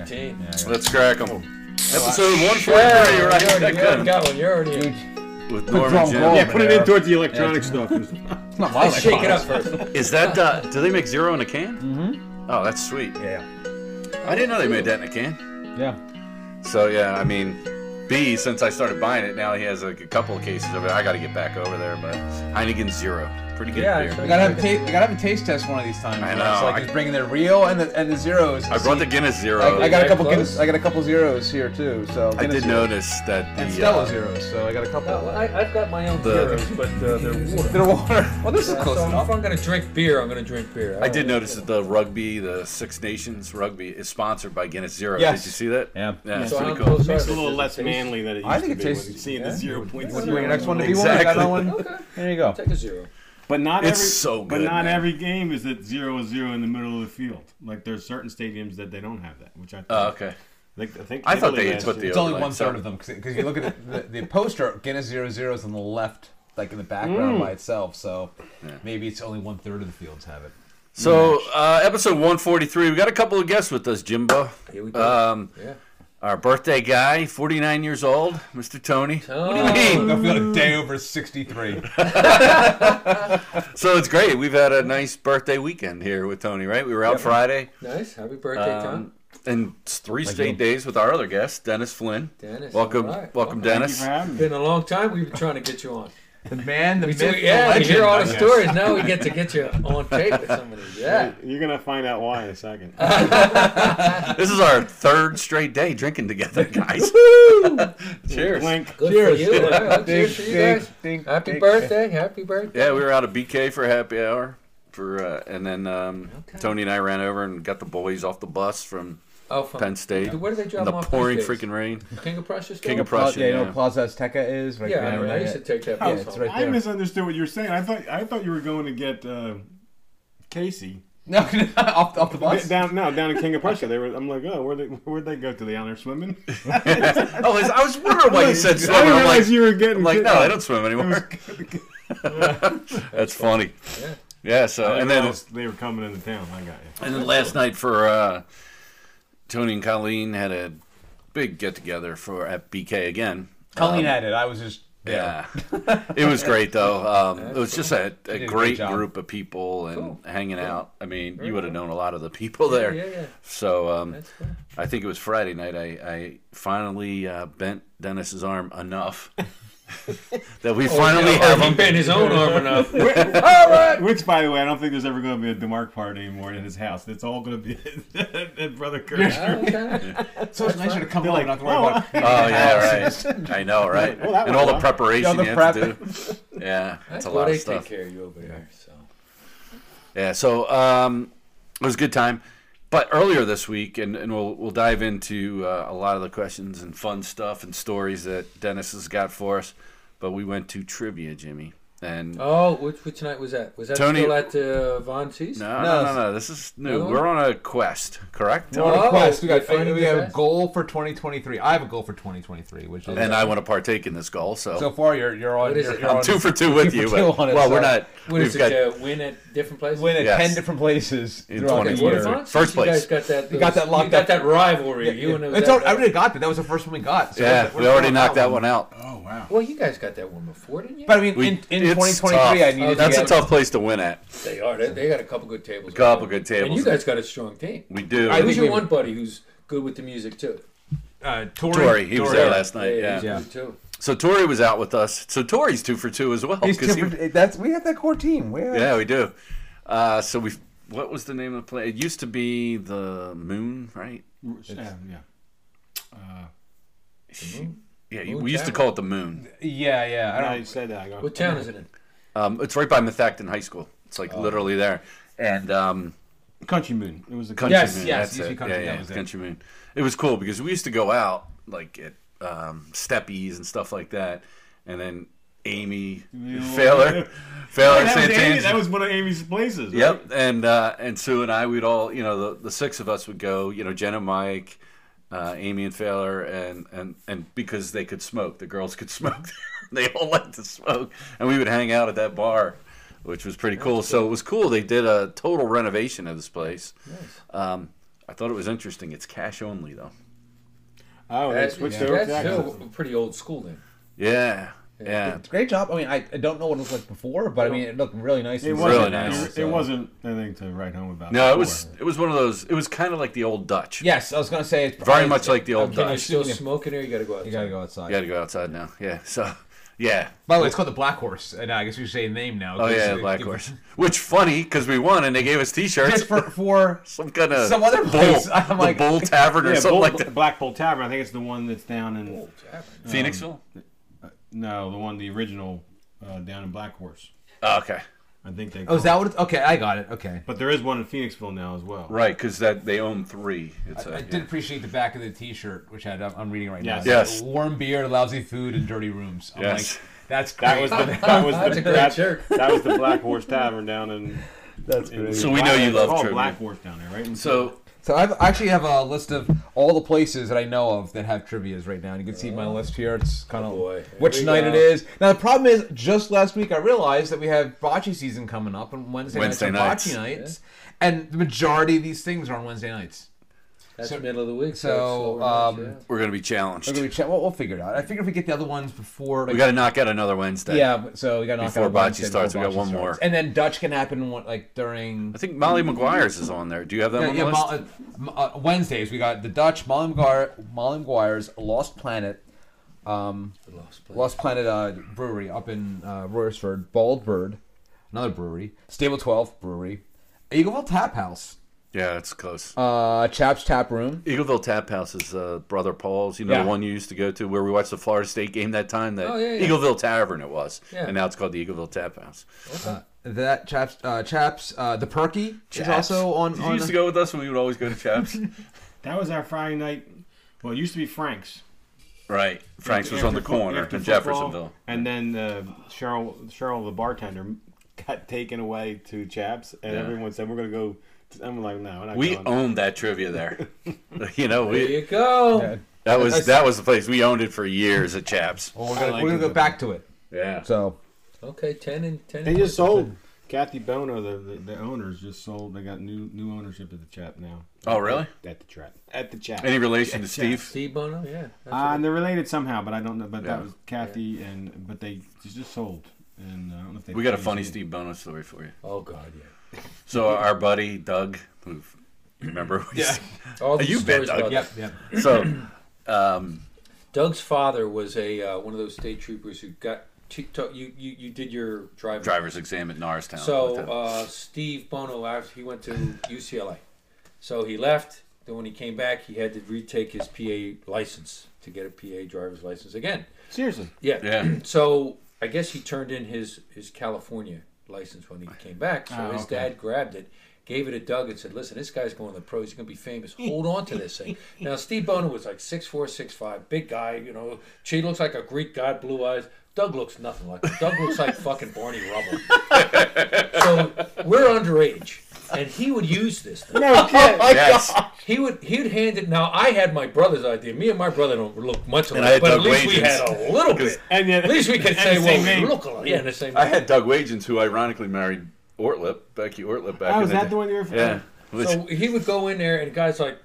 routine. Yeah, yeah. Let's crack them. Episode Yeah, 143, you right? already, you already got one. You're already. With Norman Jim. Yeah, put it in towards the electronic stuff. It's not my Let's shake it up first. Is that, uh, do they make zero in a can? Mm-hmm. Oh, that's sweet. Yeah. I didn't know they made that in a can. Yeah. So, yeah, I mean, B, since I started buying it, now he has like a couple of cases of it. I got to get back over there, but Heineken Zero. Pretty good Yeah, beer. so- We gotta have a taste. We gotta have a taste test one of these times. I It's know, like I- just bringing the real and the and the zeros. I brought the Guinness Zero. I, I got a couple close. Guinness. I got a couple zeros here too. So I did zeros. notice that and the Stella uh, zeros. So I got a couple. Well, I, I've got my own The- zeros, but uh, they're water. Bit of water. Well, this is Yeah, close so enough. if I'm gonna drink beer, I'm gonna drink beer. I did notice that the rugby, the Six Nations rugby, is sponsored by Guinness Zero. Yes. Did you see that? Yeah. Yeah, it's So pretty cool. close Makes a little less manly than it used to be. I think to it be tastes- when you see the yeah. zero point What's zero. your next one to be Exactly. one? I got another one. Okay, There you go. take a zero. But not It's every, so But not man. every game is at zero zero in the middle of the field. Like there's certain stadiums that they don't have that, which I think. Oh, okay. Like, I think I thought they put the It's only like one third of them because you look at it, the, the poster Guinness zero zero is on the left, like in the background by itself. So maybe it's only one third of the fields have it. So, uh, episode 143, we got a couple of guests with us, Jimbo. Here we go. Um, yeah. Our birthday guy, 49 years old, Mr. Tony. What do you mean? I feel a day over sixty three. So it's great. We've had a nice birthday weekend here with Tony, right? We were out Yep. Friday. Nice. Happy birthday, Tom. Um, and three Thank straight you. days with our other guest, Dennis Flynn. Dennis. Welcome, all right. welcome, Thank you Dennis. for having me. Been a long time. We've been trying to get you on. The man, the We myth, do, yeah, we legend. hear all the stories. Now we get to get you on tape with somebody. Yeah. You're gonna find out why in a second. This is our third straight day drinking together, guys. Cheers. Link. Good Cheers. for you. All right, Ding, cheers for you ding, guys. ding, Happy ding. birthday. Happy birthday. Yeah, we were out of BK for happy hour. For uh, and then um, Okay. Tony and I ran over and got the boys off the bus from Oh, from Penn State Where did they drop in the off pouring these days? freaking rain. King of Prussia still? King of Prussia. yeah, you know Yeah. Plaza Azteca is right Yeah, there. I, I used to take that Yeah, bus it's home. right I there. misunderstood what you were saying. I thought I thought you were going to get uh, Casey No, off, off the bus. down. No, down in King of Prussia. They were. I'm like, oh, where they where'd they go to? They on there swimming? Oh, I was- I was wondering why you said I swim. didn't I'm like, you were getting. I'm like, no, I don't swim anymore. That's funny. Yeah. Yeah. So and then they were coming into town. I got you. and then last night for uh, Tony and Colleen had a big get together for at BK again. Colleen had it. I was just there. Yeah, it was great though. Um, it was just a, a a great job. group of people and Cool. hanging out. I mean, Very you would have cool. known a lot of the people there. Yeah, yeah. So um, cool. I think it was Friday night. I, I finally uh, bent Dennis's arm enough that we finally Oh, have he him. bent his own arm enough. Which, by the way, I don't think there's ever going to be a DeMarc party anymore in his house. It's all going to be at Brother Kirsch. okay. So it's nicer to come They're home like, and not to worry about. Oh yeah, right. I know, right? Well, and went all the well. preparation Yeah, the you have to do. Yeah, That's that's a lot They of stuff. take care of you over there. So. Yeah, so um, it was a good time. But earlier this week, and, and we'll we'll dive into uh, a lot of the questions and fun stuff and stories that Dennis has got for us. But we went to trivia, Jimmy, and Oh, which which night was that? Was that Tony- still at uh, Von C's? no, No, no, no. This is new. Another? We're on a quest, correct? We're on a Oh, quest. We got you're we have a goal for 2023. I have a goal for 2023, which is And I want to partake in this goal. So, so far you're you're on. You're, you're I'm on two for two with you. for two it, well, so- we're not. What is we've it? got uh, win at different places. win at Yes. ten different places In throughout the 20 What year. if year. Von C's, First You guys got that. We got that locked. you got up. that rivalry. Yeah, you yeah. and it was It's that- al- I already got that. That was the first one we got. Yeah, we're already knocked that one out. Oh, wow. Well, you guys got that one before, didn't you? But I mean, in, in it's 2023, tough. I needed That's to a get, tough place to win at. they are. They, they got a couple good tables. A couple over there. good tables. And you guys got a strong team. We do. I Who's think your we- one buddy who's good with the music too? uh, Tori. Tori, he was there last night. he's Yeah. Yeah. good too. So Tori was out with us. So Tori's two for two as well. He's 'cause two he- for- that's we have that core team. We have, yeah, we do. Uh, so we, what was the name of the play? It used to be the Moon, right? Yeah, yeah. Yeah, Moon we used to Tavern. call it the Moon. yeah, yeah. I I don't. know you said that. I go, What town is it in? Um, it's right by Methacton High School. It's like Oh. literally there. And um, Country Moon. It was a Country Yes, Moon. yes, that's UC it. Country, yeah, that yeah, was it. Country Moon. It was cool because we used to go out like at um, Steppies and stuff like that, and then Amy, Yeah. Failer, Failer, that, was Amy, Santana. that was one of Amy's places. Right? Yep, and uh, and Sue and I, we'd all, you know, the, the six of us would go, you know, Jen and Mike, uh, Amy and Failer, and, and and because they could smoke, the girls could smoke. they all liked to smoke, and we would hang out at that bar, which was pretty cool. So it was cool. They did a total renovation of this place. Nice. Um, I thought it was interesting. It's cash only though. Oh, they That- switched yeah, over to that's that. still pretty old school then. Yeah, yeah. It's a great job. I mean, I, I don't know what it looked like before, but I mean, it looked really nice. It and Really wasn't. nice. It, so- wasn't anything to write home about. No, it was it was one of those. It was kind of like the old Dutch. Yes, I was gonna say it's Very much like the old Can you Dutch. still Yeah. smoke in there? You gotta go outside. You gotta go outside. You got to go outside now. Yeah. So, yeah. By the way, it's called the Black Horse, and I guess we should say the name now. Oh 'cause yeah, Black it- Horse. Which funny because we won and they gave us T-shirts. Just for for some kind of some other bull, place. I'm the like- Bull Tavern or Yeah, something Bull, like that. Black Bull Tavern. I think it's the one that's down in Old tavern. Phoenixville. Um, no, the one the original uh, down in Black Horse. Oh, okay. I think they. Oh, is that what? It's, okay, I got it. Okay. But there is one in Phoenixville now as well. Right, because that they own three. It's I, a, I did appreciate the back of the T-shirt, which I, I'm reading right Yes. now. Yes. Warm beer, lousy food, and dirty rooms. I'm Yes. like, that's great. That was the that was That's the great that, shirt. that was the Black Horse Tavern down in. that's in So we know you love called trivia. Black Horse down there, right? And So So I actually have a list of all the places that I know of that have trivia's right now. And you can see my list here. It's kind of Oh, which night go. it is. Now the problem is, just last week I realized that we have bocce season coming up on Wednesday, Wednesday nights. nights. Bocce nights, and the majority of these things are on Wednesday nights. That's So- middle of the week. so, So, um, nights, yeah. we're gonna be challenged. We're gonna be check. Well, we'll figure it out. I figure if we get the other ones before, like, we got to knock out another Wednesday. yeah. So we got to knock Before out bocce Wednesday starts, we got one bocce more. and then Dutch can happen one, like during I think Molly Maguire's is on there. Do you have that Yeah, on yeah, the Mo- list? uh, uh, Wednesdays we got the Dutch Molly Maguire, Molly Maguire's Lost Planet, um, Lost Place. Lost Planet uh, Brewery up in uh, Royersford, Bald Bird, another brewery, Stable Twelve Brewery, Eagleville Tap House, yeah, it's close. uh, Chaps Tap Room. Eagleville Tap House is uh, Brother Paul's. You know Yeah. the one you used to go to where we watched the Florida State game that time. That Oh, yeah, yeah. Eagleville Tavern it was, Yeah. and now it's called the Eagleville Tap House. Uh, that Chaps, uh, Chaps, uh, the Perky is also on. Did you on used to go with us when we would always go to Chaps? that was our Friday night. Well, it used to be Frank's. right. Frank's was on the corner in Jeffersonville. And then uh, Cheryl, Cheryl, the bartender, got taken away to Chaps, and Yeah. everyone said we're gonna go. To, I'm like, no, we're not We going. owned that trivia there. you know, There you go. Yeah. that I- was that was the place we owned it for years at Chaps. Well, we're gonna, like we're gonna it. go back to it. Yeah. So Okay, ten and ten. They and just sold. Kathy Bono, the, the the owners, just sold. They got new new ownership at the Chap now. Oh, really? At the Chap. At the Chap. Any relation to Chaps. Steve? Steve Bono, yeah. That's Uh, what they're related somehow, but I don't know. But Yeah. that was Kathy, and but they just sold, and uh, I don't know if they. We got a funny it. Steve Bono story for you. oh God, yeah. So our buddy Doug, who remember? we- Yeah. All these You bet, stories Doug. about yep, yep. So, um, Doug's father was a uh, one of those state troopers who got t- t- you, you you did your driver. driver's exam at Norristown. So uh, Steve Bono, after he went to UCLA, so he left. Then when he came back, he had to retake his PA license to get a PA driver's license again. Seriously. Yeah. yeah. So I guess he turned in his his California license when he came back. So Oh, his okay. dad grabbed it, gave it to Doug, and said, "Listen, this guy's going to the pros. He's going to be famous. Hold on to this thing." now Steve Bono was like six four, six five, big guy. You know, she looks like a Greek god, blue eyes. Doug looks nothing like. Him. Doug looks like fucking Barney Rubble. so we're underage, and he would use this thing. No oh kid. yes. He would he would hand it. Now I had my brother's idea. Me and my brother don't look much And alike, I had but Doug at least we had a little bit. And yet, At least we could say, well, same we look alike. Yeah, the same. I had Doug Wagens, who ironically married Ortlip, Becky Ortlip back Oh, in is the that day. the one you were from? Yeah. So he would go in there, and the guy's like,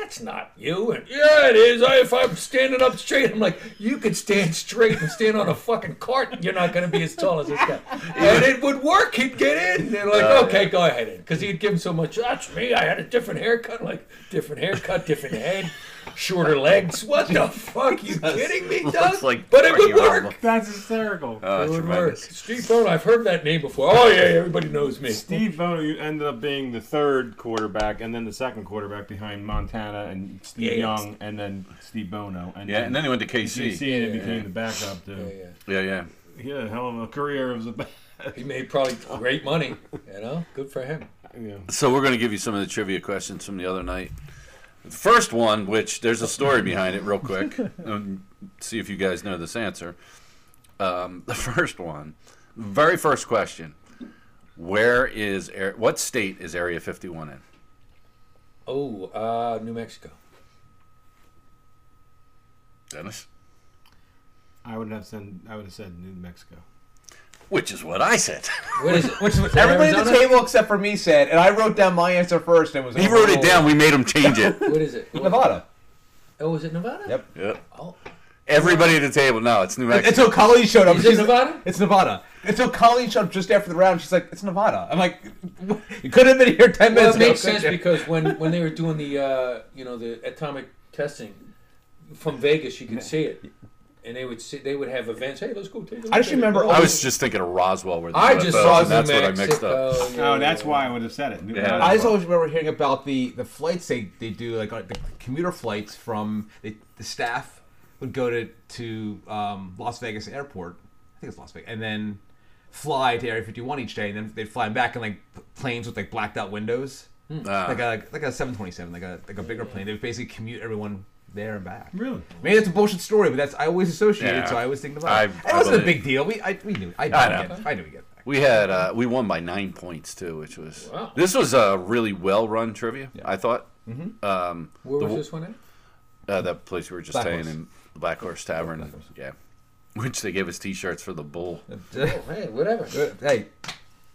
"That's not you." And yeah, it is. I, if I'm standing up straight, I'm like, "You could stand straight and stand on a fucking cart. and You're not going to be as tall as this guy." And it would work. He'd get in. They're like, Oh, "Okay, go ahead," because he'd give him so much. That's me. I had a different haircut, like different haircut, different head, shorter legs. What the fuck? You kidding me, looks Doug? like but it would Barney work. Rubble. That's hysterical. Oh, It would work. tremendous. Steve Bono, I've heard that name before. Oh yeah, everybody knows me. Steve Bono you ended up being the third quarterback, and then the second quarterback behind Montana and Steve Yeah, yeah. Young, and then Steve Bono. And yeah, and then he went to KC, KC. and it Yeah. became the backup to. Yeah, yeah. Yeah, yeah. He had a hell of a career as a back. He made probably great money. You know, good for him. Yeah. So we're going to give you some of the trivia questions from the other night. The first one, which there's a story behind it, real quick. um, see if you guys know this answer. Um, the first one, very first question: Where is what state is Area 51 in? Oh, uh, New Mexico. Dennis. I would have said I would have said New Mexico. Which is what I said. What is it? Which Is that everybody at the table except for me said, and I wrote down my answer first. And it was he wrote it down. We made him change it. What is it? What- Nevada. Oh, is it Nevada? Yep. Yep. Oh, Everybody at the table. No, it's New Mexico. Until Colleen showed up. Is it Nevada? It's Nevada. Until Colleen showed up just after the round. She's like, "It's Nevada." I'm like, "You could have been here ten well, minutes it makes ago." sense because when when they were doing the uh, you know the atomic testing from Vegas, you could see it, and they would see, they would have events. Hey, let's go take a look I just at it." remember- I was just thinking of Roswell, where the I just saw and that's New what I mixed up. Mexico, Oh, that's why I would have said it. New Yeah. Mexico. I just always remember hearing about the, the flights they, they do, like uh, the commuter flights from they, the staff would go to to um, Las Vegas Airport, I think it's Las Vegas, and then fly to Area 51 each day, and then they'd fly back in like p- planes with like blacked out windows, Ah. like a like a 727, like a like a bigger plane. They would basically commute everyone there and back. Really? Maybe it's a bullshit story, but that's I always associated, Yeah. so I always think about I- it. I It wasn't a big deal. We I, we knew I, I knew know. we get- I knew we get back. We had uh, we won by nine points too, which was Wow. this was a really well run trivia. I thought. Mm-hmm. Um, Where the- was this one at? Uh, that place we were just Black staying Horse. in, the Black Horse Tavern. Black Horse. Yeah, which they gave us T-shirts for the bull, Oh, hey, whatever. hey,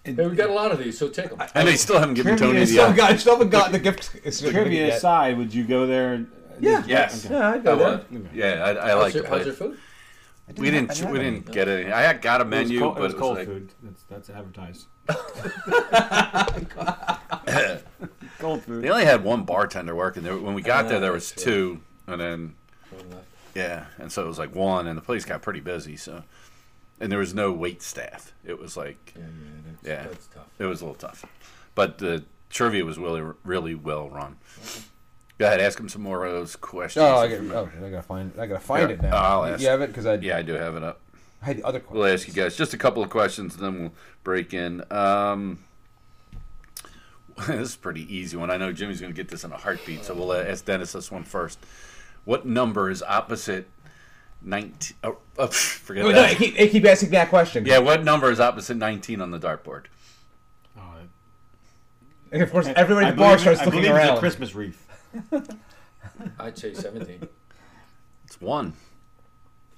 Hey, we got a lot of these, so take them. and they still haven't given Trivia Tony is the. still, uh, got, still haven't got the gift. Trivia yet. aside, would you go there? Yeah. Yes. Okay. Yeah, I'd I go there. would. Yeah, I, I How's like the your, how's your place. food? We didn't. I We didn't didn't get any. I had got a It was menu, cold, but it was it was cold like food. That's, that's advertised. cold food. they only had one bartender working there. When we got there, there ah, was that's right. two, and then yeah, and so it was like one, and the place got pretty busy. So, and there was no wait staff. It was like Yeah, yeah, that's, Yeah. that's tough. It was a little tough, but the trivia was really, really well run. Go ahead, ask him some more of those questions. Oh, I, if got, you oh, remember. I gotta find. I gotta find Yeah. it now. I'll You- ask. You have it because I. Yeah, I do have it up. I had the other question. We'll ask you guys just a couple of questions, and then we'll break in. Um, this is a pretty easy one. I know Jimmy's going to get this in a heartbeat, so we'll uh, ask Dennis this one first. What number is opposite nineteen? Oh, oh, forget No, no, that. I keep, I keep asking that question. Yeah, what number is opposite nineteen on the dartboard? Oh, And of course, everybody I at the bar starts I looking believe it's a around. Christmas wreath. I'd say 17. It's one.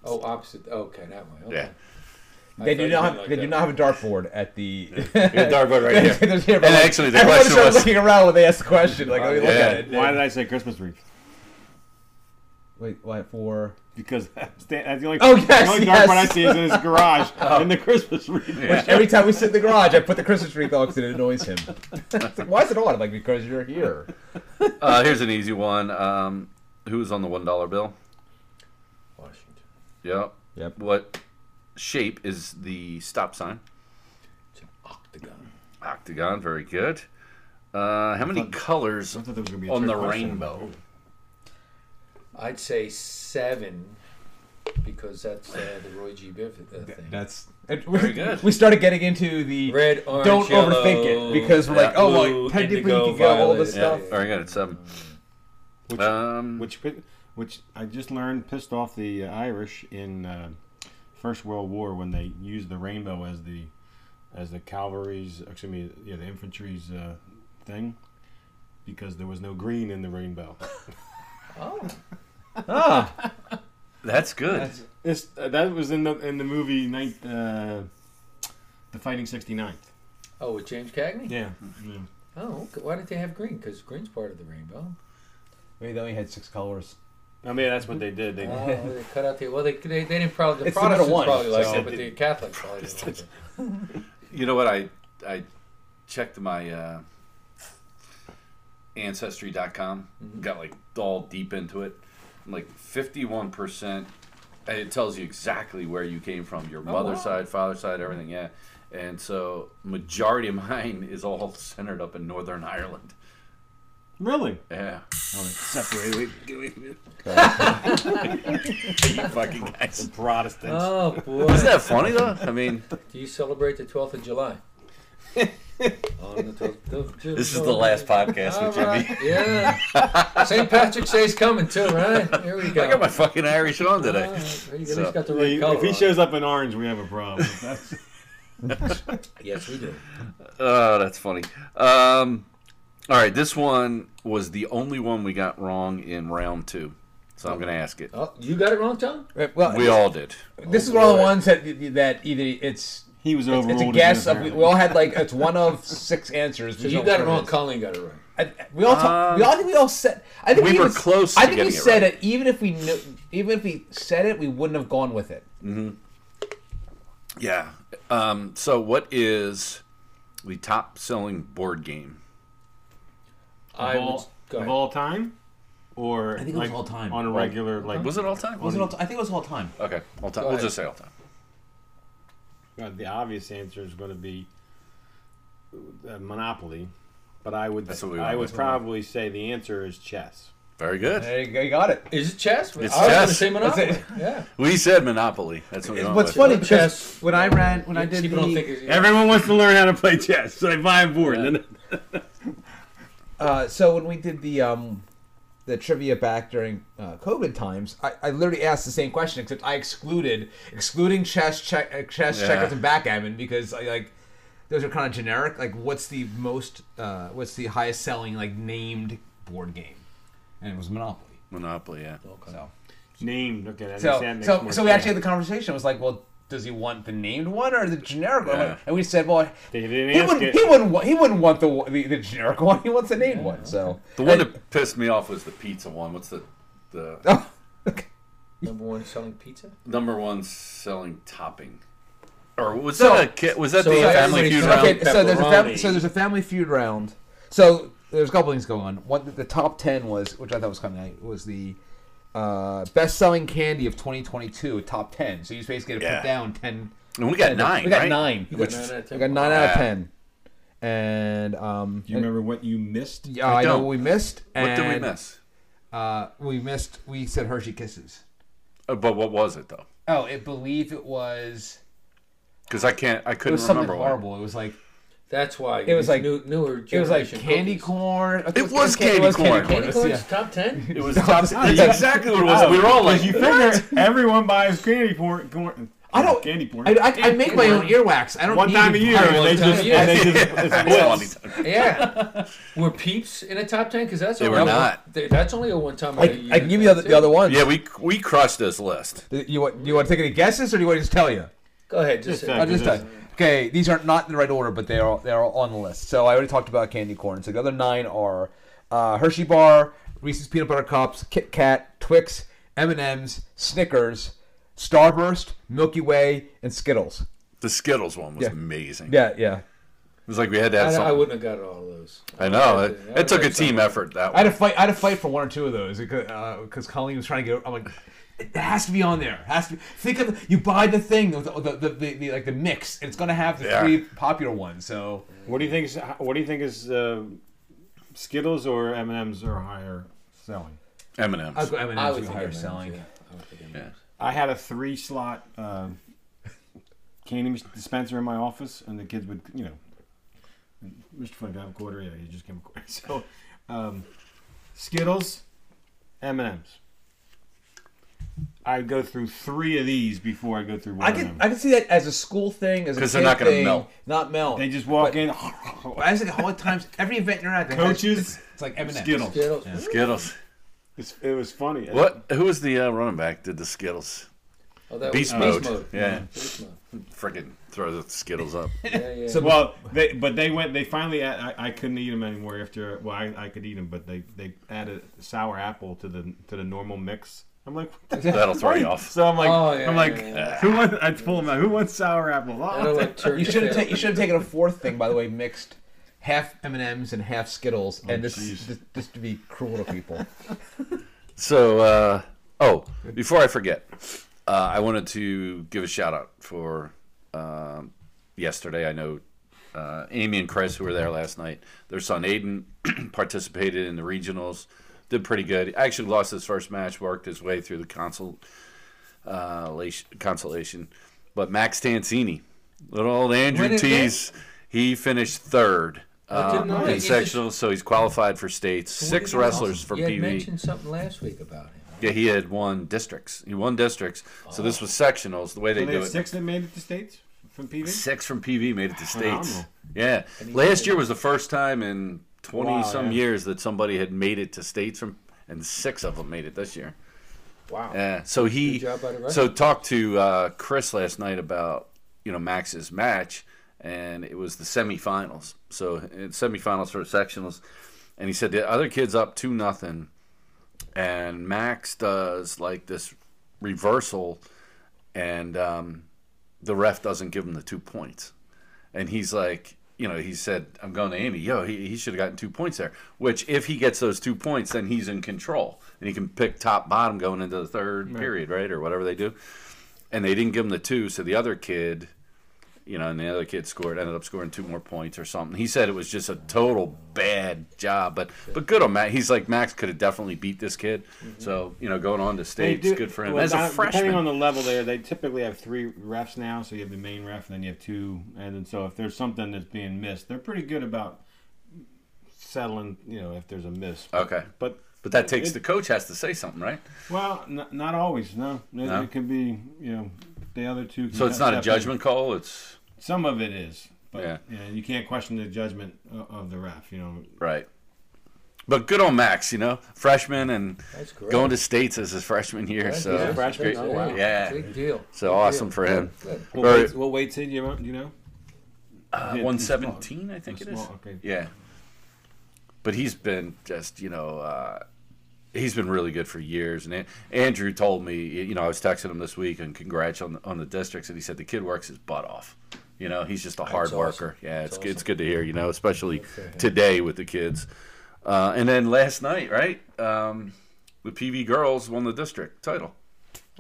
Oh, opposite. Okay, that way. Okay. Yeah. I They do not. Have, like they that. do not have a dartboard at the. The dartboard right here. There's here, but And like, actually, the everyone question started was- looking around when they asked the question. Like, let me look Yeah. at it. Why did I say Christmas wreath? Wait, why for? Because Stan, that's the only, Oh, the only yes. dartboard I see is in his garage in the Christmas wreath. Yeah. Every time we sit in the garage, I put the Christmas tree on because it annoys him. Like, Why is it on? I'm like, because you're here. Uh, here's an easy one. Um, who's on the one dollar bill? Washington. Yep. Yep. What shape is the stop sign? It's an octagon. Octagon. Very good. Uh, how many thought- colors I thought there was gonna be a on the question. rainbow? I'd say seven because that's uh, the Roy G. Biv uh, thing. That's Very good. We started getting into the Red, orange, don't yellow, overthink it because we're like, Yeah. oh, blue, well, technically indigo, you can get all this violet. stuff. Very good. It's seven. Which, Um, which, which I just learned pissed off the uh, Irish in uh, First World War when they used the rainbow as the as the cavalry's, excuse me, yeah, the infantry's uh, thing because there was no green in the rainbow. Oh, Ah, That's good. This uh, that was in the in the movie Night, uh, the Fighting 69th. oh, with James Cagney. Yeah. yeah. Oh, okay. why didn't they have green? Because green's part of the rainbow. maybe they only had six colors. I mean, that's what they did. They, Oh, they cut out the well. They they, they didn't probably the It's the middle Protestants one, probably liked so- it, but the Catholics probably didn't like it. You know what? I I checked my uh, ancestry.com. Mhm. Got like all deep into it. Like fifty-one percent. And it tells you exactly where you came from, your Oh, mother's wow. side, father's side, everything. Yeah. And so majority of mine is all centered up in Northern Ireland. really? Yeah. Oh, it's separated. you fucking guys. Protestants. Oh boy! Isn't that funny though? I mean, Do you celebrate the 12th of July? On the 12th of July. this is the last podcast with Jimmy. right, Yeah. St. Patrick's Day's coming too, right? Here we go. I got my fucking Irish on today. right, at So- least got the Yeah, right color. if he shows up in orange, we have a problem. Yes, we do. Oh, that's funny. Um, all right, this one was the only one we got wrong in round two, so I'm going to ask it. Oh, you got it wrong, Tom? Well, We all did. this is one of the ones that that either it's He was It's, overruled. it's a guess. Of, we, we all had like it's one of six answers. So you got it what wrong. is. Colleen got it right. I, we all talk, we all I think we all said. I think We even- were close I to think we getting it said right. it. Even if we knew, even if we said it, we wouldn't have gone with it. Yeah. Um, so, what is the top selling board game? I of all, would go of ahead. all time, or I think it was like all time. on a regular like Was it all time? Was it all, I think it was all time. Okay, all time. Go We'll ahead. just say all time. Uh, the obvious answer is going to be uh, Monopoly, but I would That's what we I went would with. probably say the answer is chess. Very good. There you go. You got it. Is it chess? It's I was going to chess. say Monopoly. That's it. Yeah. We said Monopoly. That's what we went What's with. funny chess- when I ran, when I did People don't the, think it's, Everyone wants to learn how to play chess, so they buy a board. Yeah. and then- uh, so when we did the um, the trivia back during uh, COVID times, I, I literally asked the same question, except I excluded excluding chess, check, uh, chess, Yeah. checkers, and backgammon because I like those are kind of generic. Like, what's the most, uh, what's the highest selling like named board game? And it was Monopoly. Monopoly, yeah. So, Named. Okay, that, so, so, so we actually had the conversation. It was like, well, does he want the named one or the generic one? And we said, well, They didn't he wouldn't, it. he wouldn't, he wouldn't want the, the the generic one. He wants the named one. So The one And- that pissed me off was the pizza one. What's the the Oh, okay. number one selling pizza. number one selling topping? Or was So- that a kid? Was that so the Family Feud round? Okay, so there's a family, so there's a family feud round. So there's a couple things going on. One, the top ten was, which I thought was kind of nice, was the uh, best-selling candy of 2022, top ten. So you just basically get to Yeah. put down ten. And we got 10. nine. We got right? nine. You Which got nine out of we ten. got nine out of ten. And um, Do you remember what you missed? yeah, I, I know what we missed. What did we miss? Uh, we missed. We said Hershey Kisses. Uh, but what was it though? Oh, I believe it was. Because I can't. I couldn't was something remember. What. horrible. It was like That's why It was like- new, newer. it was like generation candy cookies. corn. It was candy it was corn. Candy It's- corn's yeah. top ten. It was top. That's exactly what it was. Oh, we were all like, you figure everyone buys candy corn. corn I don't. candy corn. I, I, I make my own earwax. I don't one need time a year, and they just, a year. and they just it's That's Yeah. Were Peeps in a top ten? Because that's They were not. they- That's only a one time. I, I can give you the other, the other ones. Yeah, we we crushed this list. You want you want to take any guesses, or do you want to just tell you? Go ahead. Just, Just say say. I'll just tell Because you. Okay, these are not not in the right order, but they are they are on the list. So I already talked about candy corn. So the other nine are uh, Hershey bar, Reese's peanut butter cups, Kit Kat, Twix, M and M's, Snickers, Starburst, Milky Way, and Skittles. The Skittles one was Yeah. amazing. Yeah, yeah. It was like we had to have I, I wouldn't have got all of those. I know. It, had to- I it took a team some. effort that I had one. to fight. I had to fight for one or two of those because because Colleen was trying to get. I'm like, it has to be on there. It has to. Be. Think of you buy the thing, the, the, the, the, the like the mix, it's gonna have the Yeah. three popular ones. So What do you think? Is, what do you think is uh, Skittles or M and M's are higher selling? M and I'll M's. M&Ms would be think higher M&Ms, selling. yeah. I would think M&Ms. Yeah. I had a three slot uh, candy dispenser in my office, and the kids would, you know, Mr. Flynn got a quarter. Yeah, he just came a quarter. So, um, Skittles, M and M's. I'd go through three of these before I go through one I of can them. I can see that as a school thing, as a 'Cause they're kid not gonna thing, melt. Not melt. they just walk But- in. I think all the times, every event you're at, they have- Coaches, it's, it's like M and M's. Skittles. Skittles. Yeah. Skittles. It's, it was funny. What? Who was the uh, running back? Did the Skittles? Oh, that Beast was mode. Beast mode. Yeah. Beast mode. Freaking throw the Skittles up. Yeah, yeah. So- Well, they but they went. They finally. I, I couldn't eat them anymore after. Well, I, I could eat them, but they they added sour apple to the to the normal mix. I'm like, That'll throw you off. So I'm like, Oh, yeah, I'm like, yeah, yeah. who wants? I told him, who wants sour apple? Oh, I don't like turkey. You should have ta- you should have taken a fourth thing, by the way, mixed half M and M's and half Skittles, and this, jeez. this this to be cruel to people. So, uh, oh, before I forget, uh, I wanted to give a shout out for um, yesterday. I know uh, Amy and Chris, who were there last night, their son Aiden participated in the regionals, did pretty good. Actually, lost his first match, worked his way through the console, uh, consolation. But Max Tansini, little old Andrew When is T's, he finished third. I didn't know Uh, that. in He just- sectionals, so he's qualified for states. So Six wrestlers for You had PV. mentioned something last week about him. Yeah, he had won districts. He won districts. So this was sectionals. The way So they they do had it. six that made it to states from PV. Six from PV made it to states. Yeah. Last year was the first time in twenty Wow, some yeah. years that somebody had made it to states from, and six of them made it this year. Wow. Yeah. So he. Good job by the. So talked to uh, Chris last night about you know Max's match, and it was the semifinals. So in semifinals for sectionals, and he said the other kid's up two nothing, and Max does like this reversal, and um, the ref doesn't give him the two points, and he's like. You know, he said, "I'm going to Amy. Yo, he, he should have gotten two points there. Which, if he gets those two points, then he's in control, and he can pick top bottom going into the third period, right, or whatever they do." And they didn't give him the two, so the other kid, you know, and the other kid scored, ended up scoring two more points or something. He said it was just a total bad job, but but good on Max. He's like Max could have definitely beat this kid. Mm-hmm. So you know, going on to They states, do- good for him. well, As a not- freshman, Depending on the level there, they typically have three refs now. So you have the main ref, and then you have two. And then so if there's something that's being missed, they're pretty good about settling. You know, if there's a miss. okay, But but that takes It- the coach has to say something, right? well, n- not always. No, it, No? it could be. You know, the other two. So it's not a step in. judgment call. It's Some of it is, but Yeah. yeah, you can't question the judgment of the ref. You know, right. But good on Max, you know, freshman and going to states as his freshman year. That's- So yeah, freshman? Oh, wow. Yeah. Big deal. So Big awesome deal. for him. Good, what, Or- weight, what weight did you? Do you know? uh, Yeah, one it's small. seventeen, I think it is. Okay. Yeah. But he's been just, you know, uh, he's been really good for years. And Andrew told me, you know, I was texting him this week and congrats on the, on the districts, and he said the kid works his butt off. You know, he's just a hard awesome. worker. Yeah, it's That's good, it's awesome. good to hear. You know, especially today with the kids. Uh, and then last night, right? Um, the PV girls won the district title.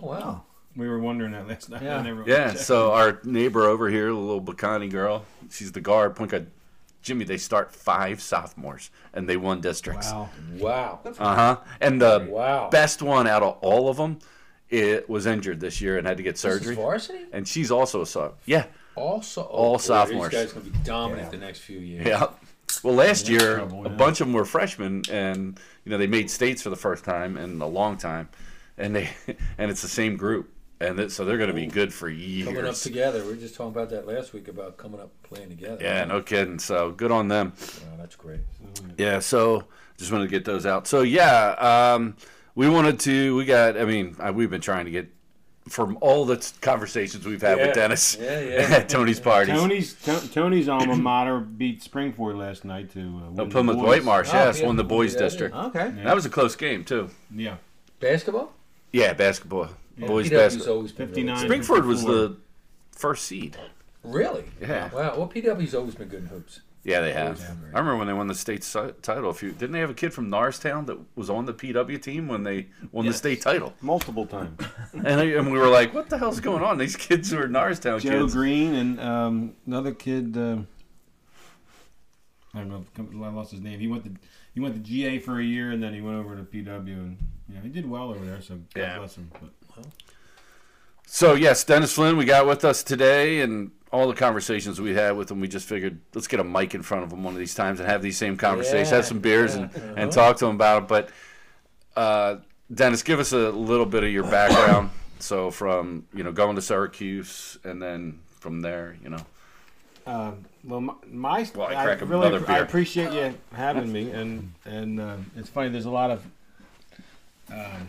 Oh, wow. We were wondering that last night. Yeah. Yeah, so our neighbor over here, the little Bacani girl, she's the guard, point guard. Jimmy, they start five sophomores, and they won districts. Wow. Wow. Uh huh. And the Wow. best one out of all of them, it was injured this year and had to get This is surgery. varsity? And she's also a soph. Yeah, Also, oh, All boy, sophomores. These guys going to be dominant the next few years. yeah. Well, last year trouble, a yeah. bunch of them were freshmen, and you know they made states for the first time in a long time, and they and it's the same group, and it, so they're going to be good for years. Coming up together. We were just talking about that last week about coming up playing together. Yeah, no kidding. So good on them. Wow, that's great. Yeah, so just wanted to get those out. So yeah, um, we wanted to. We got. I mean, I, we've been trying to get from all the conversations we've had Yeah, with Dennis yeah, yeah. at Tony's parties. Tony's To- Tony's alma mater beat Springford last night to uh, Oh, win the Plymouth boys. White Marsh, Oh, yes, yeah, won the boys did that, district. Okay. Yeah. That was a close game too. Yeah, Basketball? Yeah, basketball, boys PW's basketball. always been 59. good. Springford was the first seed. Really? Yeah. Wow. Well, PW's always been good in hoops. Yeah, they have. Yeah. I remember when they won the state title. A few didn't they have a kid from Norristown that was on the PW team when they won the state title? multiple times. And, I, and we were like, "What the hell's going on? These kids who were Norristown Joe kids." Green and um, another kid. Uh, I don't know. I lost his name. He went to he went to GA for a year and then he went over to PW and yeah, he did well over there. So God Yeah. bless him. But So yes, Dennis Flynn, we got with us today, and all the conversations we had with him, we just figured let's get a mic in front of him one of these times and have these same conversations, Yeah, have some beers, yeah, and, uh-huh. and talk to him about it. But uh, Dennis, give us a little bit of your background. so from you know going to Syracuse, and then from there, you know. Um, well, my, my Well, I I, really I appreciate you having me, and and uh, it's funny. There's a lot of um,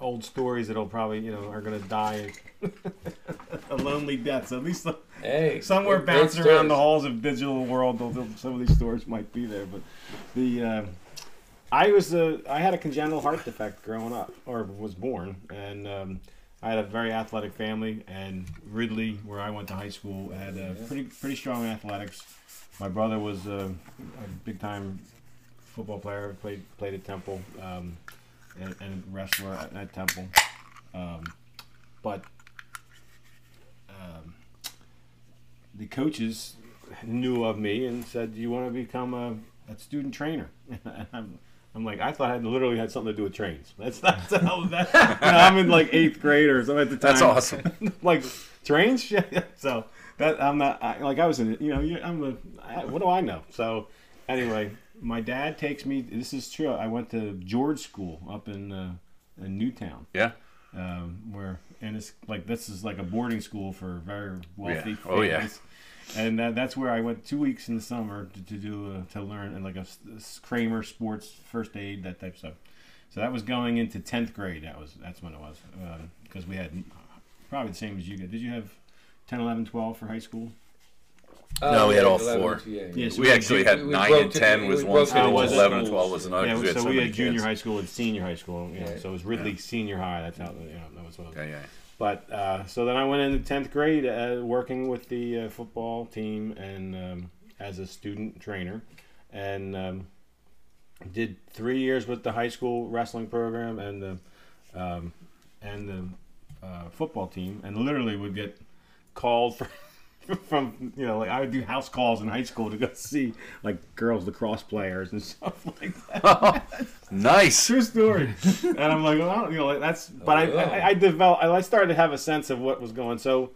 old stories that'll probably you know are gonna die a lonely death. So at least Hey. somewhere bouncing around the halls of digital world, though some of these stores might be there. But the uh, I was a I had a congenital heart defect growing up, or was born, and um, I had a very athletic family. And Ridley, where I went to high school, had uh, pretty pretty strong athletics. My brother was uh, a big time football player, played played at Temple, um, and, and wrestler at, at Temple. Um, but um, the coaches knew of me and said, "Do you want to become a, a student trainer?" And I'm, I'm like, I thought I literally had something to do with trains. That's not how that. you know, I'm in like eighth grade or something at the time. That's awesome. like trains. so that I'm not I, like I was in it. You know, I'm a. I, what do I know? So anyway, my dad takes me. This is true. I went to George School up in uh, in Newtown Yeah. um, where and it's like this is like a boarding school for very wealthy Yeah. Oh, yeah. Families. and that, that's where I went two weeks in the summer to, to do uh, to learn and like a Cramer sports first aid that type of stuff. So that was going into tenth grade. That was that's when it was because we had probably the same as you did. Did you have 10, 11, 12 for high school. No, we had all 11, four. Yeah, Yeah, so We actually had we- we nine broke and ten was broke one it school, into was eleven and twelve was another. yeah, 'cause we had so, so we had junior high school and senior high school. Yeah, Yeah. so it was Ridley Senior High. That's how you know that was what. it was. Okay, yeah. But uh, so then I went into tenth grade, uh, working with the uh, football team and um, as a student trainer, and um, did three years with the high school wrestling program and the um, and the uh, football team, and literally would get called for. From you know, like I would do house calls in high school to go see like girls lacrosse players and stuff like that. Nice. True story. and I'm like, well, you know, like, that's. But I, Oh, yeah. I, I developed. I started to have a sense of what was going. So,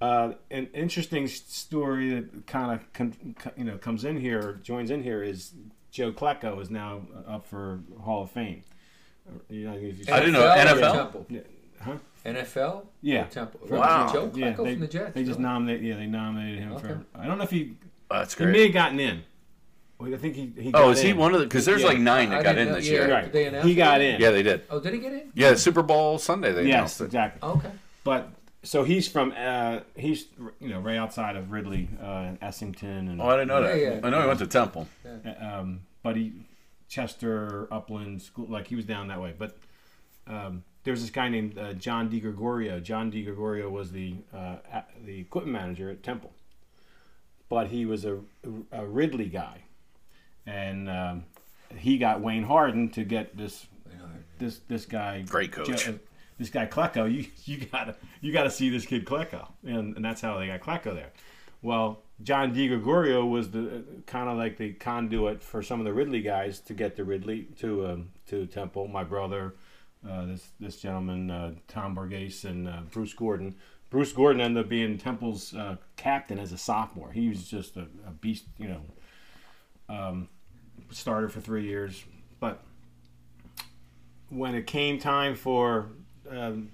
uh, an interesting story that kind of, con, co- you know, comes in here, joins in here, is Joe Klecko is now up for Hall of Fame. You know, if you- I didn't know, or NFL? Yeah. Huh? NFL? Yeah. Or Temple. Wow. Joe Yeah, they, from the Jets. they just really? nominated. Yeah, they nominated him Okay. for. I don't know if he. That's He may have gotten in. I think he. he Oh, got is he one of the? Because there's Yeah. like nine I that got in know- this yeah. year. Did Right. they announce He got it? in. Yeah, they did. Oh, did he get in? Yeah, Super Bowl Sunday they Yes, announced it. exactly. Okay. But so he's from uh, he's you know right outside of Ridley uh, and Essington and Oh, I didn't know that. Yeah, yeah. I know he went to Temple. um, but he Chester Upland school like he was down that way. But um, there was this guy named uh, John DiGregorio. John DiGregorio was the uh, the equipment manager at Temple, but he was a, a Ridley guy, and um, he got Wayne Hardin to get this this this guy Great coach. Uh, this guy Klecko, you you gotta you gotta see this kid Klecko, and, and that's how they got Klecko there. Well, John DiGregorio was the kind of like the conduit for some of the Ridley guys to get the Ridley to um, to Temple. My brother, uh, this this gentleman uh, Tom Borghese and uh, Bruce Gordon. Bruce Gordon ended up being Temple's uh, captain as a sophomore. He was just a, a beast, you know. Um, started for three years, but when it came time for um,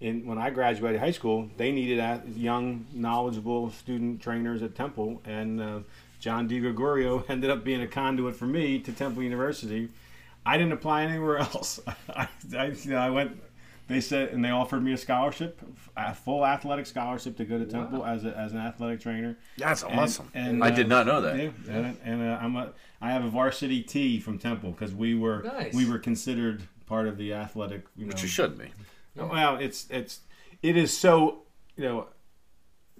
in when I graduated high school, they needed a, young, knowledgeable student trainers at Temple, and uh, John DiGregorio ended up being a conduit for me to Temple University. I didn't apply anywhere else. I, I, you know, I went. They said, and they offered me a scholarship, a full athletic scholarship to go to Temple as, a, as an athletic trainer. That's And- awesome. and, I uh, did not know that. Yeah, and, and uh, I'm a I have a varsity T from Temple because we were Nice. we were considered part of the athletic. You know, Which you should be. well, it's it's it is so you know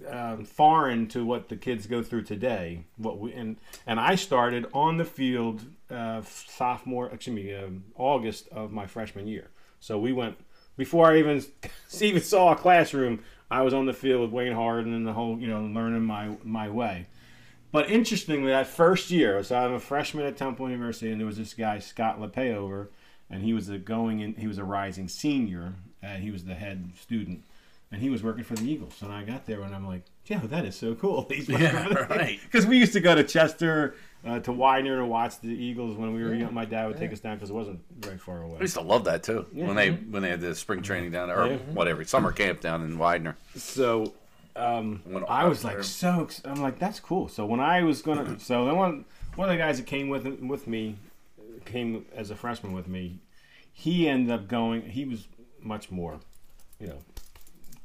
um, foreign to what the kids go through today. What we and and I started on the field uh, sophomore, excuse me, um, August of my freshman year. So we went before I even even saw a classroom. I was on the field with Wayne Hardin and the whole you know learning my my way. But interestingly, that first year, so I'm a freshman at Temple University, and there was this guy Scott Lepayover, and he was a going in. He was a rising senior, and he was the head student, and he was working for the Eagles. And I got there, and I'm like, "Yeah, that is so cool." He's Yeah, right. Because we used to go to Chester, uh, to Widener to watch the Eagles when we were young. My dad would take us down because it wasn't very far away. I used to love that too. When they when they had the spring training down there, or Yeah. whatever summer camp down in Widener. So um, I was like there. so. I'm like that's cool. So when I was gonna, so then one one of the guys that came with with me came as a freshman with me. He ended up going. He was much more, you know,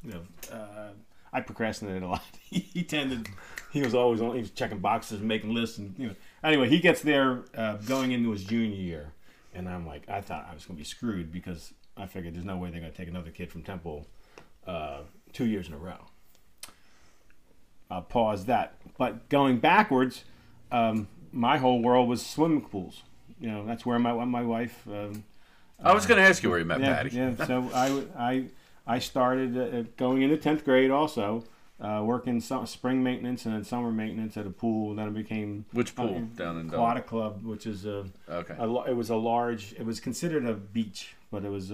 you know. Uh, I procrastinated a lot. he, tended. He was always on. He was checking boxes, making lists, and you know. Anyway, he gets there uh, going into his junior year, and I'm like, I thought I was gonna be screwed because I figured there's no way they're gonna take another kid from Temple uh, two years in a row. I'll pause that. But going backwards, um, my whole world was swimming pools. You know, that's where my my wife. Um, I was going to ask you where you met yeah, Patty. yeah. So I I I started uh, going into tenth grade also. Uh, working some spring maintenance and then summer maintenance at a pool. Then it became Which pool uh, down in? Aquatic Club, which is a, Okay. a it was a large. It was considered a beach, but it was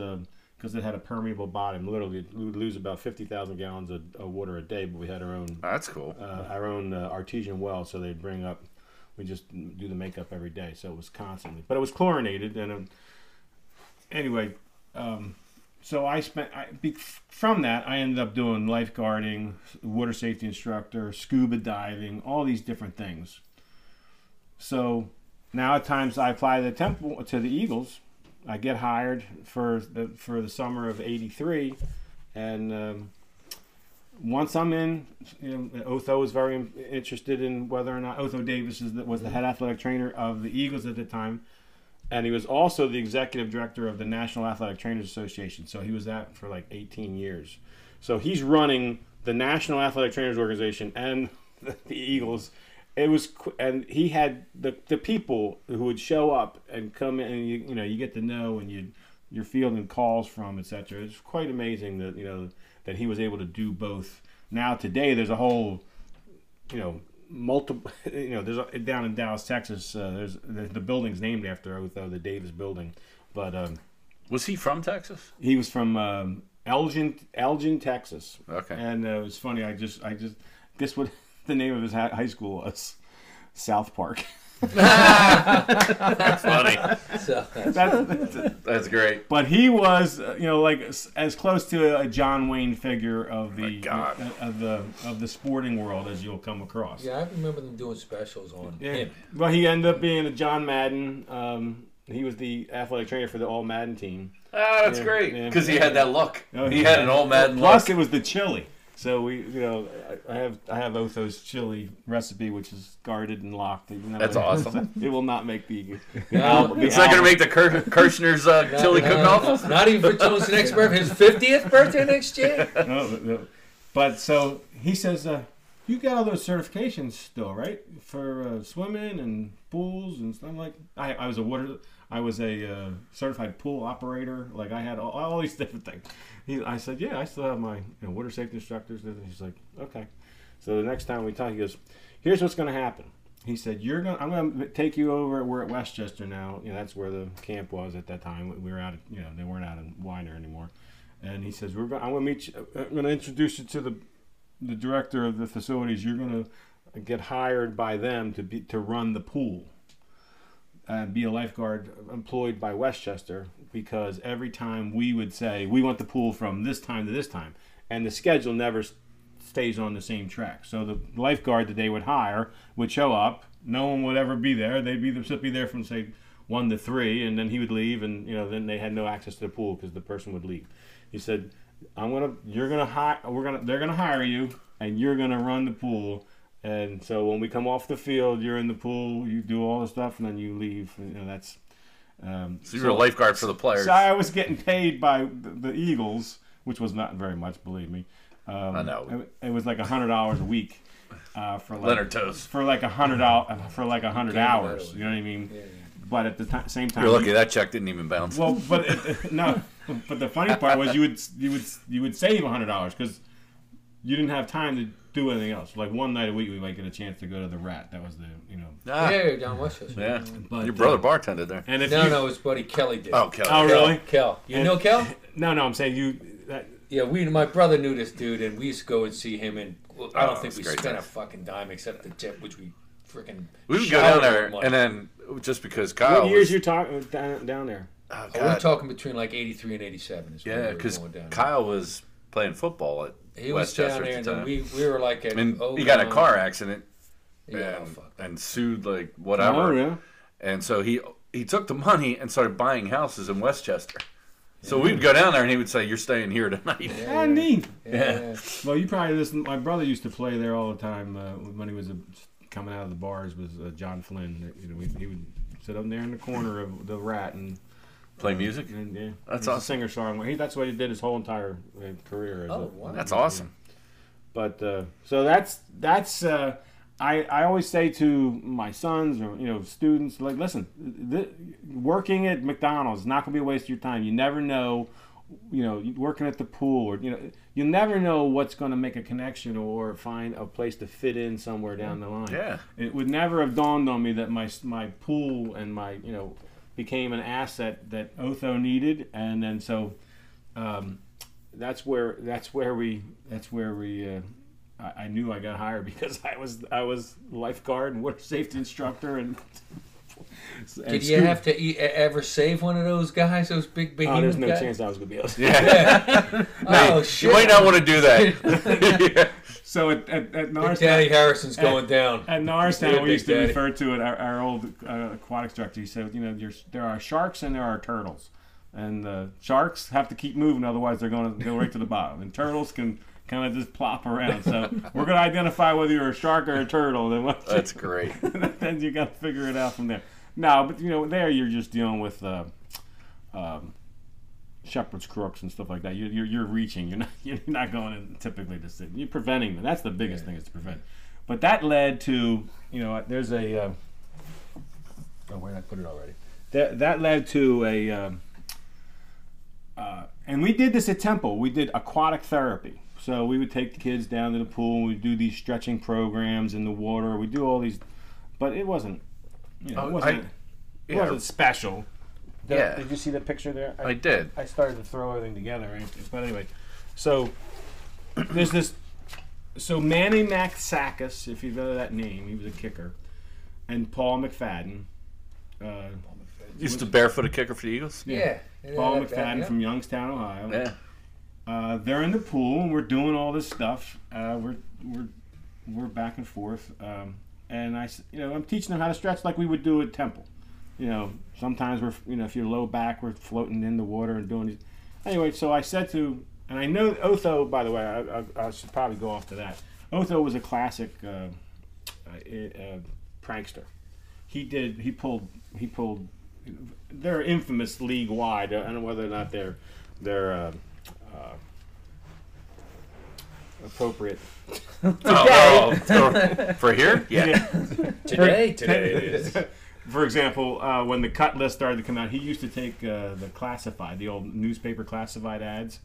because it had a permeable bottom. Literally, we would lose about fifty thousand gallons of, of water a day. But we had our own That's cool. uh, our own uh, artesian well, so they'd bring up. We just do the makeup every day, so it was constantly, but it was chlorinated. And um, anyway, um, so I spent I, from that I ended up doing lifeguarding, water safety instructor, scuba diving, all these different things. So now at times I apply the temple to the Eagles. I get hired for the for the summer of '83, and um, once I'm in, you know, Otho was very interested in whether or not Otho Davis is the, was the head athletic trainer of the Eagles at the time, and he was also the executive director of the National Athletic Trainers Association. So he was that for like 18 years. So he's running the National Athletic Trainers Organization and the, Eagles. It was, and he had the the people who would show up and come in, and you you know you get to know and you you're fielding calls from etc. It's quite amazing that you know that he was able to do both. Now today there's a whole you know multiple you know there's a, down in Dallas Texas uh, there's the, the building's named after Otho the Davis building but um, Was he from Texas? he was from um, Elgin Elgin Texas Okay. and uh, it was funny I just I just guess what the name of his high school was South Park That's funny. So, That's, That's great. But he was, uh, you know, like as, as close to a John Wayne figure of the God. uh, of the of the sporting world as you'll come across. yeah, I remember them doing specials on Yeah. him. Well, he ended up being a John Madden. Um, he was the athletic trainer for the All Madden team. Ah, that's Yeah, great. yeah. Because he had that look. Oh, he yeah. had an All Madden look. Plus, look. it was the chili. So we, you know, I I have I have Otho's chili recipe, which is guarded and locked. even That's it- awesome. It will not make the. the No, album- the It's not going to make the Kir- Kirshner's uh, No, chili no, cook-off? no, Not even for Jones' next birthday, his fiftieth birthday next year. no, but- no. But so he says, uh, you got all those certifications still, right? For uh, swimming and pools and stuff like. I, I was a water. I was a uh, certified pool operator. Like I had all, all these different things. He, I said, yeah, I still have my you know, water safety instructors. And he's like, okay. So the next time we talk, he goes, here's what's going to happen. He said, "You're gonna. I'm gonna take you over. We're at West Chester now. You know that's where the camp was at that time. We were out. Of, you know they weren't out in Widener anymore. And he says, "We're going. I'm going to meet you. I'm going to introduce you to the the director of the facilities. You're going to get hired by them to be to run the pool and be a lifeguard employed by West Chester because every time we would say we want the pool from this time to this time, and the schedule never stays on the same track. So the lifeguard that they would hire would show up. No one would ever be there. They'd be just be there from say one to three, and then he would leave, and you know then they had no access to the pool because the person would leave. He said, "I'm gonna, you're gonna hire, we're gonna, they're gonna hire you, and you're gonna run the pool." And so when we come off the field, you're in the pool, you do all the stuff, and then you leave. You know that's. Um, So you're a lifeguard for the players. so I was getting paid by the, the Eagles, which was not very much, believe me. Um, I know. It, it was like a hundred dollars a week uh, for like Leonard Toes. for like a hundred dollars for like a hundred hours. medal. You know what I mean? Yeah. But at the ti- same time, You're lucky that check didn't even bounce. well, but it, no, but the funny part was you would you would you would save a hundred dollars because you didn't have time to do anything else. Like one night a week, we might get a chance to go to the Rat. That was the you know. Ah, Yeah, you're down West Chester. yeah. But, Your brother uh, bartended there. and if No, you, no, his buddy Kelly did. Oh, Kelly. Oh, really? Kel. You And- know Kel? No, no, I'm saying you. That, Yeah, we. My brother knew this dude, and we used to go and see him. And well, I don't Oh, think we spent time. a fucking dime except the tip, which we freaking. We would go showered down there, money. and then just because Kyle what years was, you talking down, down there? oh, Oh, we're talking between like '83 and '87. Is when we yeah, because going down. Kyle was playing football at he was down there, at and the then time. we we were like at. and oh, he got in a car accident Yeah, oh, and, fuck. and sued like whatever. Oh, yeah. And so he he took the money and started buying houses in West Chester. So we'd go down there and he would say, "You're staying here tonight." Yeah, Ah, neat. yeah. Well, you probably listen. My brother used to play there all the time uh, when he was uh coming out of the bars. Was uh, John Flynn? You know, he, he would sit up there in the corner of the Rat and Play music. and yeah, That's he's a singer songwriter. He that's what he did his whole entire uh, career. Oh, a- wow. That's awesome. But uh, so that's that's uh, I I always say to my sons or you know students like listen, th- working at McDonald's is not gonna be a waste of your time. You never know, you know, working at the pool or you know you never know what's gonna make a connection or find a place to fit in somewhere down the line. Yeah. It would never have dawned on me that my my pool and my you know became an asset that Otho needed, and then so um, that's where that's where we that's where we. Uh, I, I knew I got hired because I was I was lifeguard and water safety instructor and. and Did you stu- have to e- ever save one of those guys? Those big behemoth Oh, there's no guys? chance I was gonna be able to. Yeah. Oh shit! You might not want to do that. So at at, at Daddy Norristown, Harrison's going down. at Yeah, Norristown, we used to Daddy. refer to it. Our, our old uh, aquatic instructor, he said, you know, there are sharks and there are turtles, and uh, sharks have to keep moving, otherwise they're going to go right to the bottom. And turtles can kind of just plop around. So we're gonna identify whether you're a shark or a turtle. Then once you- That's great. then you got to figure it out from there. No, but you know, there you're just dealing with uh, um, shepherd's crooks and stuff like that. You're, you're, you're reaching. You're not you're not going in typically to sit. You're preventing them. That's the biggest thing is to prevent. But that led to you know there's a uh, oh where did I put it already? That that led to a um, uh, and we did this at Temple. We did aquatic therapy. So we would take the kids down to the pool and we'd do these stretching programs in the water. We do all these, but it wasn't, you know, Oh, it wasn't, I- it yeah. wasn't special. Did, Yeah. did you see the picture there? I did. I started to throw everything together, right? but anyway, so there's this. So Manny Matsakis, if you've heard of that name, he was a kicker, and Paul McFadden. Uh, Used to barefoot a kicker for the Eagles. Yeah. yeah Paul that- that- McFadden yeah. from Youngstown, Ohio. Yeah. Uh, they're in the pool and we're doing all this stuff. Uh, we're we're we're back and forth, um, and I s- you know I'm teaching them how to stretch like we would do at Temple. You know, sometimes we're you know if you're low back, we're floating in the water and doing these. Anyway, so I said to, and I know Otho. By the way, I, I, I should probably go off to that. Otho was a classic uh, uh, uh, prankster. He did. He pulled. He pulled. They're infamous league wide. I don't know whether or not they're they're uh, uh, appropriate. Oh, for, for here? Yeah. Today, today it is. For example, uh, when the cut list started to come out, he used to take uh, the classified, the old newspaper classified ads,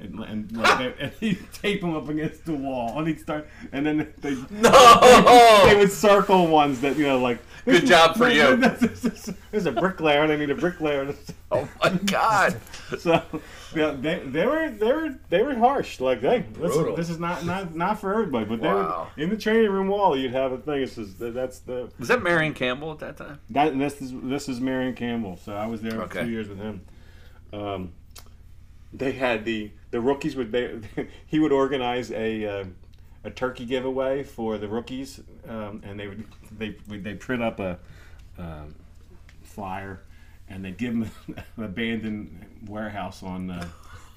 and, and, like, they, and he'd tape them up against the wall, and he'd start, and then they no, they would circle ones that you know like. Good job for you. There's a bricklayer, and I need a bricklayer. Oh my God. So yeah, they, they were they were they were harsh. Like, hey, listen, this is not not not for everybody. But Wow. they would, in the training room wall, you'd have a thing. It's just, that's the Was that Marion Campbell at that time? that this is this is Marion Campbell. So I was there for two years with him. Um, they had the the rookies would they he would organize a uh, a turkey giveaway for the rookies, um, and they would they they print up a um, flyer, and they'd give them an abandoned warehouse on. Uh,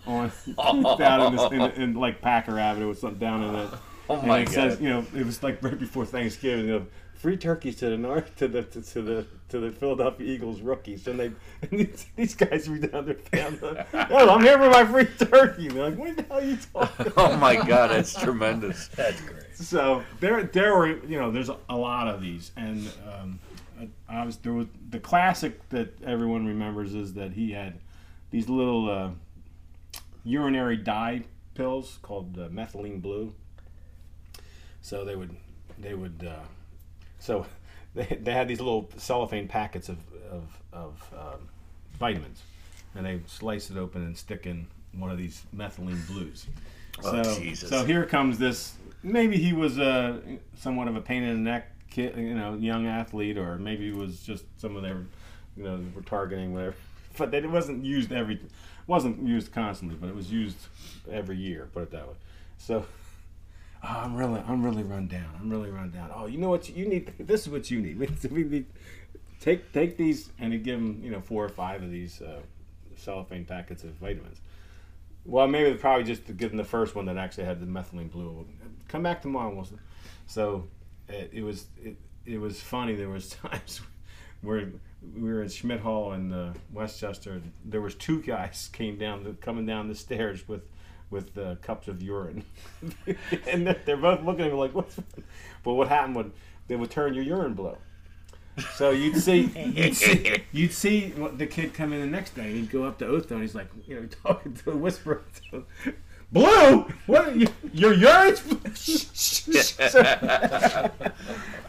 on down in, this, in, in like Packer Avenue or something down in that. Oh and my it says, you know, it was like right before Thanksgiving. You know, free turkeys to the north to the to, to the to the Philadelphia Eagles rookies, and they and these, these guys were down there. Down there oh, I'm here for my free turkey. They're like, what the hell are you talking? Oh my God, that's tremendous. That's great. so there there were you know there's a lot of these, and um, I, I was there was the classic that everyone remembers is that he had these little uh, urinary dye pills called uh, methylene blue. So they would they would uh, so they, they had these little cellophane packets of of, of um, vitamins, and they slice it open and stick in one of these methylene blues. Oh, so, Jesus. so here comes this. Maybe he was uh, somewhat of a pain in the neck kid, you know, young athlete, or maybe it was just some of their, you know, were targeting whatever. But it wasn't used every, wasn't used constantly, but it was used every year. Put it that way. So, oh, I'm really, I'm really run down. I'm really run down. Oh, you know what you need? This is what you need. We need take take these and give them, you know, four or five of these uh, cellophane packets of vitamins. Well, maybe probably just give them the first one that actually had the methylene blue. Come back tomorrow. We'll, so it, it was it, it was funny. There was times where we were in Schmidt Hall in uh, West Chester. There was two guys came down coming down the stairs with with uh, cups of urine, and they're, both looking at me like, "What's?" But what happened would they would turn your urine blue. So you'd see, you'd see, you'd see the kid come in the next day. He'd go up to Otho, and he's like, you know, talking to a whisper. Blue, what? Your urine's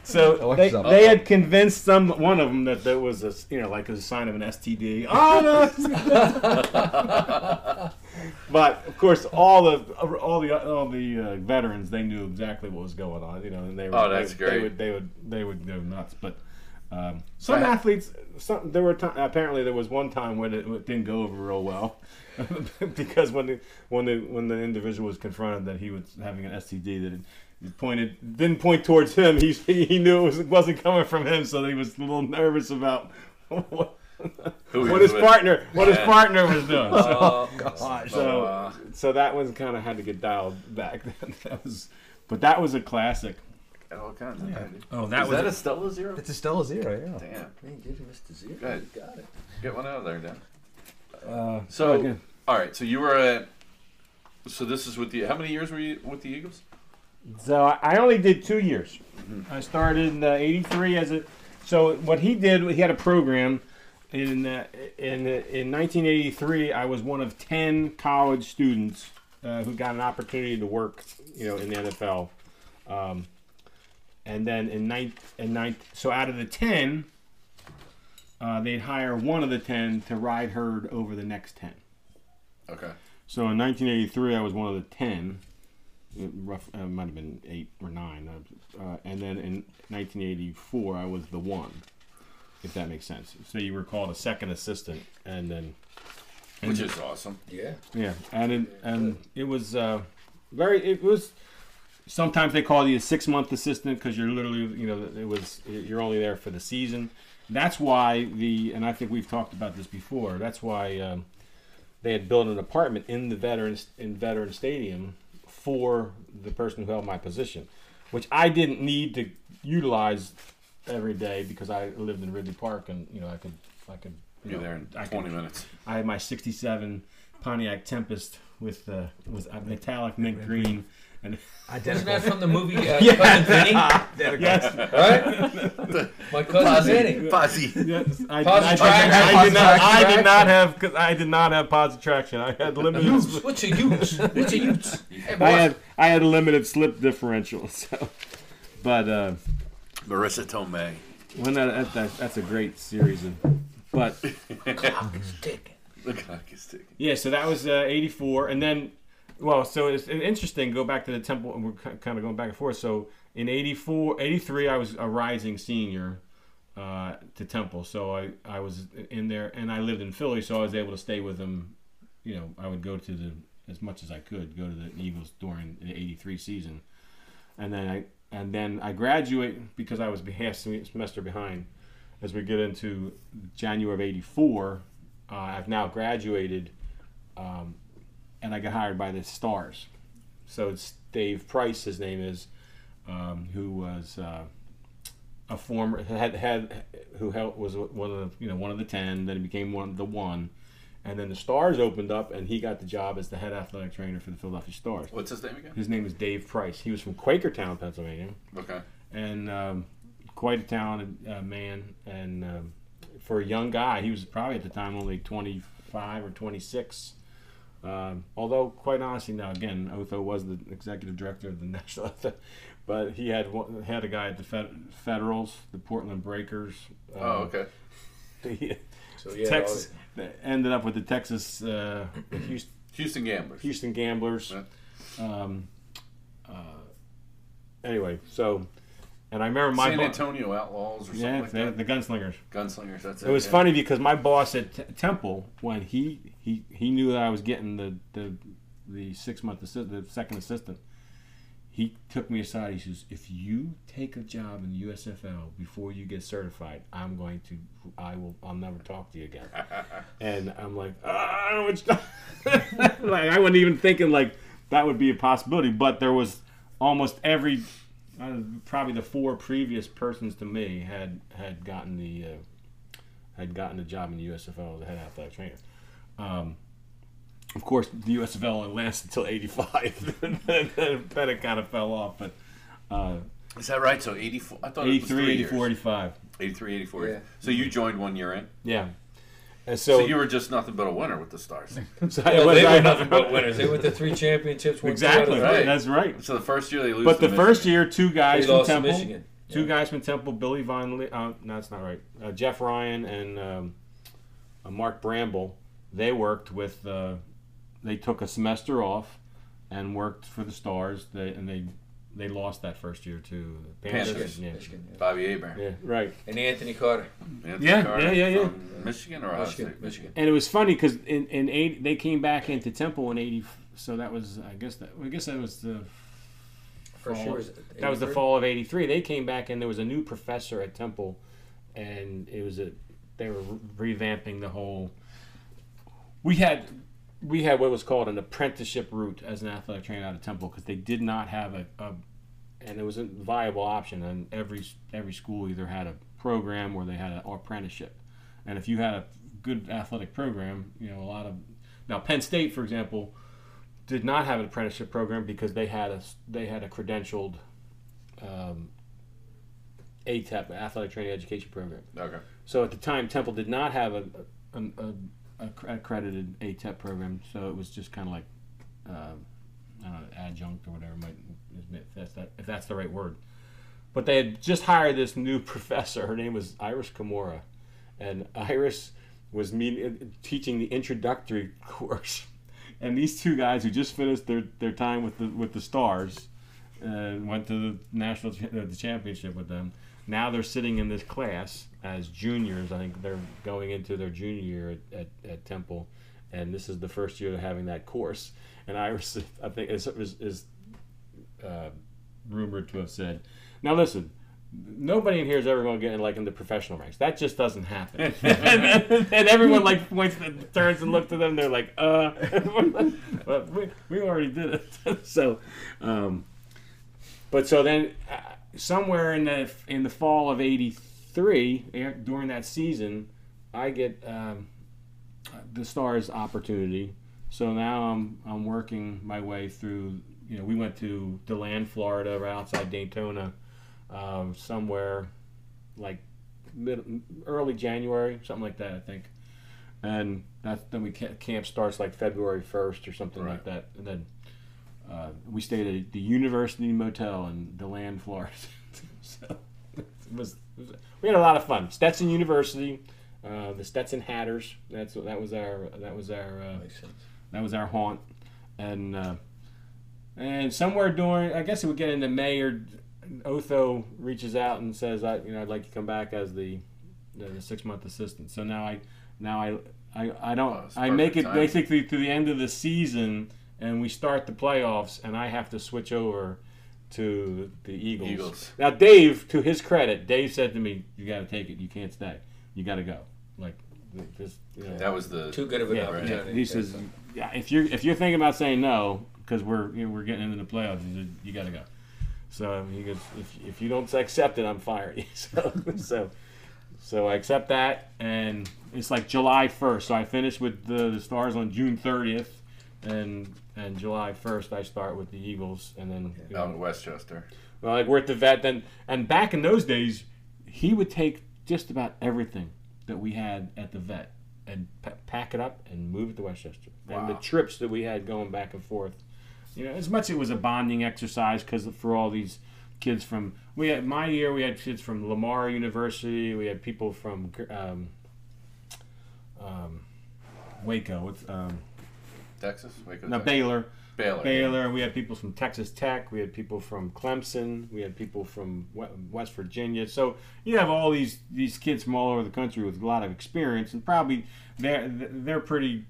so they, they had convinced some one of them that that was a s- you know like a sign of an STD. Oh no! but of course, all the all the all the uh, veterans they knew exactly what was going on. You know, and they were Oh, that's they, great. They would they would they would go nuts. But um, some Right. athletes, some there were ti apparently there was one time when it, it didn't go over real well. because when the when the when the individual was confronted that he was having an STD, that it, it pointed didn't point towards him. He he knew it was, wasn't coming from him, so he was a little nervous about what, what his with. partner what his partner was doing. So, Oh, So, so uh, so that one kind of had to get dialed back. that was, but that was a classic. Got all kinds of yeah. Oh, Is that a Stella Zero? It's a Stella Zero, yeah. Damn. man, did you Mr. Zero? Good. You got it. Get one out of there, Dan. Uh, So, again. all right. So you were at. So this is with the. How many years were you with the Eagles? So I I only did two years. Mm-hmm. I started in uh, '83 as a. So what he did, he had a program. In uh, in in 1983, I was one of ten college students uh, who got an opportunity to work, you know, in the NFL. Um, and then in ninth and ninth, so out of the ten, uh, they'd hire one of the ten to ride herd over the next ten. Okay. So in 1983, I was one of the ten. Uh, Rough, uh, might have been eight or nine. Uh, uh, and then in 1984, I was the one. If that makes sense. So you were called a second assistant, and then Which is awesome. Yeah. yeah, and it, and it was uh, very. It was. Sometimes they call you a six month assistant because you're literally, you know, it was you're only there for the season. That's why the and I think we've talked about this before. That's why um, they had built an apartment in the veterans in Veteran Stadium for the person who held my position, which I didn't need to utilize every day because I lived in Ridley Park and you know I could I could you Be know, there in I 20 could, minutes. I had my '67 Pontiac Tempest with uh, was a metallic mint green, and Isn't that from the movie uh, Yeah. Cousin Vinny? yes, Right? My cousin Vinny. Posse. yes, I, I, Positive I, traction, I, did not, I did not have 'cause I did not have positive traction. I had limited. Utes. What's a ute? What's a ute? Hey, boy. I had I had a limited slip differential. So, but uh, Marisa Tomei. when that, that, that that's a great series. Of, but Clock is ticking. The clock is ticking. Yeah, so that was uh, 84. And then, well, so it's interesting, go back to the temple, and we're kind of going back and forth. So in 84, 83, I was a rising senior uh, to Temple. So I, I was in there, and I lived in Philly, so I was able to stay with them. You know, I would go to the, as much as I could, go to the Eagles during the 83 season. And then I, and then I graduate because I was half semester behind. As we get into January of '84, uh, I've now graduated, um, and I got hired by the Stars. So it's Dave Price, his name is, um, who was uh, a former had had who held, was one of the you know one of the ten. Then he became one of the one, and then the Stars opened up, and he got the job as the head athletic trainer for the Philadelphia Stars. What's his name again? His name is Dave Price. He was from Quakertown, Pennsylvania Okay. and um, quite a talented uh, man. And um, for a young guy, he was probably at the time only 25 or 26. Um, although, quite honestly, now again, Otho was the executive director of the National, but he had one, had a guy at the Fed, Federals, the Portland Breakers. uh, Oh, okay. the So yeah, Texas ended up with the Texas, uh, the Houston, Houston Gamblers. Houston Gamblers. Um, uh, anyway, so, and I remember my San bo- Antonio Outlaws or something yeah, like the, that. the gunslingers. Gunslingers. That's it. It was yeah. funny because my boss at T- Temple, when he he he knew that I was getting the the the six month assist, the second assistant, he took me aside. He says, "If you take a job in the USFL before you get certified, I'm going to, I will, I'll never talk to you again." and I'm like, "Ah, I don't know what you're like I wasn't even thinking like that would be a possibility, but there was almost every. Uh, probably the four previous persons to me had had gotten the uh, had gotten a job in the USFL as a head athletic trainer. Um, of course, the USFL only lasted until '85, and then then it kind of fell off. But uh, Is that right? So 84. I thought it was 83, three 84, years. 85. 83, 84. Yeah. So you joined one year in. Yeah. And So, so, you were just nothing but a winner with the Stars. so Well, was- they I- were nothing but winners. They went to three championships. won two out Exactly. Right. That's right. so the first year they lose. But to the first year, two guys They from Temple, Michigan. two Yeah. guys from Temple, Billy Von, Le- uh, no, that's not right. Uh, Jeff Ryan and um, uh, Mark Bramble. They worked with. Uh, they took a semester off and worked for the Stars. They and they they lost that first year to the Panthers. Panthers. Yeah. Michigan, yeah. Bobby Abraham. yeah, right. And Anthony Carter, Anthony Yeah, Carter yeah, yeah, yeah. from Michigan or Ohio Michigan, Michigan. And it was funny because in in eight they came back into Temple in eighty. So that was I guess that I guess that was the First fall- year was that was the fall of '83. They came back and there was a new professor at Temple, and it was a they were revamping the whole. We had we had what was called an apprenticeship route as an athletic trainer out of Temple because they did not have a, a and it was a viable option. And every every school either had a program or they had an apprenticeship. And if you had a good athletic program, you know a lot of now Penn State, for example, did not have an apprenticeship program because they had a they had a credentialed um, ATEP athletic training education program. Okay. So at the time, Temple did not have a, a, a, accredited ATEP program, so it was just kind of like um, I don't know, adjunct or whatever might if that's that if that's the right word. But they had just hired this new professor. Her name was Iris Kimura, and Iris was meeting, teaching the introductory course. And these two guys who just finished their, their time with the with the Stars, uh, went to the national uh, the championship with them. Now they're sitting in this class as juniors. I think they're going into their junior year at, at, at Temple, and this is the first year they're having that course. And Iris, I think, is is, is uh, rumored to have said, "Now listen." Nobody in here is ever going to get in like in the professional ranks. That just doesn't happen. and, and everyone like points, and turns and looks at them. They're like, "Uh, but we, we already did it." so, um, but so then, uh, somewhere in the in the fall of '83, during that season, I get um, the Stars opportunity. So now I'm I'm working my way through. You know, we went to DeLand, Florida, right outside Daytona, um, somewhere like mid, early January, something like that, I think. And that's then we camp starts like February first or something like that, and then uh, we stayed at the University Motel in DeLand, Florida. so it was, it was- we had a lot of fun. Stetson University, uh, the Stetson Hatters. That's that was our that was our uh, Makes sense. that was our haunt, and uh, and somewhere during I guess it would get into May or Otho reaches out and says I you know I'd like to come back as the the, the six month assistant. So now I now I I, I don't Oh, I make it timing. basically to the end of the season and we start the playoffs and I have to switch over to the Eagles. Eagles. Now Dave, to his credit, Dave said to me, "You got to take it. You can't stay. You got to go." Like this, you know. That was the Too good of an Yeah, opportunity. yeah. He says, yeah, if you're if you're thinking about saying no because we're you know, we're getting into the playoffs, he you got to go. So he goes, if, if you don't accept it, I'm firing you. So so so I accept that, and it's like July 1st. So I finish with the, the Stars on June 30th, and and July 1st I start with the Eagles, and then you know, out in West Chester. well, like we're at the vet then, and back in those days, he would take just about everything that we had at the vet and pa- pack it up and move it to West Chester. And the trips that we had going back and forth, you know, as much as it was a bonding exercise because for all these kids from we had my year we had kids from Lamar University, we had people from um, um, Waco, it's, um, Texas? Waco, no Texas? Baylor. Baylor. Baylor. We had people from Texas Tech. We had people from Clemson. We had people from West Virginia. So you have all these these kids from all over the country with a lot of experience, and probably they're they're pretty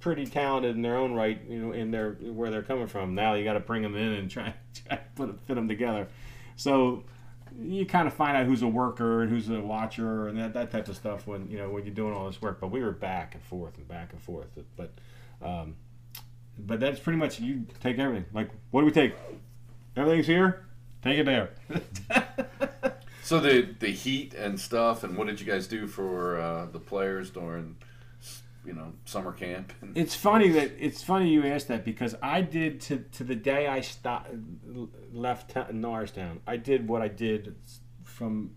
pretty talented in their own right. You know, in their where they're coming from. Now you got to bring them in and try, try to put fit them together. So you kind of find out who's a worker and who's a watcher and that, that type of stuff when you know when you're doing all this work. But we were back and forth and back and forth. But um, but that's pretty much you take everything. Like, what do we take? Everything's here. Take it there. So the the heat and stuff, and what did you guys do for uh, the players during, you know, summer camp? And, it's funny that it's funny you asked that because I did to to the day I stopped left ta- Norristown. I did what I did from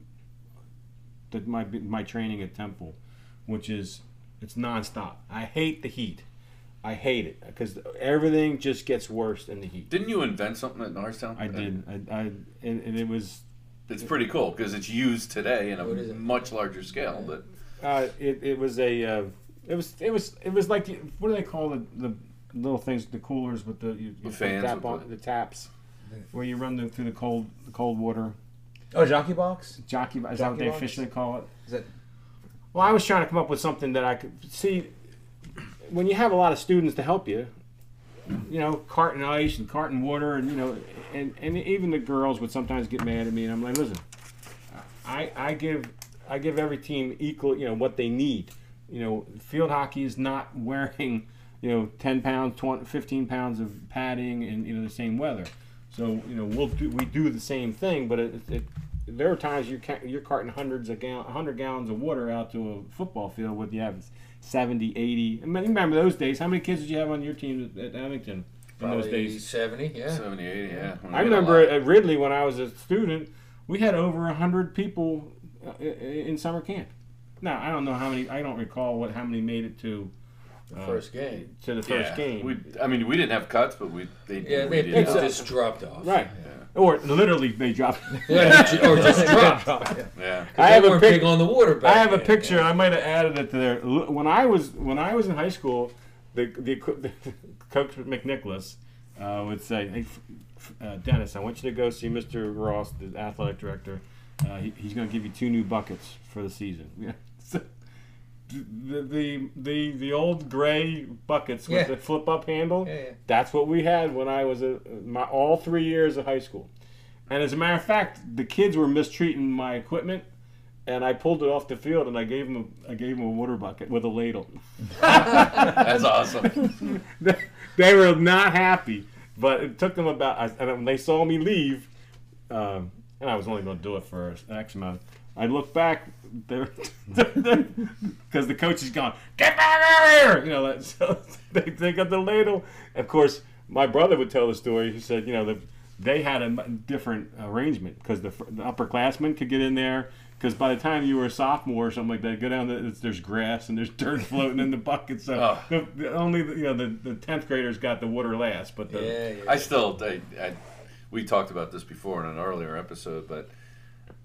the, my my training at Temple, which is it's nonstop. I hate the heat. I hate it because everything just gets worse in the heat. Didn't you invent something at Norristown? I did. I, I and, and it was It's pretty cool because it's used today in a What is it? much larger scale. But Uh, it, it was a uh, it was it was it was like the, what do they call the, the little things the coolers with the you, you The fans tap with on, the- the taps where you run the, through the cold the cold water Oh, jockey box. jockey box is that what Jockey they box? officially call it Is that well I was trying to come up with something that I could see when you have a lot of students to help you you know carton ice and carton water and you know and and even the girls would sometimes get mad at me and I'm like listen I I give I give every team equal, you know, what they need. You know, field hockey is not wearing, you know, 10 pounds, 20, 15 pounds of padding in you know the same weather. So you know, we'll do we do the same thing, but it, it there are times you're you're carting hundreds of gallon, 100 gallons of water out to a football field with you have 70, 80. I mean, remember those days? How many kids did you have on your team at Abington in those days? 70, yeah. 70, 80, yeah. When I remember at Ridley when I was a student, we had over hundred people uh, in summer camp. Now I don't know how many. I don't recall what how many made it to The uh, first game. to the first yeah. game. We, I mean, we didn't have cuts, but we they Yeah, we they, did just dropped off. right, or literally they dropped. Yeah, or just dropped. yeah. I have a weren't pic- big on the water back I have a picture. yeah. I might have added it to there. When I was when I was in high school, the the, the coach McNicholas uh, would say, "Hey, f- f- uh, Dennis, I want you to go see Mr. Ross, the athletic director. Uh, he, he's going to give you two new buckets for the season." Yeah. So, the, the the the old gray buckets with Yeah. the flip up handle. Yeah, yeah. That's what we had when I was a, my all three years of high school. And as a matter of fact, the kids were mistreating my equipment, and I pulled it off the field and I gave them a, I gave them a water bucket with a ladle. That's awesome. they were not happy, but it took them about. And when they saw me leave, um, and I was only going to do it for X amount. I look back, there, because the coach is gone. Get back out of here! You know, that- so they, they got the ladle. Of course, my brother would tell the story. He said, you know, the, they had a different arrangement because the, fr- the upperclassmen could get in there. Because by the time you were a sophomore or something like that, go down the, it's, there's grass and there's dirt floating in the bucket. So Oh. the, the, only the, you know the the tenth graders got the water last, but the, Yeah, yeah. I still, I, I, we talked about this before in an earlier episode, but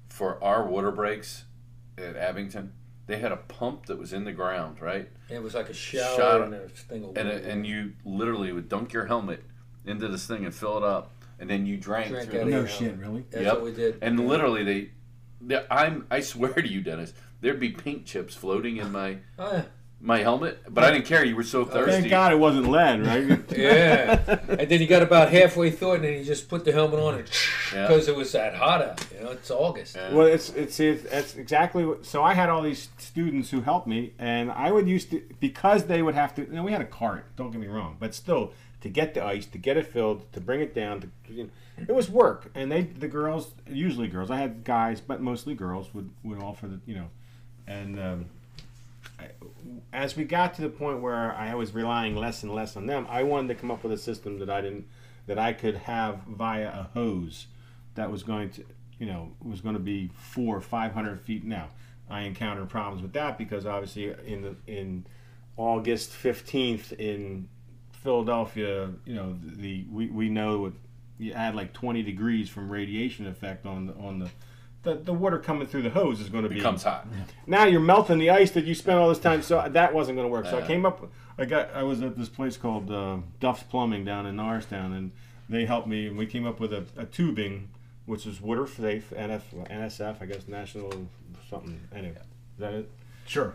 for our water breaks at Abington, they had a pump that was in the ground, right? it was like a shower Shot- and a thing of And water. it, and you literally would dunk your helmet into this thing and fill it up, and then you drank, Drank through out the of no Yeah. shit, really. That's Yep. what we did. And literally, they, they, I'm, I swear to you, Dennis, there'd be paint chips floating in my Oh, yeah. My helmet, but I didn't care. You were so thirsty. Thank God it wasn't lead, right? Yeah, and then he got about halfway through it, and then you just put the helmet on, and Yeah. because it was that hot out. You know, it's August. Yeah. Well, it's it's it's, it's exactly what. So I had all these students who helped me, and I would used to because they would have to. You know, we had a cart. Don't get me wrong, but still, to get the ice, to get it filled, to bring it down, to, you know, it was work. And they, the girls, usually girls. I had guys, but mostly girls would would offer the, you know, and. Um, I, as we got to the point where I was relying less and less on them, I wanted to come up with a system that I didn't, that I could have via a hose, that was going to, you know, was going to be four or five hundred feet. Now, I encountered problems with that because obviously in the in August fifteenth in Philadelphia, you know, the we, we know you add like twenty degrees from radiation effect on the on the. The, the water coming through the hose is going to be becomes hot. now you're melting the ice that you spent all this time. So that wasn't going to work. So I came up. I got. I was at this place called uh, Duff's Plumbing down in Norristown, and they helped me. And we came up with a, a tubing, which is water safe. NF, NSF, I guess National something. Anyway, is that it? Sure.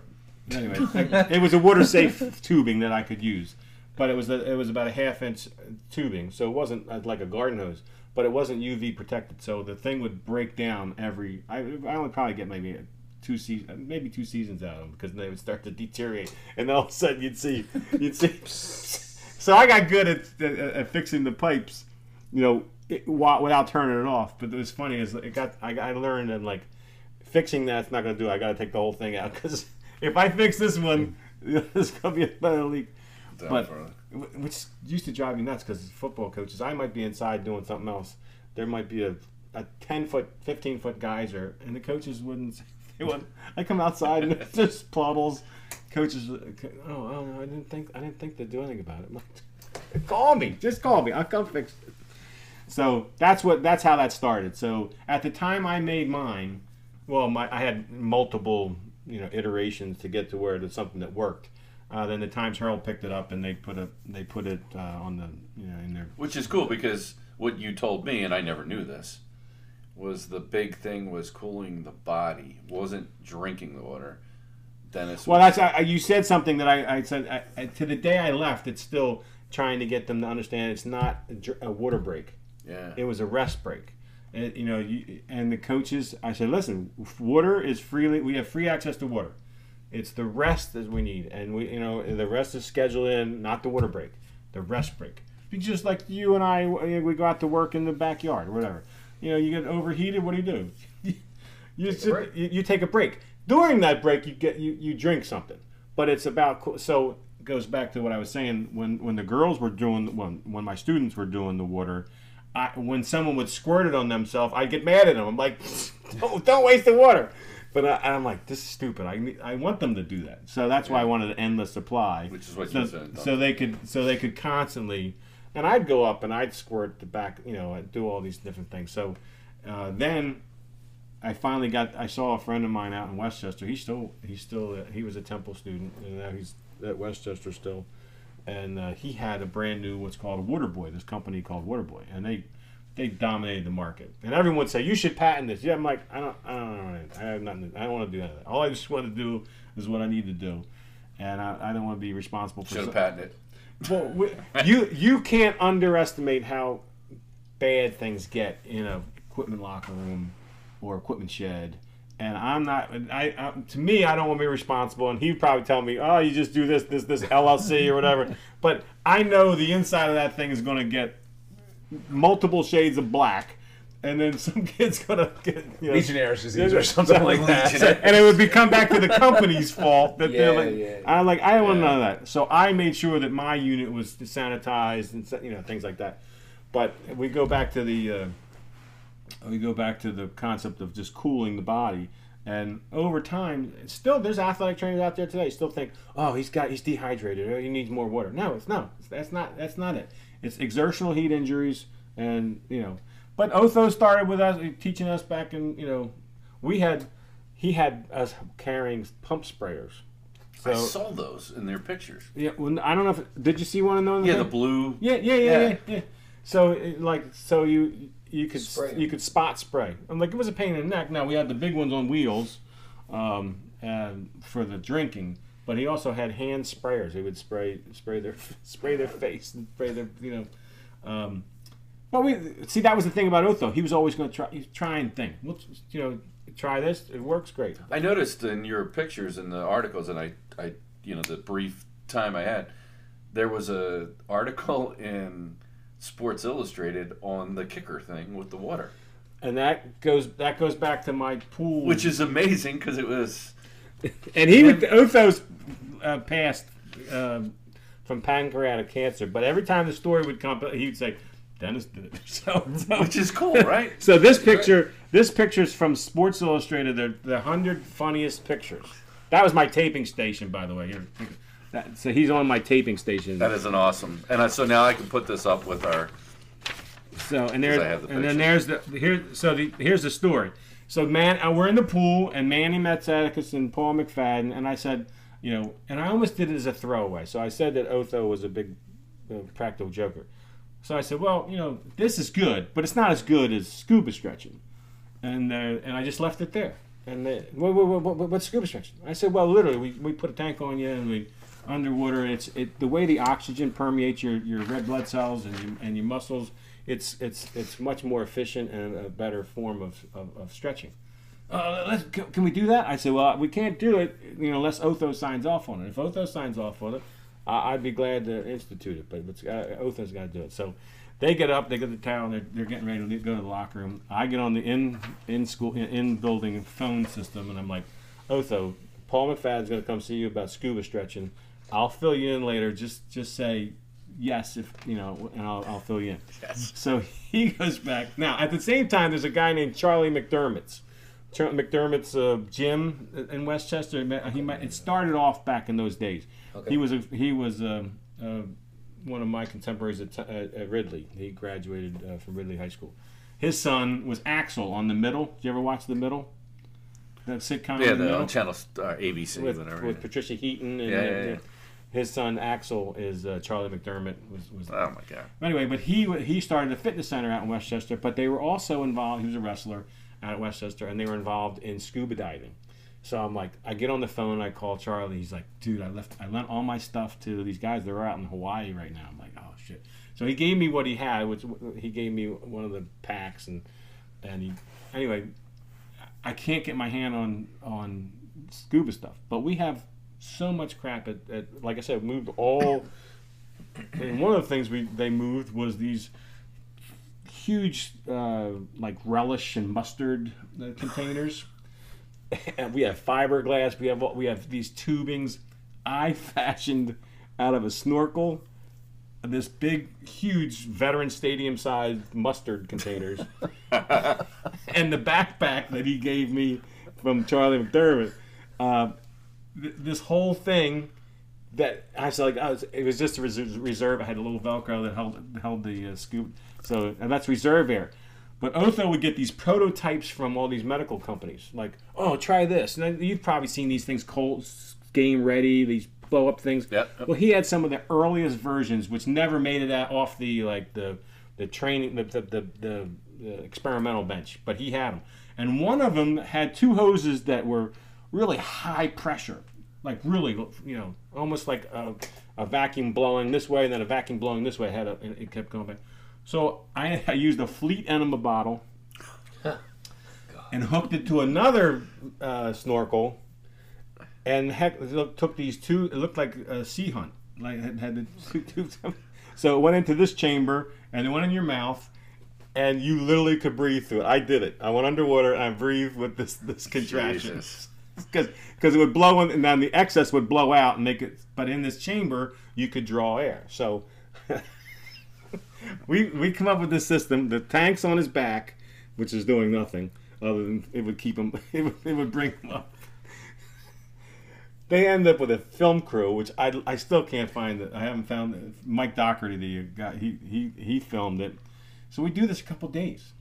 Anyway, I- it was a water safe tubing that I could use, but it was a, it was about a half inch tubing, so it wasn't uh, like a garden hose, but it wasn't UV protected, so the thing would break down every. I I only probably get maybe two seasons, maybe two seasons out of them because they would start to deteriorate, and all of a sudden you'd see you'd see. So I got good at, at, at fixing the pipes, you know, it, without turning it off. But it was funny is it got I, I learned that like fixing that's not to do. it. I got to take the whole thing out because if I fix this one, there's to be another leak. But which used to drive me nuts because football coaches, I might be inside doing something else. There might be a, a ten foot, fifteen foot geyser, and the coaches wouldn't. They wouldn't. I come outside and just puddles. Coaches, uh, oh, oh, no, I didn't think, I didn't think they'd do anything about it. Like, call me, just call me. I'll come fix it. So that's what that's how that started. So at the time I made mine, well, my I had multiple you know iterations to get to where it was something that worked. Uh, then the Times Herald picked it up and they put a they put it uh, on the you know in their Which is cool because what you told me, and I never knew this, was the big thing was cooling the body, wasn't drinking the water. Dennis. Well, that's I, you said something that I, I said I, I, to the day I left. It's still trying to get them to understand it's not a, a water break. yeah. It was a rest break, And, you know, you, and the coaches, I said, listen, water is freely. We have free access to water. It's the rest that we need, and we, you know, the rest is scheduled in, not the water break, the rest break. It's just like you and I, we go out to work in the backyard or whatever. You know, you get overheated. What do you do? you, Take a sit- break. you, you take a break. During that break, you get you, you drink something. But it's about so it goes back to what I was saying when when the girls were doing when when my students were doing the water. I, when someone would squirt it on themselves, I'd get mad at them. I'm like, don't, don't waste the water. But I, I'm like, this is stupid. I, I want them to do that. So that's why I wanted an endless supply. Which is what so, you said. So they could so they could constantly, and I'd go up and I'd squirt the back, you know, I'd do all these different things. So uh, then I finally got. I saw a friend of mine out in West Chester. He's still he's still uh, he was a Temple student, and now he's at West Chester still. And uh, he had a brand new what's called a Waterboy. This company called Waterboy, and they they dominated the market. And everyone would say you should patent this. Yeah, I'm like I don't I don't. I have nothing. I don't want to do that. All I just want to do is what I need to do, and I, I don't want to be responsible for. Should have patented. well, we, you you can't underestimate how bad things get in a equipment locker room or equipment shed. And I'm not. I, I to me, I don't want to be responsible. And he'd probably tell me, "Oh, you just do this, this, this LLC or whatever." But I know the inside of that thing is going to get multiple shades of black, and then some kid's to get you know, Legionnaires disease or something like that. and it would be come back to the company's fault that they're Yeah, like, yeah. I like I don't want none of that. So I made sure that my unit was sanitized and you know things like that. But we go back to the uh, we go back to the concept of just cooling the body. And over time, still there's athletic trainers out there today still think, oh, he's got he's dehydrated or he needs more water. No, it's no, that's not that's not it. It's exertional heat injuries, and you know. But Otho started with us teaching us back in you know, we had he had us carrying pump sprayers. So I saw those in their pictures. yeah, well, I don't know if did you see one of those? Yeah, the blue. Yeah, yeah, yeah, Yeah. yeah. yeah. So it, like, so you you could Spray 'em. you could spot spray. I'm like, it was a pain in the neck. Now we had the big ones on wheels, um, and for the drinking. But he also had hand sprayers. He would spray spray their spray their face and spray their you know. Um, well, we see that was the thing about Otho. He was always going to try he's trying thing. Let's you know try this. It works great. I noticed in your pictures in the articles, and I, I, you know, the brief time I had, there was a article in Sports Illustrated on the kicker thing with the water, And that goes that goes back to my pool, which is amazing because it was. And he would Otho's uh, passed um, from pancreatic cancer, but every time the story would come, he'd say, "Dennis did it." So, so, Which is cool, right? so this picture, this picture is from Sports Illustrated. The the hundred funniest pictures. That was my taping station, by the way. Here, that, so he's on my taping station. That is an awesome. And I, so now I can put this up with our. So and there's the and then there's the here. So the here's the story. So man, uh, we're in the pool, and Manny Matsakis and Paul McFadden, and I said, you know, and I almost did it as a throwaway. So I said that Otho was a big uh, practical joker. So I said, well, you know, this is good, but it's not as good as scuba stretching, and uh, and I just left it there. And what, what, what, what, what's scuba stretching? I said, well, literally, we, we put a tank on you and we underwater. And it's it the way the oxygen permeates your, your red blood cells and your, and your muscles. It's it's it's much more efficient and a better form of, of, of stretching. Uh, let's, can, we do that? I said, well, we can't do it, you know, unless Otho signs off on it. If Otho signs off on it, I, I'd be glad to institute it, but it's, uh, Otho's got to do it. So they get up, they get the towel, they're, they're getting ready to go to the locker room. I get on the in in school in, in building phone system, and I'm like, Otho, Paul McFadden's going to come see you about scuba stretching. I'll fill you in later. Just just say yes if you know, and I'll, I'll fill you in. Yes. So he goes back. Now, at the same time, there's a guy named Charlie McDermott's. Char- McDermott's uh, gym in West Chester. He might, it started off back in those days. Okay. He was a, he was um uh, one of my contemporaries at, at, at Ridley. He graduated uh, from Ridley High School. His son was Axel on the Middle. Did you ever watch the Middle? That sitcom. Yeah, the the on channel uh, ABC, with, whatever. with Patricia Heaton and Yeah, yeah, uh, yeah. His son Axel is uh, Charlie McDermott was was oh my god. Anyway, but he he started a fitness center out in West Chester, but they were also involved. He was a wrestler out at West Chester, and they were involved in scuba diving. So I'm like, I get on the phone, I call Charlie. He's like, dude, I left, I lent all my stuff to these guys. They're out in Hawaii right now. I'm like, oh shit. So he gave me what he had, which he gave me one of the packs, and and he anyway. I can't get my hand on on scuba stuff, but we have so much crap at, at like I said, moved all. and one of the things we they moved was these huge uh, like relish and mustard uh, containers, and we have fiberglass. We have we have these tubings. I fashioned out of a snorkel this big, huge veteran stadium sized mustard containers, and the backpack that he gave me from Charlie McDermott. Uh, th- this whole thing that I was like, I was, it was just a reserve. I had a little Velcro that held held the uh, scoop. So and that's reserve air. But Otho would get these prototypes from all these medical companies, like, oh, try this. And you've probably seen these things, cold game ready, these blow up things. Yep. Well, he had some of the earliest versions, which never made it out off the like the the training the the, the, the, the experimental bench, but he had them. And one of them had two hoses that were really high pressure, like really, you know, almost like a, a vacuum blowing this way and then a vacuum blowing this way. Had a, it kept going back. So I, I used a Fleet enema bottle and hooked it to another uh, snorkel, and heck, look- took these two. It looked like a sea hunt, like it had the. So it went into this chamber, and it went in your mouth, and you literally could breathe through it. I did it. I went underwater and I breathed with this this contraction Jesus. because because it would blow in, and then the excess would blow out and make it. But in this chamber, you could draw air. So we we come up with this system. The tank's on his back, which is doing nothing other than it would keep him. It would, it would bring him up. They end up with a film crew, which I, I still can't find. It. I haven't found it. Mike Doherty, the guy, he he he filmed it. So we do this a couple days,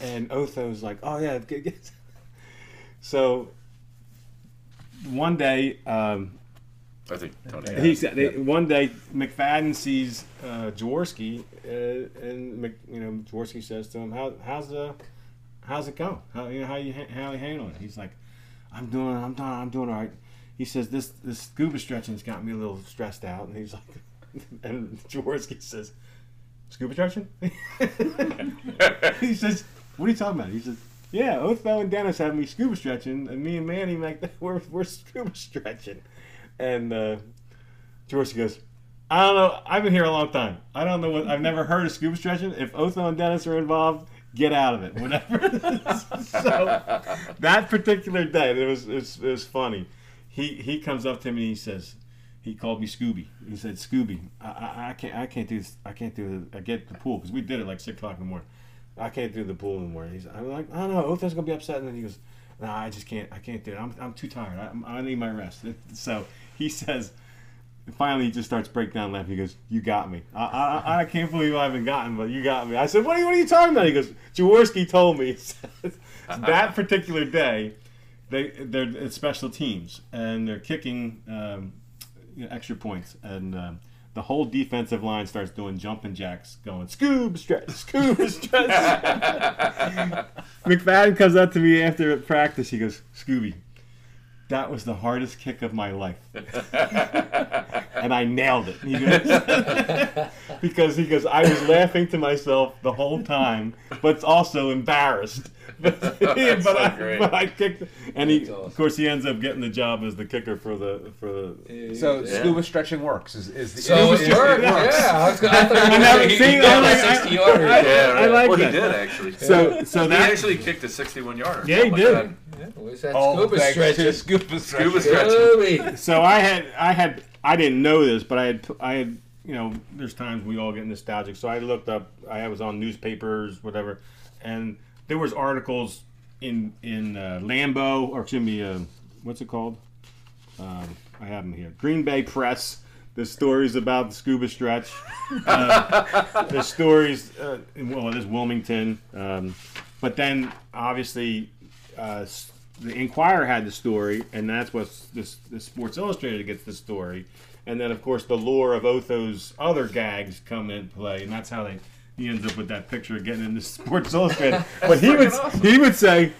and Otho's like, "Oh yeah." get- get-" So one day, um, I think Tony. he said they, one day McFadden sees uh, Jaworski, uh, and Mc, you know Jaworski says to him, "How how's the how's it go? How you know how you how you handling it?" He's like, "I'm doing I'm doing I'm doing all right." He says, "This this scuba stretching's got me a little stressed out," and he's like, and Jaworski says, "Scuba stretching?" he says, "What are you talking about?" He says. Yeah, Otho and Dennis have me scuba stretching, and me and Manny like we're we're scuba stretching, and uh, George goes, I don't know. I've been here a long time. I don't know what. I've never heard of scuba stretching. If Otho and Dennis are involved, get out of it. Whatever. so that particular day, it was, it was it was funny. He he comes up to me and he says, he called me Scooby. He said, Scooby, I, I, I can't I can't do this. I can't do the, I get the pool because we did it like six o'clock in the morning. I can't do the pool anymore. He's I'm like, I don't know. Otho's gonna be upset, and then he goes, No, I just can't. I can't do it. I'm, I'm too tired. I, I need my rest. So he says, finally, he just starts breaking down laughing. He goes, "You got me. I, I, I can't believe I haven't gotten, but you got me." I said, "What are you, what are you talking about?" He goes, "Jaworski told me." that particular day, they they're it's special teams and they're kicking um, you know, extra points and. Um, the whole defensive line starts doing jumping jacks, going scuba stretch, scuba stretch. McFadden comes up to me after practice. He goes, "Scooby, that was the hardest kick of my life," and I nailed it. He goes, because he goes, I was laughing to myself the whole time, but also embarrassed. But, but, so I, but I kicked, and he, awesome. of course, he ends up getting the job as the kicker for the for the. So Yeah. scuba stretching works. Is, is the So is- it is- worked. Yeah, I, was gonna, I thought you were I gonna never say he, seen- he got I like- I- 60 yarder. I- Yeah, I like well, that. he did actually. So so he that actually kicked a 61 yarder. Yeah, he oh How did. that? Yeah, where's that Oh, scuba thanks stretching? Scuba stretching. Scuba stretching. Scooby. so I had I had I didn't know this, but I had I had you know there's times we all get nostalgic. So I looked up. I was on newspapers, whatever, and there was articles in in uh, Lambeau or excuse me, uh, what's it called? Um, I have them here. Green Bay Press. The stories about the scuba stretch. Uh, the stories. Uh, well, it is Wilmington, um, but then obviously. Uh, s- the Inquirer had the story, and that's what this, the Sports Illustrated gets the story, and then of course the lore of Otho's other gags come in play, and that's how they he ends up with that picture of getting into Sports Illustrated. but he would awesome. he would say,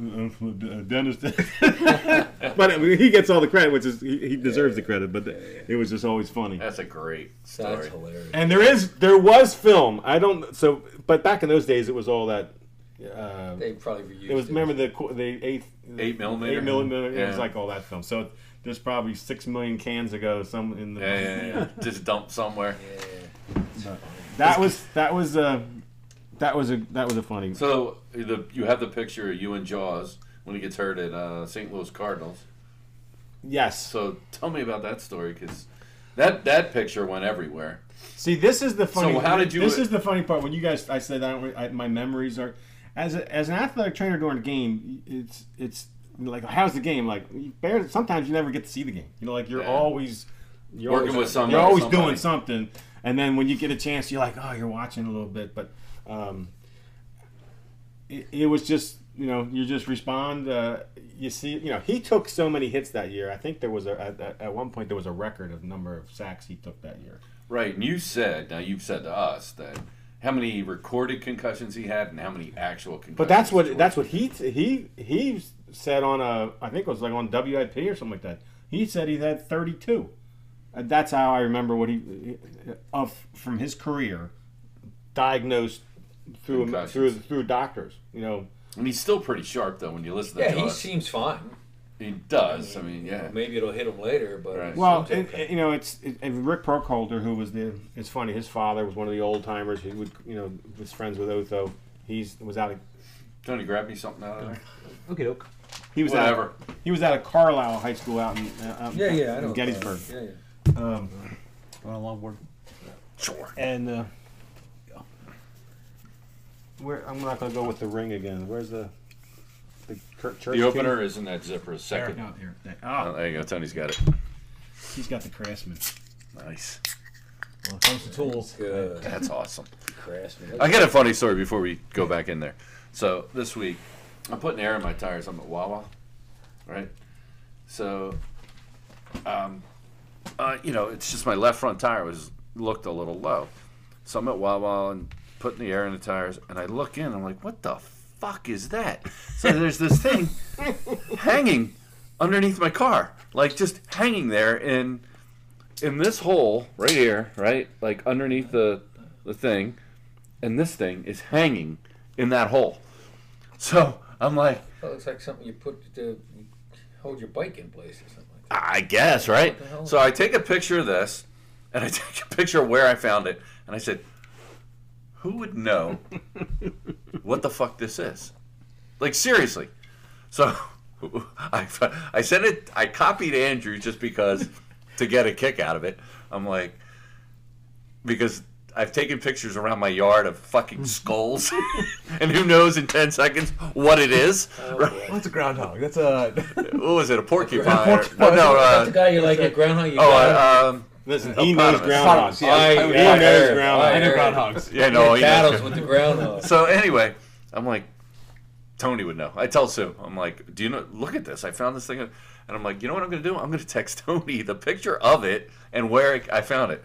uh, Dennis, but he gets all the credit, which is he, he deserves the credit. But it was just always funny. That's a great That's story. hilarious. And there is there was film. I don't so, but back in those days it was all that uh, They probably reused it was remember the the eighth Eight millimeter? eight millimeter. It was like all that film. So there's probably six million cans ago. Some in the Yeah, yeah, yeah. Just dumped somewhere. Yeah. that was that was uh that was a that was a funny. So the you have the picture of you and Jaws when he gets hurt at uh, St. Louis Cardinals. yes. So tell me about that story because that that picture went everywhere. See, this is the funny. So how did you- This is the funny part when you guys. I said I don't. I, my memories are as a, as an athletic trainer during a game. It's it's like how's the game? Like barely, sometimes you never get to see the game. You know, like you're Yeah. always you're Working always, with somebody- You're always somebody. doing something, and then when you get a chance, you're like, oh, you're watching a little bit. But um, it, it was just you know you just respond. Uh, you see, you know, he took so many hits that year. I think there was a at, at- at one point there was a record of number of sacks he took that year. Right, and you said now you've said to us that how many recorded concussions he had and how many actual concussions. But that's what that's what he he he said on a I think it was like on WIP or something like that. He said he had 32. And that's how I remember what he uh, of from his career diagnosed through through through doctors. You know, And he's still pretty sharp though when you listen to Yeah, he Jaws. seems fine. He does. I mean, You know, yeah. maybe it'll hit him later, but Right. well, seems and, okay. and, you know, it's it, and Rick Burkholder, who was the it's funny. His father was one of the old timers. He would you know was friends with Otho. He's was out of Tony, grab me something out of there. Okay, doke. he was Whatever. Out, he was out of Carlisle High School out in uh, out yeah, yeah, I in know. Gettysburg. Yeah, yeah. Um, On a longboard. Sure. And uh, where I'm not going to go with the ring again. Where's the the church? The opener is in that zipper. Key? Second. No, here. There. Oh, Ah, there you go. Tony's got it. he's got the craftsman. Nice. Well, it comes to tools. Good. That's awesome. Craftsman. I got a funny story before we go back in there. So this week, I'm putting air in my tires. I'm at Wawa, right? So, um, uh, you know, it's just my left front tire was looked a little low. So I'm at Wawa and putting the air in the tires, and I look in. I'm like, what the fuck is that? So there's this thing hanging underneath my car, like just hanging there in in this hole right here, right, like underneath the the thing and this thing is hanging in that hole. So I'm like, That looks like something you put to hold your bike in place or something like that. I guess, right? What the hell? So I take a picture of this, and I take a picture of where I found it, and I said, "Who would know what the fuck this is?" Like seriously. So I I sent it. I copied Andrew just because to get a kick out of it. I'm like, because. I've taken pictures around my yard of fucking skulls, and who knows in ten seconds what it is. Oh, right? boy. What's a groundhog? That's a. What was it? A porcupine? porcupine. Oh, no, That's the uh, guy you like at Groundhog. You oh, got uh, um, Listen, he knows groundhogs. Yeah, I, I- I, I knows heard, groundhog. I I know groundhogs. yeah, no, he battles knows. with the groundhogs. So anyway, I'm like, Tony would know. I tell Sue, I'm like, do you know? Look at this. I found this thing, and I'm like, you know what I'm gonna do? I'm gonna text Tony the picture of it and where it, I found it.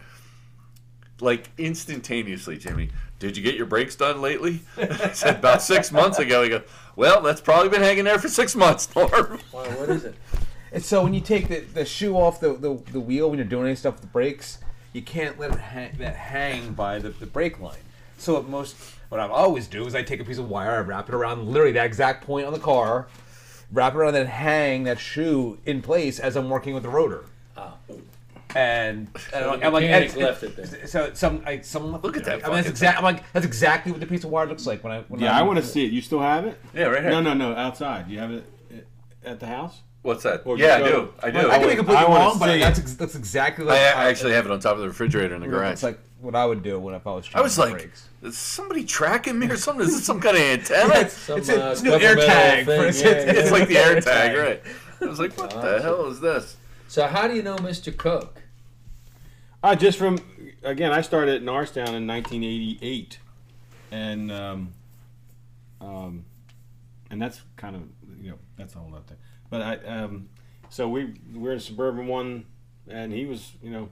Like instantaneously, Jimmy. Did you get your brakes done lately? I said about six months ago. He goes, well, that's probably been hanging there for six months, Norm. Wow, what is it? And so when you take the, the shoe off the, the, the wheel when you're doing any stuff with the brakes, you can't let it hang, that hang by the, the brake line. So what most what I always do is I take a piece of wire, I wrap it around literally that exact point on the car, wrap it around, and hang that shoe in place as I'm working with the rotor. Oh. And, and the I'm like, mechanic and- left it there. So some, I, someone Look at that I mean, that's fucking exact. I'm like, that's exactly what the piece of wire looks like when I. When Yeah, I'm- I want to see it. You still have it? Yeah, right here. No, no, no. Outside. You have it at the house? What's that? Or yeah, I do. I do. I can be completely I wanna wrong, but see that's ex- that's exactly I, like I actually have it on top of the refrigerator in the garage. It's like what I would do when if I was. A kid. I was like, brakes. is somebody tracking me or something? Is this some kind of antenna? Some, It's a- uh, it's a new air governmental tag thing. for- Yeah, it's- yeah. it's like the air Air tag, tag. right? I was like, what the hell is this? So how do you know Mr. Cook? Uh, just from again, I started at Norristown in 1988, and um, um, and that's kind of you know that's all up there. But I um, so we we're in suburban one, and he was you know,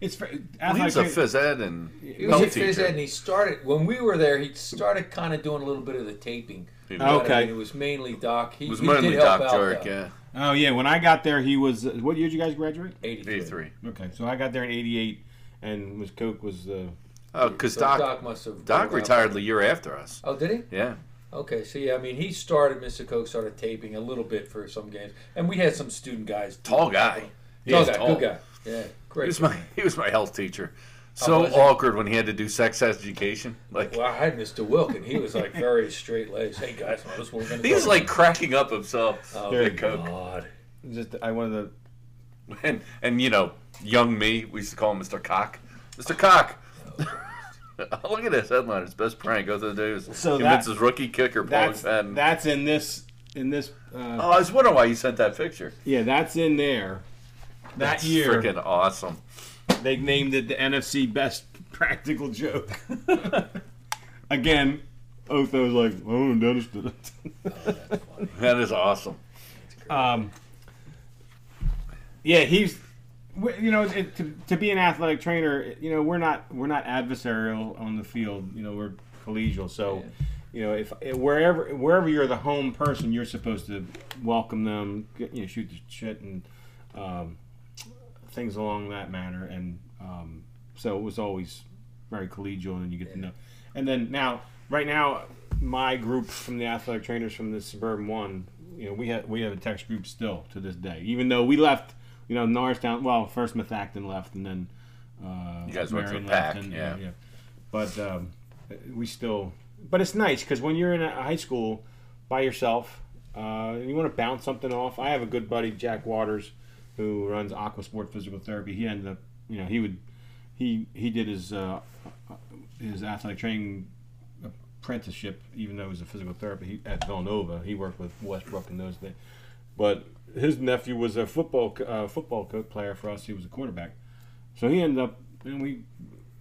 it's Well, as he I was a came- phys ed and He was health a phys ed, and he started when we were there. He started kind of doing a little bit of the taping. He I Okay. mean, it was mainly Doc. He It was he mainly did Doc out, Jurek, though. yeah. Oh yeah, when I got there, he was. What year did you guys graduate? 83. 83. Okay, so I got there in '88, and was Coke was uh, Oh, because So Doc, Doc must have. Doc retired the year after us. Oh, did he? Yeah. Okay, so yeah, I mean, he started, Mr. Coke started taping a little bit for some games, and we had some student guys. Tall guy. Tall guy, tall. good guy. Yeah, great. He great. was my he was my health teacher. So Oh, awkward when he had to do sex education. Like Well, I had Mr. Wilkin. He was like very straight laced. Hey guys, this is what we're gonna he's do. like cracking up himself. oh Big my Coke. God. Just I wanted to And and you know, young me, we used to call him Mr. Cock. Mr. Cock. Oh, Look at this headline. His best prank goes to do is So convinces that- rookie kicker Paul that's that's in this in this uh, oh, I was wondering why you sent that picture. yeah that's in there. That That's year freaking awesome. they named it the NFC Best Practical Joke. Again, Otho was like, "Oh, Dennis did it." That is awesome. Um, yeah, he's, you know, it, to, to be an athletic trainer, you know, we're not we're not adversarial on the field. You know, we're collegial. So, you know, if wherever wherever you're the home person, you're supposed to welcome them, get, you know, shoot the shit and um, things along that manner. And um, so it was always very collegial, and you get to know. And then now, right now, my group from the athletic trainers from the suburban one, you know, we have we have a text group still to this day, even though we left. You know, Norristown. Well, first Methacton left, and then uh, You guys went to the left, pack, and, yeah. But um, we still. But it's nice because when you're in a high school by yourself, uh, and you want to bounce something off. I have a good buddy, Jack Waters, who runs Aqua Sport Physical Therapy. He ended up, you know, he would, he he did his uh, his athletic training apprenticeship, even though he was a physical therapist at Villanova. He worked with Westbrook and those things. But his nephew was a football uh, football co- player for us. He was a quarterback, so he ended up. And we,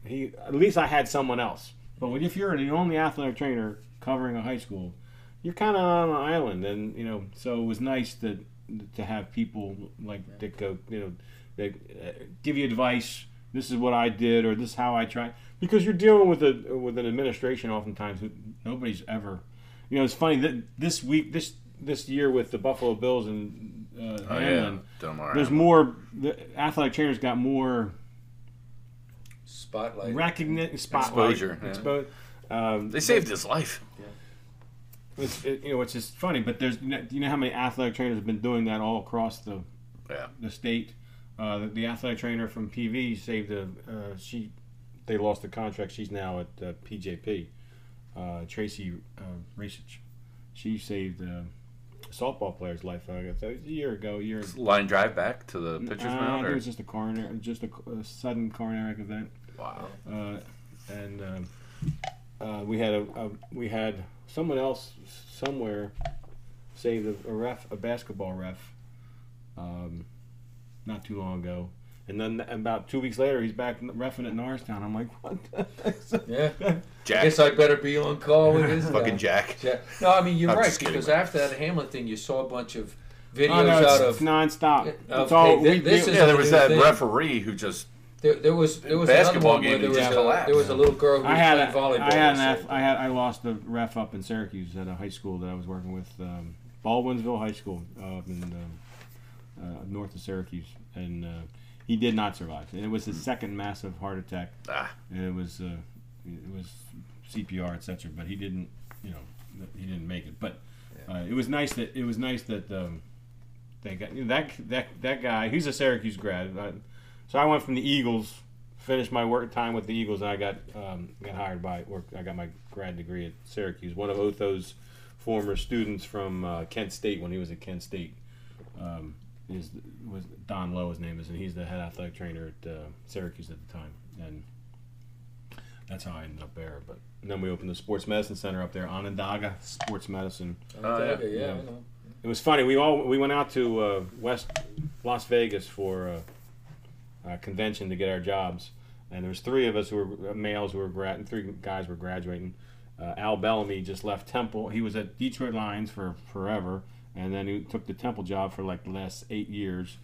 he at least I had someone else. But when, if you're the only athletic trainer covering a high school, you're kind of on an island, and you know. So it was nice to to have people like Dick go, you know, they uh, give you advice. This is what I did, or this is how I tried. Because you're dealing with a with an administration oftentimes who nobody's ever. You know, it's funny that this week, this this year with the Buffalo Bills and uh, Oh Hamlin, yeah, Delmar. there's more. The athletic trainers got more Spotlight. recognition, spotlight, Exposure, yeah. expo- um, They saved his life. It's, it, you know, it's just funny, but there's you know, do you know how many athletic trainers have been doing that all across the Yeah. the state? Uh, the, the athletic trainer from PV saved a uh, she. They lost the contract. She's now at uh, PJP. Uh, Tracy uh, Rasich. She saved uh, a softball player's life. I guess a year ago. A year. Line drive back to the pitcher's Uh, mound. it was just a coronary, just a, a sudden coronary event. Wow. uh, and um, uh, we had a, a we had someone else somewhere saved a, a ref, a basketball ref, um, not too long ago. And then about two weeks later, he's back refing at Norristown. I'm like, what? The Yeah. I guess I better be on call with this Fucking guy. Jack. Yeah. No, I mean you're I'm right because man. after that Hamlin thing, you saw a bunch of videos oh, no, it's, out it's of. nonstop. Yeah, it's okay, all thi- we, this we- is- Yeah, there was that thing. referee who just There, there was there was Basketball another one where game, there was a, there was a little girl who I was had a, playing volleyball. I had an and I had I lost the ref up in Syracuse at a high school that I was working with, um, Baldwinsville High School uh, in um, uh, north of Syracuse, and uh, he did not survive. And it was his second massive heart attack, ah, and it was uh, it was CPR, etc. But he didn't, you know, he didn't make it. But uh, it was nice that it was nice that um, they got you know, that that that guy. He's a Syracuse grad. I, so I went from the Eagles, finished my work time with the Eagles, and I got um, got hired by work. I got my grad degree at Syracuse. One of Otho's former students from uh, Kent State when he was at Kent State. Um, is was Don Lowe his name is, and he's the head athletic trainer at uh, Syracuse at the time, and that's how I ended up there. But then we opened the sports medicine center up there, Onondaga Sports Medicine. Oh, yeah. yeah, yeah, Yeah. It was funny. We all we went out to uh, West Las Vegas for uh, a convention to get our jobs, and there was three of us who were uh, males who were grad, and three guys were graduating. Uh, Al Bellamy just left Temple. He was at Detroit Lions for forever, and then he took the Temple job for like the last eight years,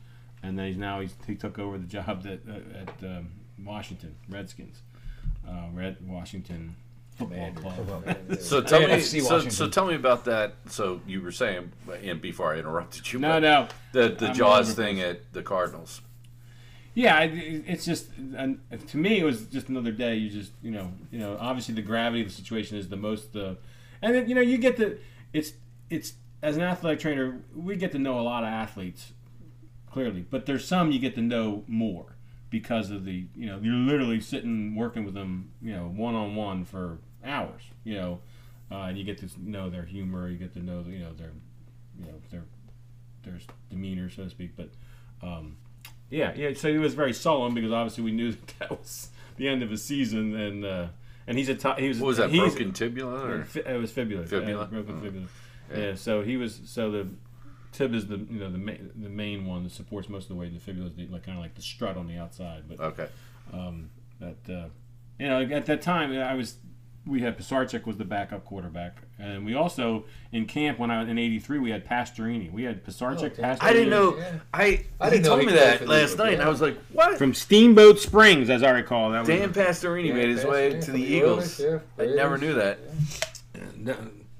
and then he's now he's, he took over the job at uh, at um, Washington Redskins, uh, Red Washington Football Club. so tell me, so, so tell me about that. So you were saying, and before I interrupted you, No, no. the the I'm Jaws thing at the Cardinals. Yeah, it's just to me it was just another day. You just you know you know obviously the gravity of the situation is the most uh, and then, you know you get the it's it's as an athletic trainer we get to know a lot of athletes clearly, but there's some you get to know more because of the you know you're literally sitting working with them you know one on one for hours you know uh, and you get to know their humor you get to know you know their you know their their demeanor so to speak but um, yeah yeah so it was very solemn because obviously we knew that, that was the end of his season and uh, and he's a top he was What was that? he's- Broken tibula? Or? It was fibula. Fibula? Yeah, broken Oh. fibula. Yeah. Yeah. So he was. So the tib is the you know the main the main one that supports most of the weight. The fibula is the, like kind of like the strut on the outside. But Okay. um, but uh, you know at that time I was we had Pisarcik was the backup quarterback, and we also in camp when I was in '83 we had Pastorini. We had Pisarcik, Oh, Pastorini. I didn't know. Yeah. I, I didn't tell told me that last Eagles, night. yeah. I was like, what? from Steamboat Springs, as I recall. That was Dan Pastorini Yeah, made his way to the the Eagles. Oilers, yeah, I never knew that. No,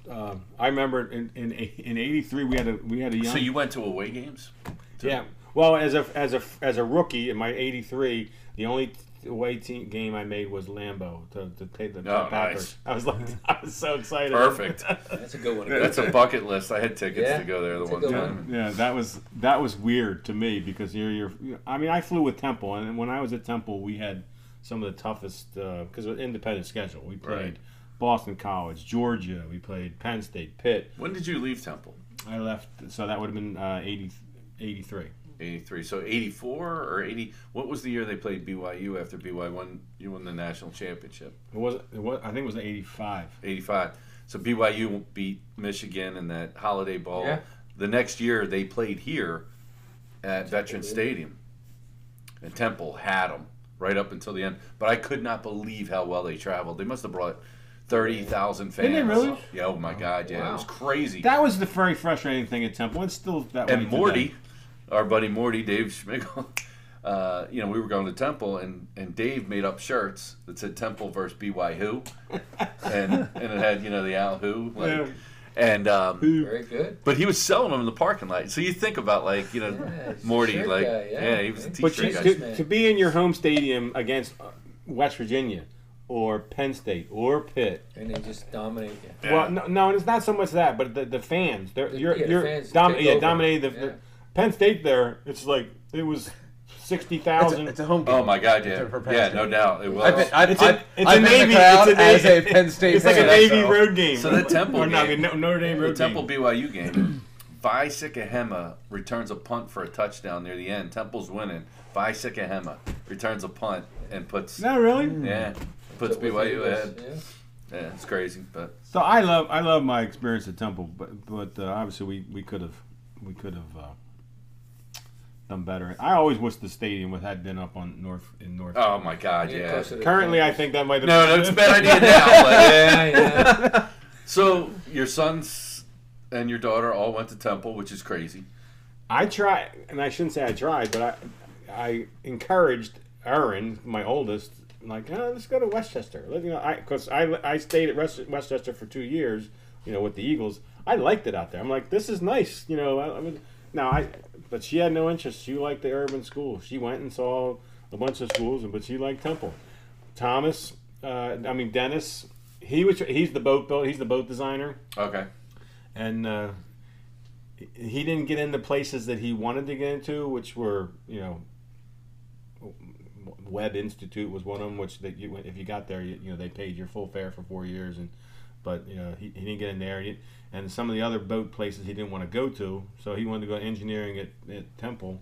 um, I remember in in in '83 we had a we had a young. So you went to away games? Yeah. Well, as a as a as a rookie in my '83, the only away team game I made was Lambeau to, to take the Oh, Packers. nice. I was like, I was so excited. Perfect. That's a good one. That's a bucket list. I had tickets Yeah, to go there the that's a one good yeah, time. yeah, that was that was weird to me because you're you're. I mean, I flew with Temple, and when I was at Temple, we had some of the toughest because it was independent schedule. We played Right. Boston College, Georgia. We played Penn State, Pitt. When did you leave Temple? I left, so that would have been uh, 80, 83. 83. So 84 or 80. What was the year they played BYU after BYU won? You won the national championship. It was, it was I think it was 85. 85. So BYU beat Michigan in that Holiday Bowl. Yeah. The next year they played here at Veteran. Stadium, and Temple had them right up until the end. But I could not believe how well they traveled. They must have brought thirty thousand fans. Did they really? Yeah. Oh my God! Yeah, it was crazy. That was the very frustrating thing at Temple. It's still that way. and Morty, today. our buddy Morty, Dave Schmigel, uh, you know, we were going to Temple, and, and Dave made up shirts that said Temple versus BYU, and and it had you know the Al Who, like, Yeah. and um, Very good. but he was selling them in the parking lot. So you think about like you know Yeah, Morty, like guy, yeah. yeah. he was a But t-shirt But guy. you, guy. to, to be in your home stadium against uh, West Virginia or Penn State or Pitt. And they just dominate you. Yeah. Well, no, no, it's not so much that, but the, the fans. They're The- you're yeah, the you're fans dom- yeah, over. dominated the, Yeah. the Penn State. There, it's like it was Sixty thousand. It's a, it's a home game. Oh my God, yeah, yeah, no doubt it was. I've been, I've, It's a- I've, it's I've a been Navy- it's a as a Penn State It's like a fan, Navy so- road game. So the Temple or no, I game- mean, no, Notre Dame the Temple game. BYU game. Vi Sikahema returns a punt for a touchdown near the end. Temple's winning. Vi Sikahema returns a punt and puts No, really. yeah puts BYU ahead. Yeah. Yeah, it's crazy, but So I love I love my experience at Temple, but but uh, obviously we, we could have we could have uh, done better. I always wish the stadium would had been up on North in North. oh my God, Yeah, yeah. closer to the Currently, I think that might have. No, that's a bad idea now. But Yeah, yeah. So your sons and your daughter all went to Temple, which is crazy. I tried, and I shouldn't say I tried, but I I encouraged Aaron, my oldest, like, oh, let's go to West Chester. Let- You know, I because I I stayed at West, Westchester for two years, you know, with the Eagles. I liked it out there. I'm like, this is nice, you know. I, I mean, now I, but she had no interest. She liked the urban school. She went and saw a bunch of schools, but she liked Temple. Thomas, uh, I mean Dennis, he was he's the boat build. He's the boat designer Okay. and uh, he didn't get into places that he wanted to get into, which were you know, Webb Institute was one of them. Which that you, if you got there, you, you know they paid your full fare for four years, and but you know he, he didn't get in there, and, he- and some of the other boat places he didn't want to go to, so he wanted to go engineering at, at Temple.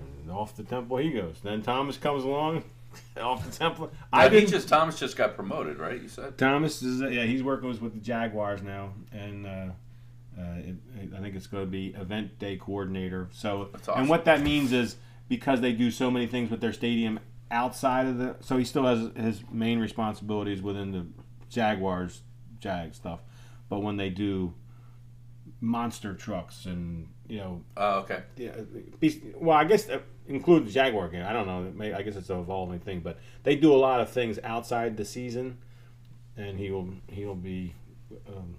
And off to Temple he goes. Then Thomas comes along, off to Temple. I I think just Thomas just got promoted, right? You said. Thomas is yeah he's working with, with the Jaguars now, and uh, uh, it, I think it's going to be event day coordinator. So awesome. and what that means is because they do so many things with their stadium outside of the, so he still has his main responsibilities within the Jaguars Jag stuff, but when they do monster trucks and you know Oh, okay. yeah, well, I guess uh, include the Jaguar game. I don't know. It I guess it's an evolving thing, but they do a lot of things outside the season, and he will he will be um,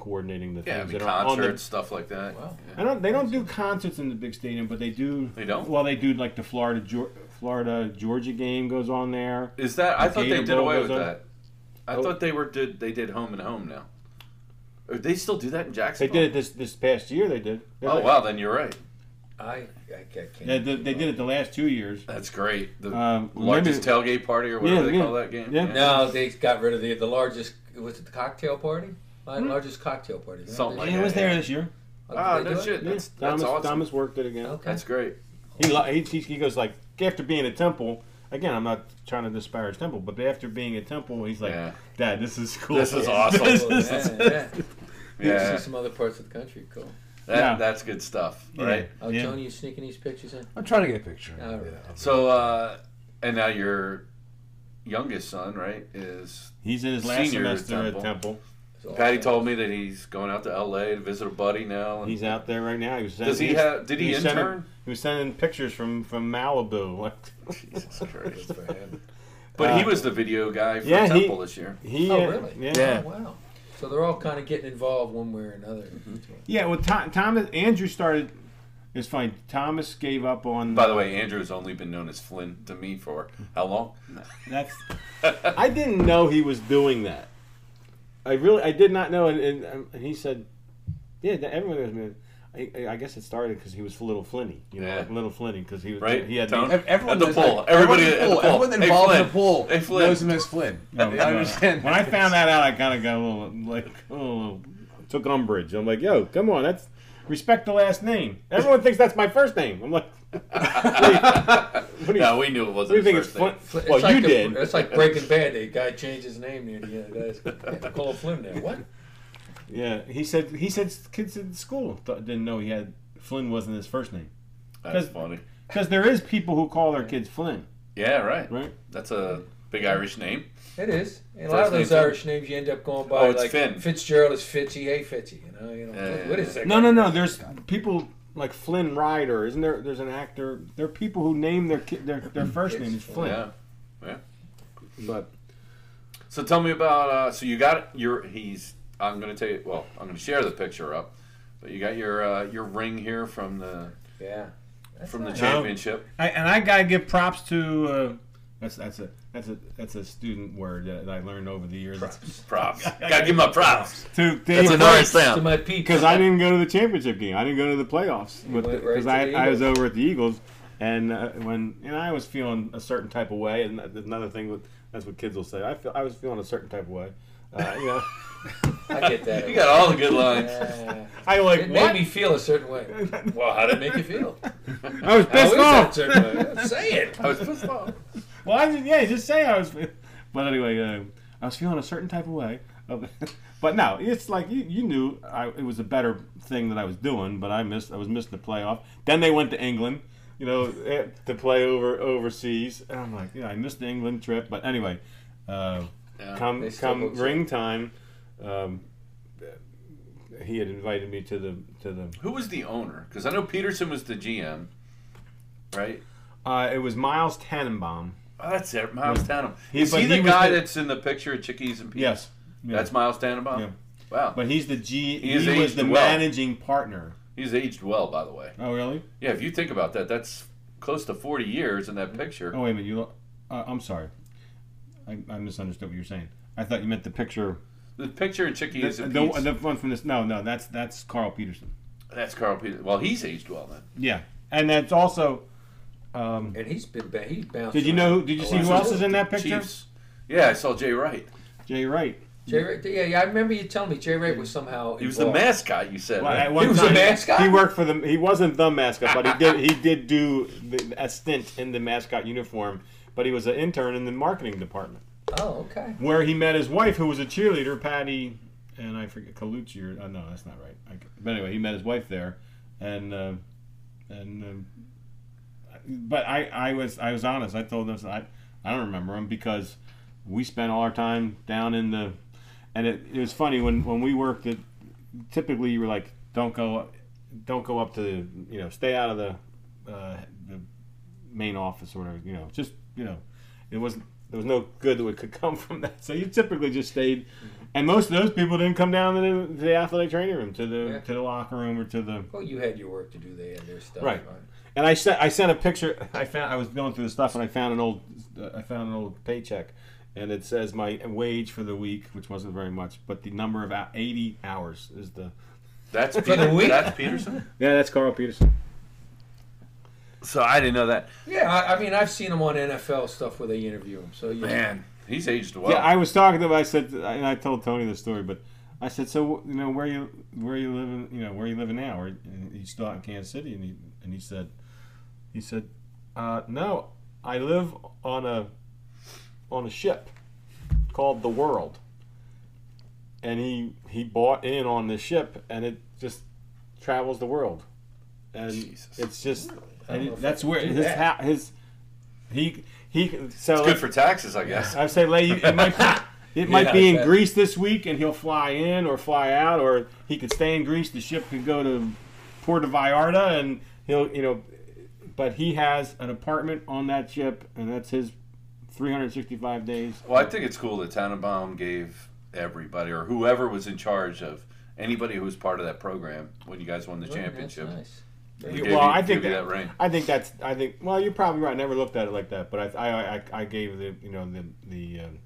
coordinating the Yeah, I things mean, that are on concerts, the. stuff like that. Wow. Yeah. I don't. They don't do concerts in the big stadium, but they do. They don't? Well, they do like the Florida Geor- Florida Georgia game goes on there. Is that? I The thought they did Bowl away with on. that. I Oh. thought they were did they did home and home now. They still do that in Jacksonville. They did it this this past year. They did. Oh wow, then you're right. I, I, can't. They, did- they did it the last two years. That's great. The Um, largest maybe- tailgate party or whatever Yeah, they yeah. call that game. Yeah. No, they got rid of the the largest. Was it the cocktail party? Uh, Largest cocktail party. right? Something like Yeah, it was there this year. Oh, Ah, did no do it? shit. Yeah. That's that's Thomas, awesome. Thomas worked it again. Okay. That's great. He, he he goes like after being at Temple. Again, I'm not trying to disparage Temple, but after being at Temple, he's like, Yeah. "Dad, this is cool. This is Yeah. awesome. Oh, yeah, yeah. Yeah. See some other parts of the country. Cool. That, Yeah. That's good stuff, Yeah. right? Oh, Yeah. Johnny, you sneaking these pictures in? I'm trying to get a picture. All right. So, uh, and now your youngest son, right, is He's in his last Senior at semester Temple. at Temple. So, Patty told me that he's going out to L.A. to visit a buddy now. and- He's out there right now. He was Does he he's- have? Did he, was sending- intern? he was sending pictures from from Malibu. Like, Jesus Christ! Good for him. But he Uh, was the video guy for yeah, he- Temple this year. he, Oh, uh, really? Yeah. Yeah. Oh, wow. So they're all kind of getting involved one way or another. Yeah, well, Tom, Thomas Andrew started. It's funny. Thomas gave up on. By the way, Andrew has only been known as Flynn to me for how long? that's. I didn't know he was doing that. I really, I did not know, and, and, um, and he said, "Yeah, everyone knows me. I, I guess it started because he was little Flinny, you know, Yeah. like little Flinny, because he was Right, He had Tone? the, Everyone At the pool. like, Everybody everyone at the pool. Everyone Hey, involved in the pool Hey, Flynn. knows him as Flynn. No, I no. understand. When I found that out, I kind of got a little like, oh, took umbrage. I'm like, yo, come on, that's respect the last name. Everyone thinks that's my first name. I'm like, what do you, No, we knew it what do wasn't you think his it's first Flint? Well, like you the- did. It's like Breaking Bad. The guy changed his name near the end. Guys, call Flynn now. What? Yeah, he said he said kids in school th- didn't know he had Flynn wasn't his first name That's 'Cause- funny. because there is people who call their kids Flynn, Yeah, right. right? That's a big Irish name. It is. And a lot of First name those Finn. Irish names you end up going by Oh, it's like Finn. Fitzgerald is Fitzy. Hey, Fitzy. You know. You know. Yeah, what yeah, is that? No, no, no. There's people like Flynn Rider, isn't there? There's an actor. There are people who name their kid their, their first name is Flynn. Yeah. yeah. But So tell me about. Uh, so you got your. He's. I'm going to tell you. Well, I'm going to share the picture up, but you got your uh, your ring here from the Yeah. That's from the championship. I, and I gotta give props to. That's that's a that's a that's a student word that I learned over the years. Props. Got to give him a props. To That's Dave a Norris To my peeps. because I didn't go to the championship game. I didn't go to the playoffs You went right because I, I was over at the Eagles, and uh, when and I was feeling a certain type of way, and another thing with that's what kids will say. I feel I was feeling a certain type of way. Uh, you know, I get that. You got all the good lines. Yeah. I like It what? made me feel a certain way. Well, how did it make you feel? I was pissed off. Say it. I was pissed off. Well, I just, yeah, just say I was. But anyway, uh, I was feeling a certain type of way. But no, it's like you, you knew I, it was a better thing that I was doing, but I missed. I was missing the playoff. Then they went to England, you know, eh, to play over overseas, and I'm like, yeah, I missed the England trip. But anyway, uh, Yeah. come come look so- ring time, um, he had invited me to the to the. Who was the owner? Because I know Peterson was the GM, right? Uh, it was Myles Tanenbaum. Oh, that's it, Myles Tanenbaum. He- Is he the he guy the- that's in the picture of Chickie's and Pete's? Yes, yeah. That's Myles Tanenbaum. Yeah. Wow, But he's the G. He He, was the well. managing partner. he's aged well, by the way. Oh really? Yeah, if you think about that, that's close to forty years in that picture. Oh wait a minute. You. Uh, I'm sorry. I, I misunderstood what you were saying. I thought you meant the picture. The picture of The, Chickies and the, the, one from this. No, no. That's that's Carl Peterson. that's Carl Peterson. Well, he's aged well then. Yeah, and that's also. Um, And he's been ba- he's bounced. did you know? Did you see who else is in that picture? Chiefs. Yeah, I saw Jay Wright. Jay Wright. Jay Ray, yeah, yeah, I remember you telling me Jay Wright was somehow. He was the involved. mascot. You said. Well, right? at one He was a time, mascot? He worked for the. He wasn't the mascot, but he did. He did do the, a stint in the mascot uniform. But he was an intern in the marketing department. Oh, okay. where he met his wife, who was a cheerleader, Patty, and I forget Colucci or oh, no, that's not right. I, but anyway, he met his wife there, and uh, and um, but I, I was I was honest. I told them I I don't remember them because we spent all our time down in the, and it, it was funny when when we worked at. Typically, you were like, don't go, don't go up to you know, stay out of the, uh, the main office, or of, you know, just you know, it wasn't there was no good that would could come from that. So you typically just stayed, mm-hmm. and most of those people didn't come down to the, to the athletic training room, to the Yeah. to the locker room, or to the. Well, you had your work to do. They had their stuff. Right. And I sent I sent a picture. I found I was going through the stuff, and I found an old I found an old paycheck, and it says my wage for the week, which wasn't very much, but the number of hou- 80 hours is the. That's the Peter, week? that's Peterson. Yeah, that's Carl Peterson. So I didn't know that. Yeah, I, I mean, I've seen him on NFL stuff where they interview him. So yeah, Man, he's aged well. yeah, I was talking to him. I said, and I told Tony the story, but I said, so you know, where you where you living? You know, where you living now? Or and he's still out in Kansas City, and he and he said, he said, uh, no, I live on a on a ship called the World, and he he bought in on the ship, and it just travels the world, and Jesus. it's just I don't and that's where his that. ha- his he he so it's good for taxes, I guess. I say, Lay, it might be, it might Yeah, be in bet. Greece this week, and he'll fly in or fly out, or he could stay in Greece. The ship could go to Puerto Vallarta, and he'll, you know, but he has an apartment on that ship, and that's his 365 days. Well, I think it's cool that Tanenbaum gave everybody or whoever was in charge of anybody who was part of that program when you guys won the Well, that's championship. nice. Well, you- I think that, that ring. I think that's. I think. Well, you're probably right. I never looked at it like that, but I, I, I, I gave the, you know, the, the um,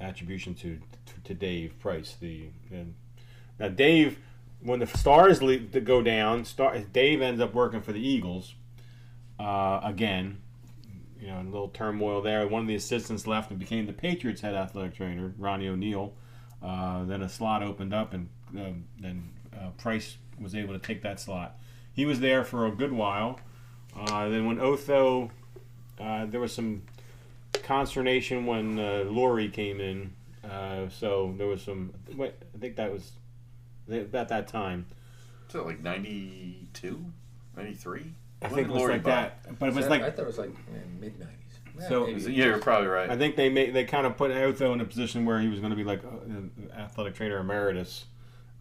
attribution to, to Dave Price. The and now Dave, when the Stars leave, to go down, Star, Dave ends up working for the Eagles uh, again. You know, a little turmoil there. One of the assistants left and became the Patriots head athletic trainer, Ronnie O'Neill. Uh, then a slot opened up, and um, then uh, Price was able to take that slot. He was there for a good while. Uh, then when Otho, uh, there was some consternation when uh, Lurie came in. Uh, so there was some. Wait, I think that was about that time. Was it like 92, 93? I When think did it was Lurie like buy? that. But it was I like I thought it was like mid nineties. So- Is Yeah, you're probably right. I think they made they kind of put Otho in a position where he was going to be like uh, athletic trainer emeritus,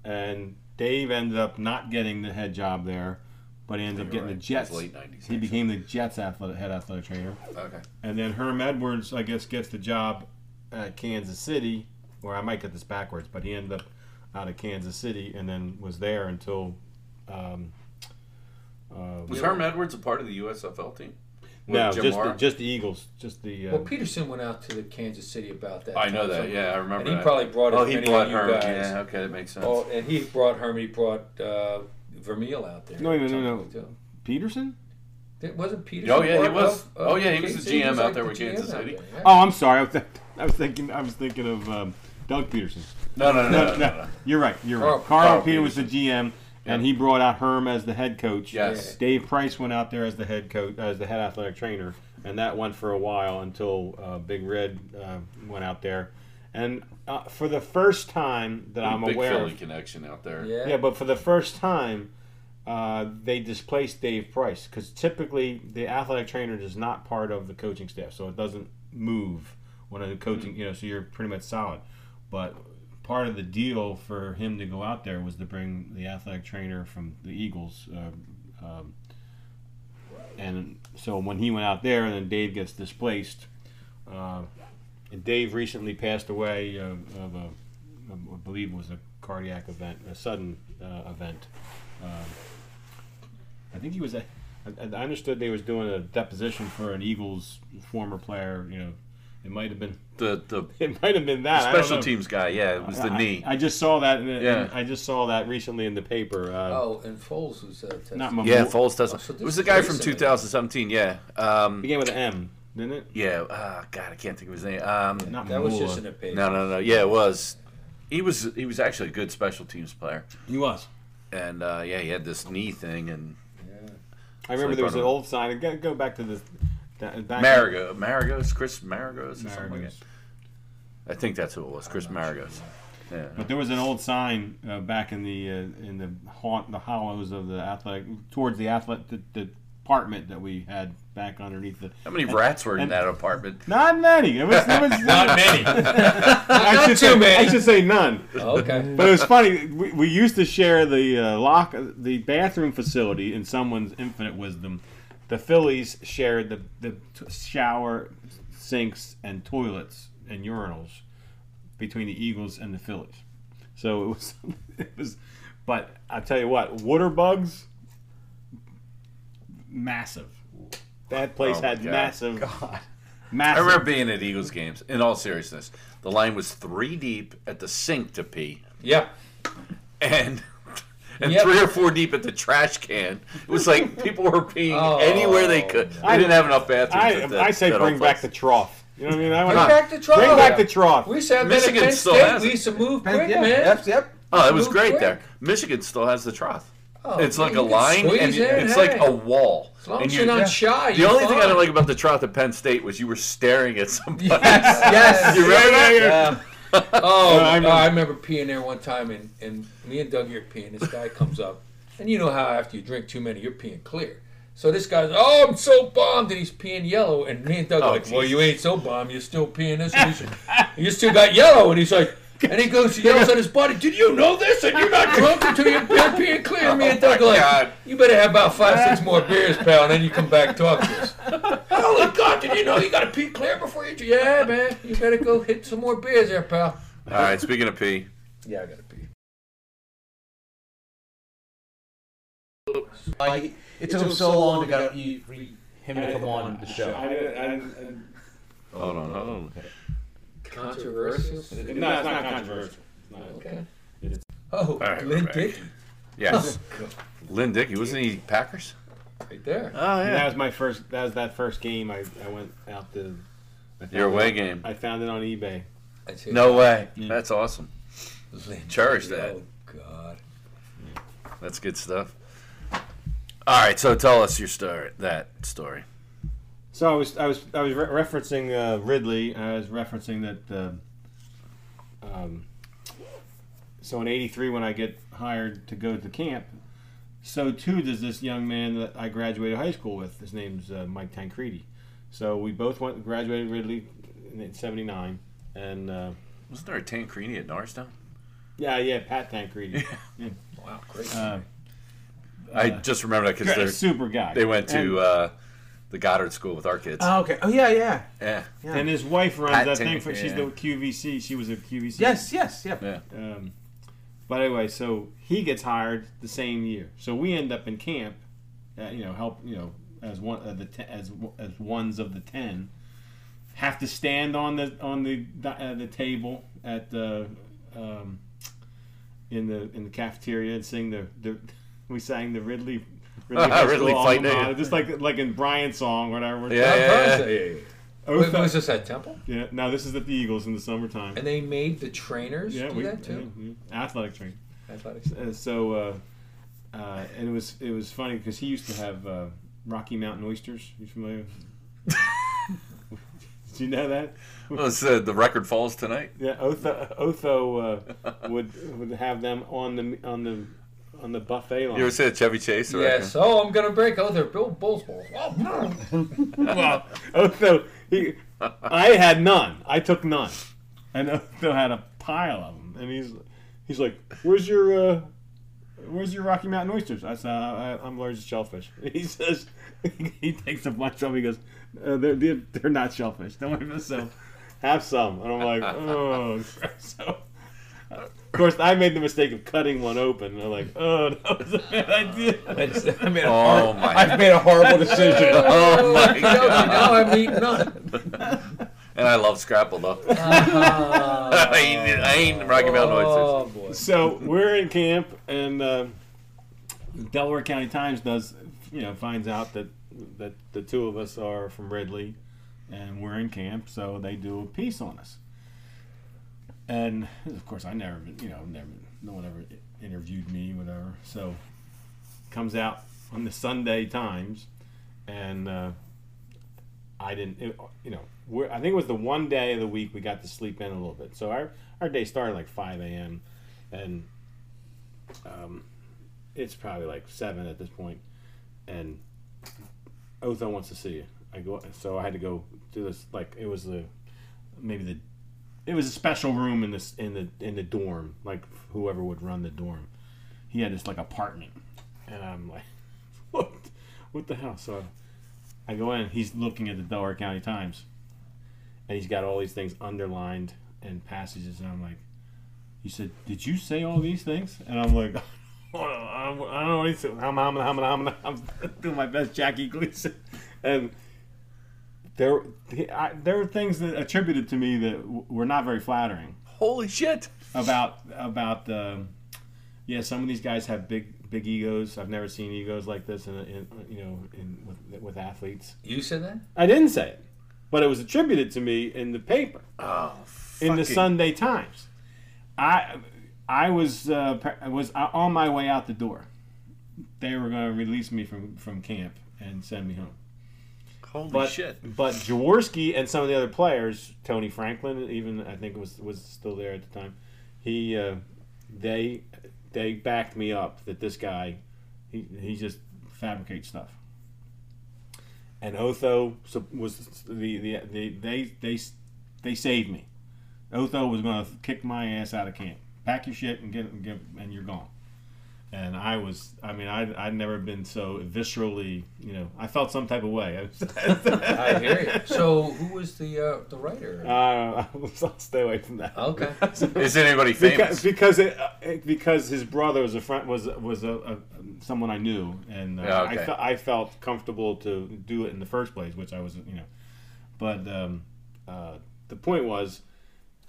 and Dave ended up not getting the head job there, but he ended up getting right. the Jets. late 90s, He became the Jets athletic head athletic trainer, Okay. and then Herm Edwards, I guess, gets the job at Kansas City, or I might get this backwards, but he ended up out of Kansas City and then was there until. Um, uh, Was Herm Edwards a part of the USFL team? With no, Jim just the, just the Eagles, just the. Uh, Well, Peterson went out to the Kansas City about that. I know that. so- Yeah, I remember And he that. probably brought as oh, he many brought Herm. guys. Yeah, okay, that makes sense. Oh, and he brought Herm. He brought uh, Vermeil out there. No, no, no, no. Peterson? It wasn't Peterson. Oh, yeah, he was- of- oh, yeah, he was the GM was out there the with GM Kansas City. there, yeah. Oh, I'm sorry. I was, I was thinking. I was thinking of um, Doug Pederson. no, no, no, no, no, no. You're right. You're Carl- right. Carl, Carl Peter was the GM, and he brought out Herm as the head coach. Yes. Dave Price went out there as the head coach, as the head athletic trainer, and that went for a while until uh, Big Red uh, went out there. And uh, for the first time that I'm Big aware Philly of, connection out there. Yeah. yeah, but for the first time, uh, they displaced Dave Price because typically the athletic trainer is not part of the coaching staff, so it doesn't move when the coaching. You know, so you're pretty much solid. But part of the deal for him to go out there was to bring the athletic trainer from the Eagles. Uh, um, and so when he went out there, and then Dave gets displaced. Uh, and Dave recently passed away uh, of a, I believe it was a cardiac event, a sudden uh, event. Um, I think he was. A, I, I understood they was doing a deposition for an Eagles former player. You know, it might have been. The the It might have been that. I special teams guy. Yeah, it was the I, knee. I just saw that. In the, Yeah. I just saw that recently in the paper. Uh, Oh, and Foles was uh, tested. Not my- yeah, Foles does. Oh, so it was the guy from 2017. Yeah. Um, began with an M, didn't it? yeah. Uh, God, I can't think of his name. Um, Not that was just in a page. no, no, no. Yeah, it was. He was he was actually a good special teams player, He was. and uh, yeah, he had this knee thing and Yeah. I remember like there was an old sign. Go, go back to this. That, back Marigo, Maragos, Chris Maragos, or something like that. I think that's who it was, Chris Maragos. Yeah. But there was an old sign uh, back in the uh, in the haunt the hollows of the athletic towards the athletic the, the apartment that we had back underneath the. How many rats were in that apartment? Not many. It was, it was Not many. I Not should too say, many. I should say none. okay. But it was funny. We, we used to share the uh, lock, the bathroom facility. In someone's infinite wisdom, the Phillies shared the the t- shower, sinks, and toilets and urinals between the Eagles and the Phillies. So it was, it was. But I tell you what, water bugs, massive. That place Oh my had God. massive, I Massive. remember being at Eagles games. In all seriousness, the line was three deep at the sink to pee, Yeah. and and Yep. three or four deep at the trash can. It was like people were peeing Oh, anywhere they could. They I- didn't have enough bathrooms. I, at that, I say that bring old back the trough. You know what I mean? I Bring wanna- back the trough. Bring back the trough. We said to have that Michigan at Penn still State. has We used to move quick, yeah, man. Yep, yep. Oh, it was Move great quick. there. Michigan still has the trough. Oh, it's like a line, squeeze and in, it's hey. like a wall. As long and as you're not shy, The you're only thing I fine. didn't like about the trough at Penn State was you were staring at somebody. Yes, yes. You remember that? Yeah. Oh, I I, remember- I remember peeing there one time, and, and me and Doug are peeing. This guy comes up, and you know how after you drink too many, you're peeing clear. So this guy's, oh, I'm so bombed, and he's peeing yellow. And me and Doug are Oh, like, well, you ain't so bombed. you're still peeing this. You still got yellow, and he's like, and he goes, he yells at his buddy, did you know this? And you're not drunk until you're you're peeing clear. Me and Oh, Doug my are like, oh, God. you better have about five, six more beers, pal, and then you come back and talk to us. Holy God, did you know you got to pee clear before you? Yeah, man, you better go hit some more beers there, pal. All right. Speaking of pee, Yeah, I got to pee. Like, it took him so long to get you, him to come on the show. I didn't, I didn't, hold on, hold on. Controversial. no, it's not controversial. It's not okay. It is. Oh, right, Lynn right. Dickey. Yes, oh. Lynn Dickey wasn't he Packers? Right there. Oh yeah. That was my first. That was that first game. I, I went out to. I Your away on- game. I found it on eBay. That's it. No way. Yeah. That's awesome. Lynn Cherish Dickey. that. Oh, God. That's good stuff. All right, so tell us your story. That story. So I was I was I was re- referencing uh, Ridley. I was referencing that. Uh, um, so in '83, when I get hired to go to camp, so too does this young man that I graduated high school with. His name's uh, Mike Tancredi. So we both went graduated Ridley in '79, and uh, Wasn't there a Tancrini at Norristown? yeah, yeah, Pat Tancredi. Wow, great. uh, I just remember that because a super guy. they went to uh, the Goddard School with our kids. Oh, okay. Oh, yeah, yeah. yeah, yeah. And his wife runs Pat that Tan- thing for. She's yeah. the QVC. She was a QVC. Yes, yes, yep. yeah. Um, but anyway, so he gets hired the same year. So we end up in camp, uh, you know, help, you know, as one of the te- as as ones of the ten, have to stand on the on the uh, the table at the um, in the in the cafeteria and sing the, the we sang the Ridley. Ridley, High Ridley School Fight alma Day. mater, just like like in Brian's song, whatever. Yeah, yeah, yeah. yeah. Oh, Wait, was this at Temple? yeah. Now this is at the Eagles in the summertime. And they made the trainers yeah, do we that too? yeah, yeah. athletic training. Athletics. Uh, so uh, uh, and it was it was funny because he used to have uh, Rocky Mountain oysters. You familiar? Did you know that? Well, it's, uh, the record falls tonight. Yeah, Otho, Otho uh, would would have them on the on the on the buffet line. You ever see that Chevy Chase? the Yes. record? Oh, I'm gonna break. Oh, they're Bill Bulls balls. Oh, well, Otho, he, I had none. I took none, and Otho had a pile of them. And he's he's like, "Where's your uh, Where's your Rocky Mountain oysters?" I said, I, "I'm allergic to shellfish." He says he takes a bunch of them. He goes, uh, they're, they're they're not shellfish. Don't worry about yourself. Have some." And I'm like, "Oh." So, of course, I made the mistake of cutting one open. And I'm like, "Oh, that was a bad idea." I made a Oh, horrible, my- I've made a horrible decision. Oh my God. Now I'm eating none. And I love Scrapple though. Ah. I ain't, I ain't Rocky Mountain oysters. Oh boy. so we're in camp, and uh, Delaware County Times does, you know, finds out that that the two of us are from Ridley, and we're in camp, so they do a piece on us. And of course, I never, you know, never, no one ever interviewed me, whatever. So comes out on the Sunday Times, and uh, I didn't, it, you know, I think it was the one day of the week we got to sleep in a little bit. So our our day started like 5 a.m. and um, it's probably like seven at this point, and Otho wants to see you. I go, so I had to go do this. Like it was the maybe the it was a special room in this in the in the dorm. Like whoever would run the dorm, he had this like apartment, and I'm like, what, what the hell? So I go in. He's looking at the Delaware County Times, and he's got all these things underlined and passages, and I'm like, he said, "Did you say all these things?" And I'm like. I don't know what he said. I'm, I'm, I'm, I'm, I'm doing my best, Jackie Gleason. And there I, there are things that attributed to me that w- were not very flattering. Holy shit! about about um, yeah some of these guys have big big egos. I've never seen egos like this in, in you know in with, with athletes. You said that? i didn't say it but it was attributed to me in the paper. Oh, in the sunday times. I i was uh, I was on my way out the door. They were going to release me from from camp and send me home Holy but shit! but Jaworski and some of the other players, Tony Franklin, even I think was was still there at the time. He uh, they they backed me up that this guy he he just fabricates stuff. And Otho was the, the, the they they they saved me. Otho was going to kick my ass out of camp. Pack your shit and get and get and you're gone and I was I mean I I'd never been so viscerally you know I felt some type of way. I hear you. So who was the uh, the writer? Uh, I'll stay away from that. Okay. Is anybody Because famous? because it, uh, because his brother was a friend was was a, a someone I knew and uh, Yeah, I okay. fe- I felt comfortable to do it in the first place, which I was you know, but um, uh, the point was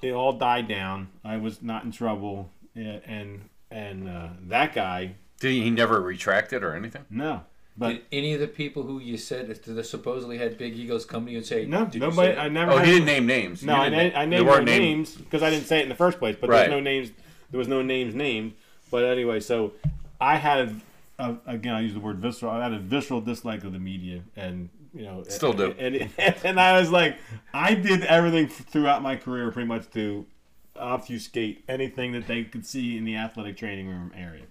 it all died down. I was not in trouble, and and, and uh, that guy Did he, he never retracted or anything? no, but Did any of the people who you said that supposedly had big egos come to you and say, no, Did you nobody. say I never. Oh, had- he didn't name names. No, I, didn't na- I they named no weren't names because I didn't say it in the first place. But Right. there's no names. There was no names named. But anyway, so I had a, again I use the word visceral. I had a visceral dislike of the media, and you know, Still do. And and, and I was like, I did everything throughout my career pretty much to obfuscate anything that they could see in the athletic training room area.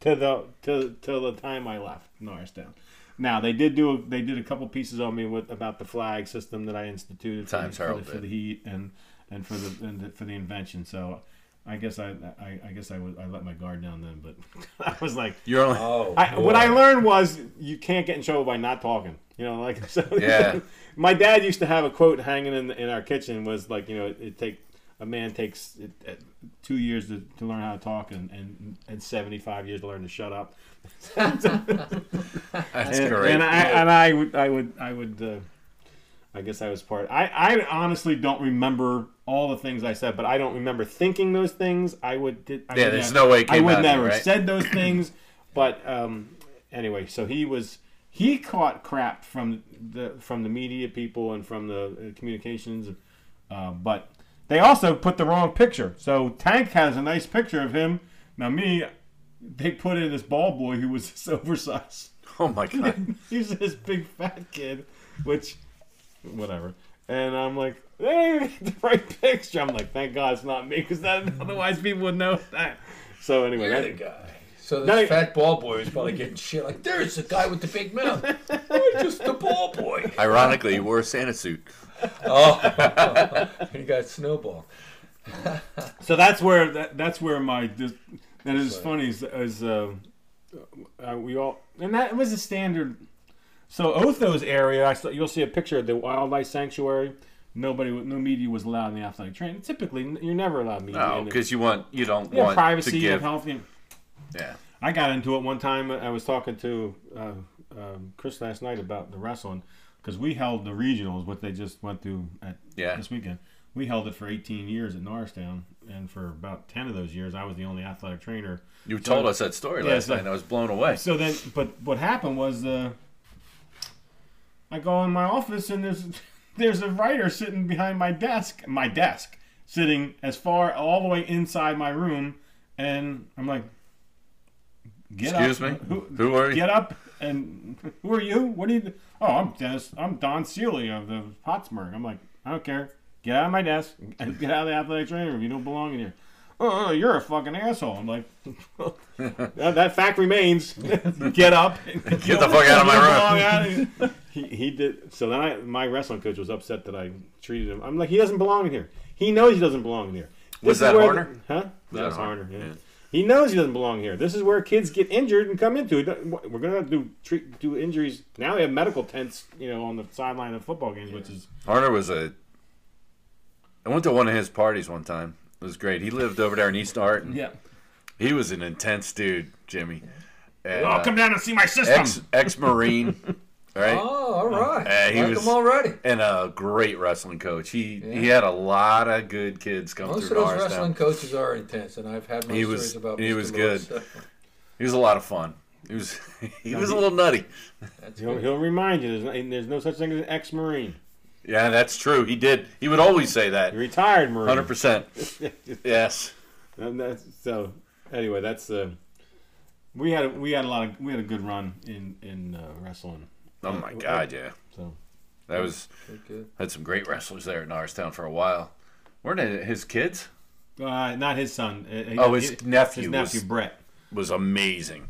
To the to till the time I left Norristown. Now they did do a, they did a couple pieces on me with about the flag system that I instituted for, Times the, for, the, for the heat and and for the, and the for the invention. So I guess I I, I guess I was I let my guard down then, but I was like You're only. Oh, I, what. I learned was you can't get in trouble by not talking. You know, like so. Yeah. my dad used to have a quote hanging in in our kitchen was like, you know, it, it take a man takes it, it, two years to, to learn how to talk and, and and seventy five years to learn to shut up. That's and, great. and I and I would I would I would uh, I guess I was part. I I honestly don't remember all the things I said, but I don't remember thinking those things. I would did. I Yeah, would there's never- no way I would out of you, never right? said those things. But um, anyway, so he was he caught crap from the from the media people and from the uh, communications, uh, but they also put the wrong picture. So Tank has a nice picture of him. Now me, they put in this ball boy who was this oversized. oh my god. He's this big fat kid, which, whatever. And I'm like, hey, the right picture. I'm like, thank God it's not me, because otherwise people would know that. So anyway, You're the guy. So this No, fat ball boy was probably getting shit like, there's the guy with the big mouth. I'm just the ball boy. Ironically, he wore a Santa suit. Oh, he got snowball. so that's where that, that's where my this, that is funny is, is uh, uh, we all and that was a standard. So Otho's area, I saw, you'll see a picture of the wildlife sanctuary. Nobody, no media was allowed in the athletic training. Typically, you're never allowed media. No, because you want you don't yeah, want privacy to and give. health. and- Yeah. I got into it one time. I was talking to uh, um, Chris last night about the wrestling because we held the regionals, what they just went through at Yeah. this weekend. We held it for 18 years at Norristown, and for about 10 of those years, I was the only athletic trainer. You So- told us that story Yeah, last so- night. and I was blown away. So then, but what happened was, uh, I go in my office and there's there's a writer sitting behind my desk, my desk, sitting as far all the way inside my room, and I'm like, get Excuse up. me. Who, Who are you? Get up and who are you? What do you? Oh, I'm Dennis. I'm Don Seeley of the Hotspur. I'm like, I don't care. Get out of my desk and get out of the athletic training room. You don't belong in here. Oh, oh you're a fucking asshole. I'm like, that, that fact remains. get up. Get the fuck out of my room. He, he did. So then I, my wrestling coach was upset that I treated him. I'm like, he doesn't belong in here. He knows he doesn't belong in here. Was is that Harner? the- huh? Was that was Harner? Harner. Yeah. Yeah. He knows he doesn't belong here. This is where kids get injured and come into it. We're gonna do treat do injuries now. They have medical tents, you know, on the sideline of football games, which is Harner was a. I went to one of his parties one time. It was great. He lived over there in East Norriton. yeah. He was an intense dude, Jimmy. And, Oh, uh, come down and see my system. ex ex Marine. right? Oh, all right. Uh, he like was- already. and a great wrestling coach. He Yeah. he had a lot of good kids come Most of those Norristown. wrestling coaches are intense, and I've had my He stories was- about. he Mr. was Lewis, good. so He was a lot of fun. He was he No, was a little nutty. He'll, he'll remind you. There's no, there's no such thing as an ex-marine. Yeah, that's true. He did. He would always say that. A retired marine. Hundred percent. Yes. And that's, so anyway, that's uh, we had a, we had a lot of we had a good run in in uh, wrestling. Oh my God, yeah. So That was Good, had some great wrestlers there in Norristown for a while. Weren't it his kids? uh, not his son. Uh, Oh, his he- nephew His nephew was- Brett. Was amazing.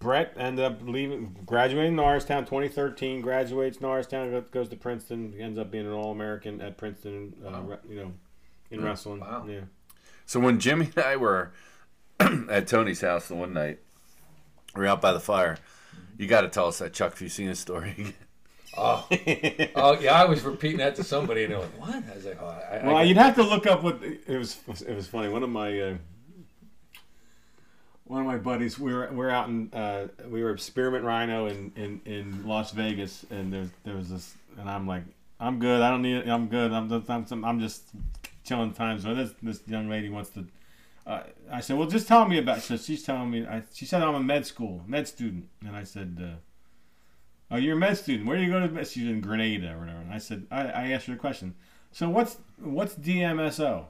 Brett ended up leaving, graduating Norristown 2013. Graduates Norristown, go- goes to Princeton. Ends up being an All American at Princeton. Uh, Wow. you know, in wrestling. Wow. Yeah. So when Jimmy and I were at Tony's house the one night, we were out by the fire. You got to tell us that Chuck Fusina story. Oh, oh, yeah. I was repeating that to somebody, and they're like, "What?" I was like, "Oh, I, I, Well, I you'd have to look up what it was. It was funny. One of my uh, one of my buddies. We were we were out in uh, we were at Spearmint Rhino in, in, in Las Vegas, and there there was this, and I'm like, I'm good. I don't need it. I'm good. I'm just, I'm, I'm just chilling time. So this this young lady wants to. Uh, I said, well, just tell me about. So she's telling me. I, she said I'm a med school med student, and I said. Uh, Oh, you're a med student. Where do you go to med? She's in Grenada or whatever. And I said, I, I asked her a question. So what's what's DMSO?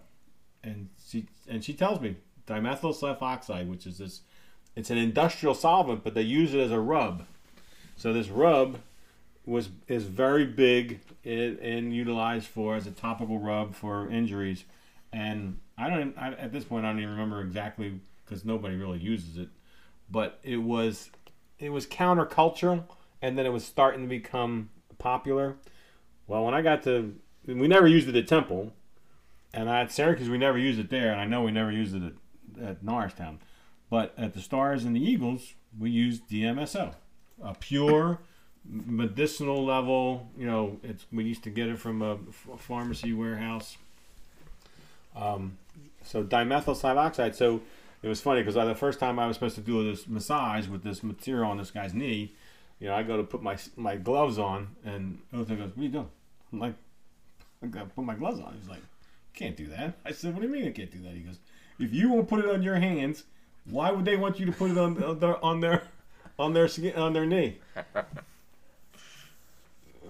And she and she tells me dimethyl sulfoxide, which is this. It's an industrial solvent, but they use it as a rub. So this rub was is very big and, and utilized for as a topical rub for injuries. And I don't I, at this point I don't even remember exactly because nobody really uses it. But it was it was countercultural, and then it was starting to become popular. Well, when I got to, we never used it at Temple, and at Syracuse we never used it there, and I know we never used it at, at Norristown, but at the Stars and the Eagles we used DMSO, a pure medicinal level. You know, it's we used to get it from a pharmacy warehouse. Um, so dimethyl sulfoxide. So it was funny because the first time I was supposed to do this massage with this material on this guy's knee, you know, I go to put my my gloves on, and Otho goes, "What are you doing?" I'm like, "I got to put my gloves on." He's like, "Can't do that." I said, "What do you mean I can't do that?" He goes, "If you won't put it on your hands, why would they want you to put it on on their on their on their, skin- on their knee?"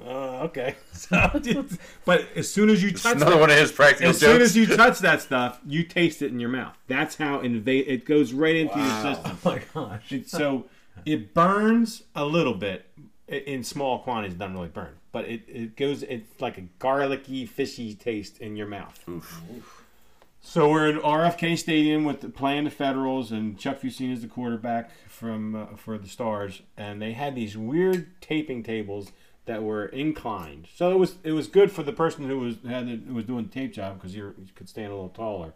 Uh, okay. So, but as soon as you It's touch another that- one of his practical as soon as you touch that stuff, you taste it in your mouth. That's how invade it goes right into your system. Oh my gosh. It- so it burns a little bit in small quantities. It doesn't really burn, but it, it goes. It's like a garlicky, fishy taste in your mouth. Oof. So we're in RFK Stadium with the, playing the Federals, and Chuck Fusina is the quarterback from uh, for the Stars, and they had these weird taping tables that were inclined. So it was it was good for the person who was had who was doing the tape job because you could stand a little taller.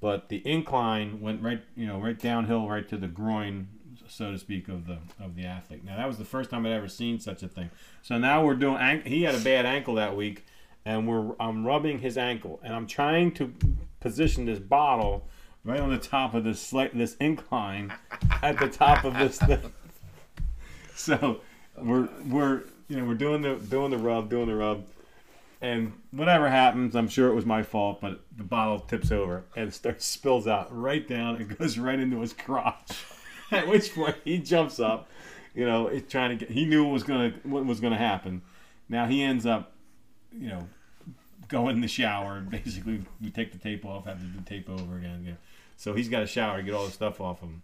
But the incline went right you know right downhill right to the groin, so to speak, of the of the athlete. Now that was the first time I'd ever seen such a thing. So now we're doing. He had a bad ankle that week, and we're I'm rubbing his ankle, and I'm trying to position this bottle right on the top of this slight this incline at the top of this thing. So we're we're you know we're doing the doing the rub doing the rub, and whatever happens, I'm sure it was my fault, but the bottle tips over and starts spills out right down. and goes right into his crotch. At which point he jumps up, you know, trying to get. He knew what was gonna what was gonna happen. Now he ends up, you know, going in the shower. Basically, we take the tape off, have to do tape over again. again. So he's got a shower to get all the stuff off him.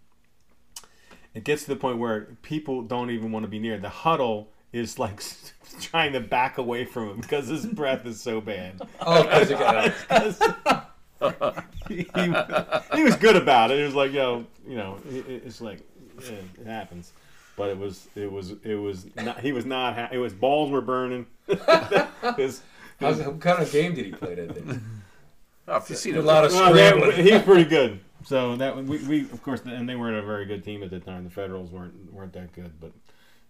It gets to the point where people don't even want to be near. The huddle is like trying to back away from him because his breath is so bad. Oh, because it got he, he, he was good about it. It was like, yo, you know, it, it's like yeah, it happens. But it was, it was, it was not. He was not. Ha- it was balls were burning. His- How's, what kind of game did he play that day? Oh, if you see A lot of Well, they- scrambling. he's pretty good. So that we, we of course and they weren't a very good team at the time. The Federals weren't weren't that good, but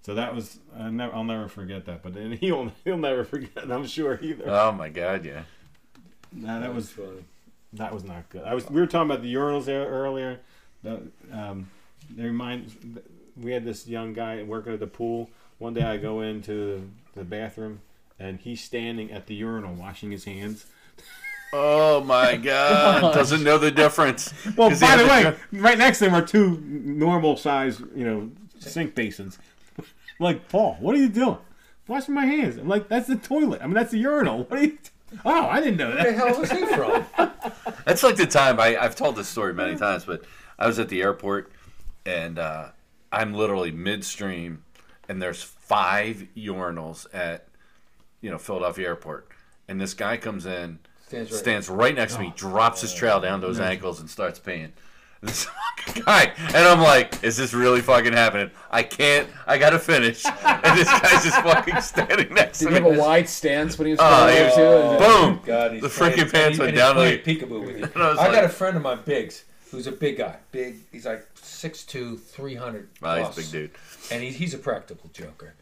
so that was I never I'll never forget that. But and he'll he'll never forget. I'm sure either. Oh my God, yeah. Nah, that was funny. that was not good. I was we were talking about the urinals there earlier. The, um, they remind we had this young guy working at the pool one day I go into the bathroom and he's standing at the urinal washing his hands. Oh my God! Doesn't know the difference. well, by the had way, right next to him are two normal size, you know, sink basins. I'm like, Paul, what are you doing? Washing my hands. I'm like, that's the toilet. I mean, that's the urinal. What are you? Oh, I didn't know that. Where the hell was he from? That's like the time I, I've told this story many times, but I was at the airport and uh, I'm literally midstream, and there's five urinals at you know Philadelphia Airport, and this guy comes in, Stands right- stands right next to me, drops his trail down to his ankles, and starts peeing. This fucking guy, and I'm like, "Is this really fucking happening? I can't. I gotta finish." And this guy's just fucking standing next Did to he me. have a wide stance when he was uh, Oh, coming he too? Boom! Oh God, The freaking pants went down like- peekaboo with you. I I got a friend of mine, Biggs, who's a big guy. Big. He's like 6'2", 300 Oh, he's a big dude. and he, he's a practical joker.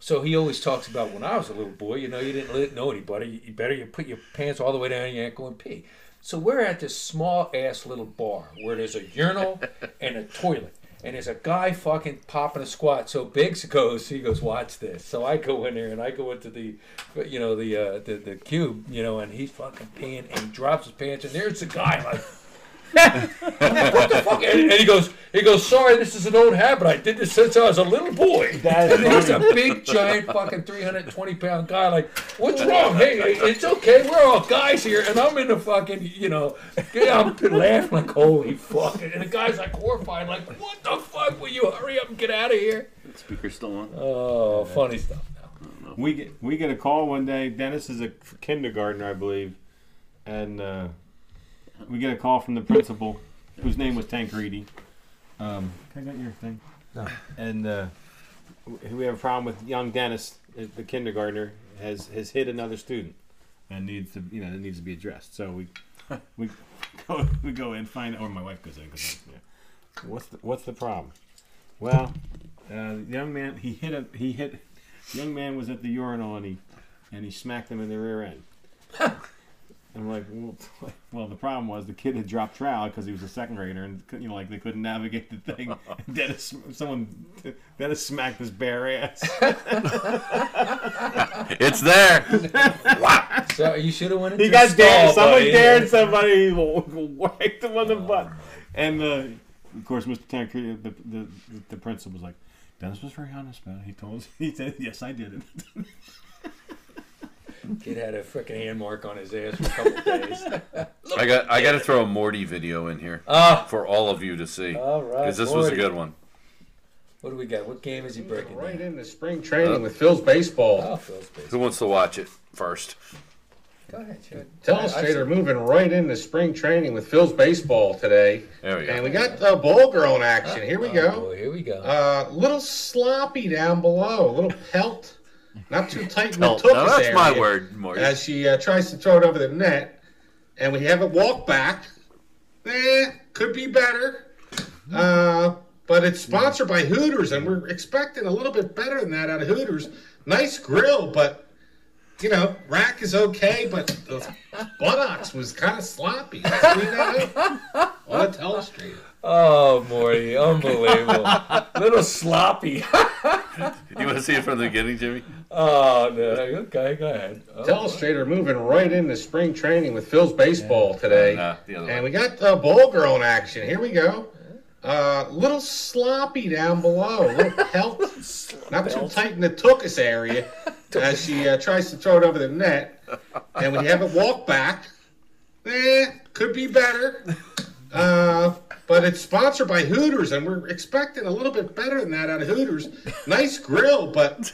So he always talks about when I was a little boy, you know, you didn't know anybody. You better you put your pants all the way down your ankle and pee. So we're at this small ass little bar where there's a urinal and a toilet. And there's a guy fucking popping a squat. So Biggs goes, he goes, watch this. So I go in there and I go into the, you know, the uh, the, the cube, you know, and he's fucking peeing and he drops his pants and there's the guy like, what the fuck? And, and he goes, he goes, sorry, this is an old habit. I did this since I was a little boy. That's and he's a big, giant, fucking 320 pound guy. Like, what's wrong? Hey, it's okay. We're all guys here. And I'm in the fucking, you know, I'm laughing like, holy fuck. And the guy's like horrified, like, what the fuck? Will you hurry up and get out of here? Speaker still on. Oh, funny stuff now. We get we get a call one day. Dennis is a kindergartner, I believe, and uh, we get a call from the principal, whose name was Tancredi. Um, can I get your thing? No. And uh, we have a problem with young Dennis, uh, the kindergartner, has has hit another student, and needs to you know it needs to be addressed. So we we go we go in find or my wife goes in. Goes in yeah. What's the what's the problem? Well, uh, the young man he hit a he hit young man was at the urinal and he and he smacked him in the rear end. I'm like, well, well, the problem was the kid had dropped trowel because he was a second grader, and you know, like they couldn't navigate the thing. Dennis, someone, Dennis smacked his bare ass. It's there. So you should have went into he a got stall, dared. Someone buddy. dared somebody. He whacked him on the butt, and uh, of course, Mr. Tancredi, the, the the principal was like, Dennis was very honest about it. He told us. He said, "Yes, I did it." Kid had a freaking hand mark on his ass for a couple days. I got. I got to throw a Morty video in here Ah, for all of you to see all right. because this was a good one. What do we got? What game is he breaking Right down? into spring training with Phil's baseball. Oh, Phil's base. Who wants to watch it first? Go ahead, sure. Telestrator moving right into spring training with Phil's baseball today. There we go. And we got uh, ball girl in action. Here we Oh, go. boy, here we go. Uh, little sloppy down below, a little pelt, not too tight in the No, tuchus no, that's my area word, Morty. As she uh, tries to throw it over the net, and we have it walk back. Eh, could be better. Uh, but it's sponsored by Hooters, and we're expecting a little bit better than that out of Hooters. Nice grill, but you know, rack is okay, but the buttocks was kind of sloppy. Let's clean that up on a telestrator. Oh, Morty, unbelievable. Little sloppy. You want to see it from the beginning, Jimmy? oh, no. Okay, go ahead. Oh, Telestrator moving right into spring training with Phil's baseball today. Nah, the other And way. we got uh, ball girl in action. Here we go. Uh, little sloppy down below, a little pelt, not too tight in the tuchus area as she uh, tries to throw it over the net. And when you have it walk back, eh, could be better. Uh, but it's sponsored by Hooters, and we're expecting a little bit better than that out of Hooters. Nice grill, but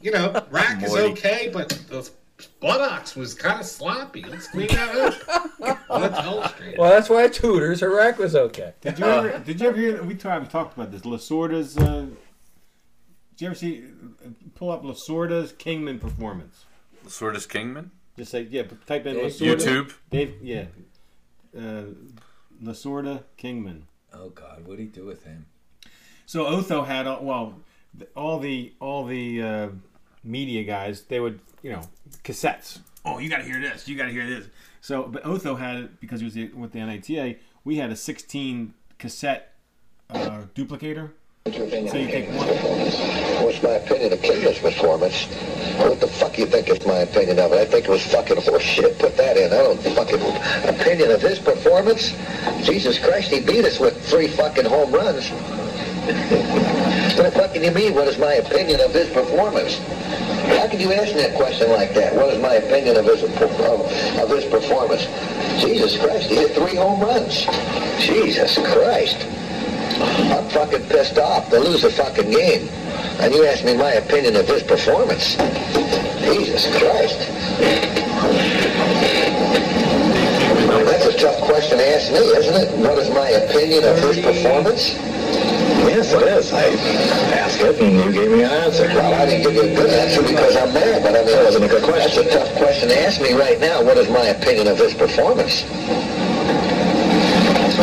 you know, rack is okay, but the buttocks was kind of sloppy. Let's clean that up on a. Well, that's why it's Hooters. Her rack was okay. Did you ever? Did you ever hear? We talked talked about this. Lasorda's. Uh, did you ever see? Pull up Lasorda's Kingman performance. Lasorda's Kingman? Just say yeah. Type in Dave- Lasorda. YouTube? Dave. Yeah. Uh, Lasorda Kingman. Oh, God. What'd he do with him? So Otho had all- well, all the all the uh, media guys. They would you know cassettes. Oh, you got to hear this. You got to hear this. So, but Otho had it because he was the- with the NATA. We had a 16 cassette uh, duplicator. So you take one. What's my opinion of Plato's performance? What the fuck you think is my opinion of it? I think it was fucking horseshit. Put that in. I don't fucking opinion of his performance. Jesus Christ, he beat us with three fucking home runs. what the fuck can you mean? What is my opinion of his performance? How can you ask me a question like that? What is my opinion of his of, of his performance? Jesus Christ, he hit three home runs. Jesus Christ. I'm fucking pissed off to lose a fucking game. And you ask me my opinion of his performance. Jesus Christ. That's a tough question to ask me, isn't it? What is my opinion of his performance? Yes, it is. I asked it and you gave me an answer. Well, I didn't give you a good answer because I'm mad, but I mean, That wasn't a good question. That's a tough question to ask me right now. What is my opinion of his performance?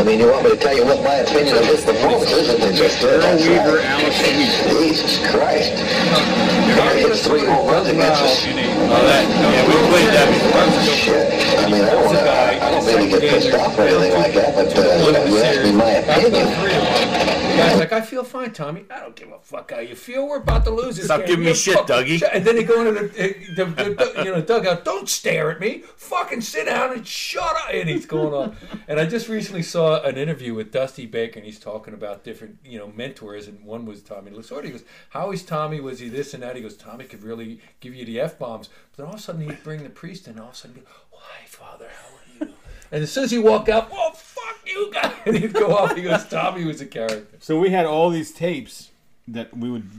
I mean, you want me to tell you what my opinion of his performance is? Isn't it just Earl Weaver. Alice Jesus Christ. He hits three home runs against us. Oh, that, yeah, we played that before. Shit. I mean, I don't want to, I don't to get pissed off or anything like that, but uh, you asked me my opinion. Guy's like, I feel fine, Tommy. I don't give a fuck how you feel. We're about to lose this Stop game. giving me shit, Dougie. And then they go into the, eh, the, the, the you know dugout. Don't stare at me. Fucking sit down and shut up. And he's going on. And I just recently saw an interview with Dusty Baker, and he's talking about different you know mentors, and one was Tommy Lasorda. He goes, "How is Tommy? Was he this and that?" He goes, "Tommy could really give you the f bombs, but then all of a sudden he'd bring the priest, and all of a sudden, he'd go, why, Father, how are you?" And as soon as he walk out, oh fuck you guys, and he'd go off. He goes, "Tommy was a character." So we had all these tapes that we would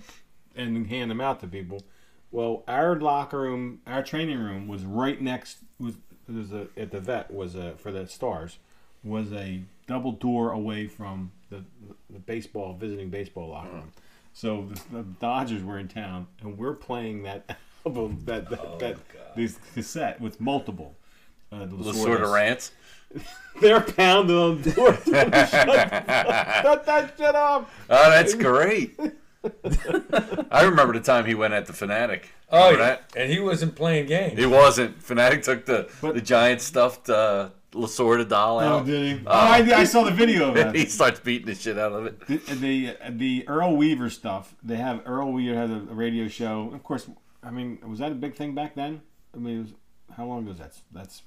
and hand them out to people. Well, our locker room, our training room was right next was was a, at the vet was a for the stars was a double door away from the the baseball visiting baseball locker room. So the, the Dodgers were in town, and we're playing that album that that, that this cassette with multiple. Uh, The sort of rants. They're pounding on the door. Shut, shut that shit off. Oh, that's great. I remember the time he went at the Phanatic. Oh, yeah. that? and he wasn't playing games. He wasn't. Phanatic took the But- the giant stuffed uh, Lasorda doll Oh, out. did he? Oh, I, I saw the video of that. he starts beating the shit out of it. the, the the Earl Weaver stuff. They have Earl Weaver had a, a radio show. Of course, I mean, was that a big thing back then? I mean, it was, how long ago is that? That's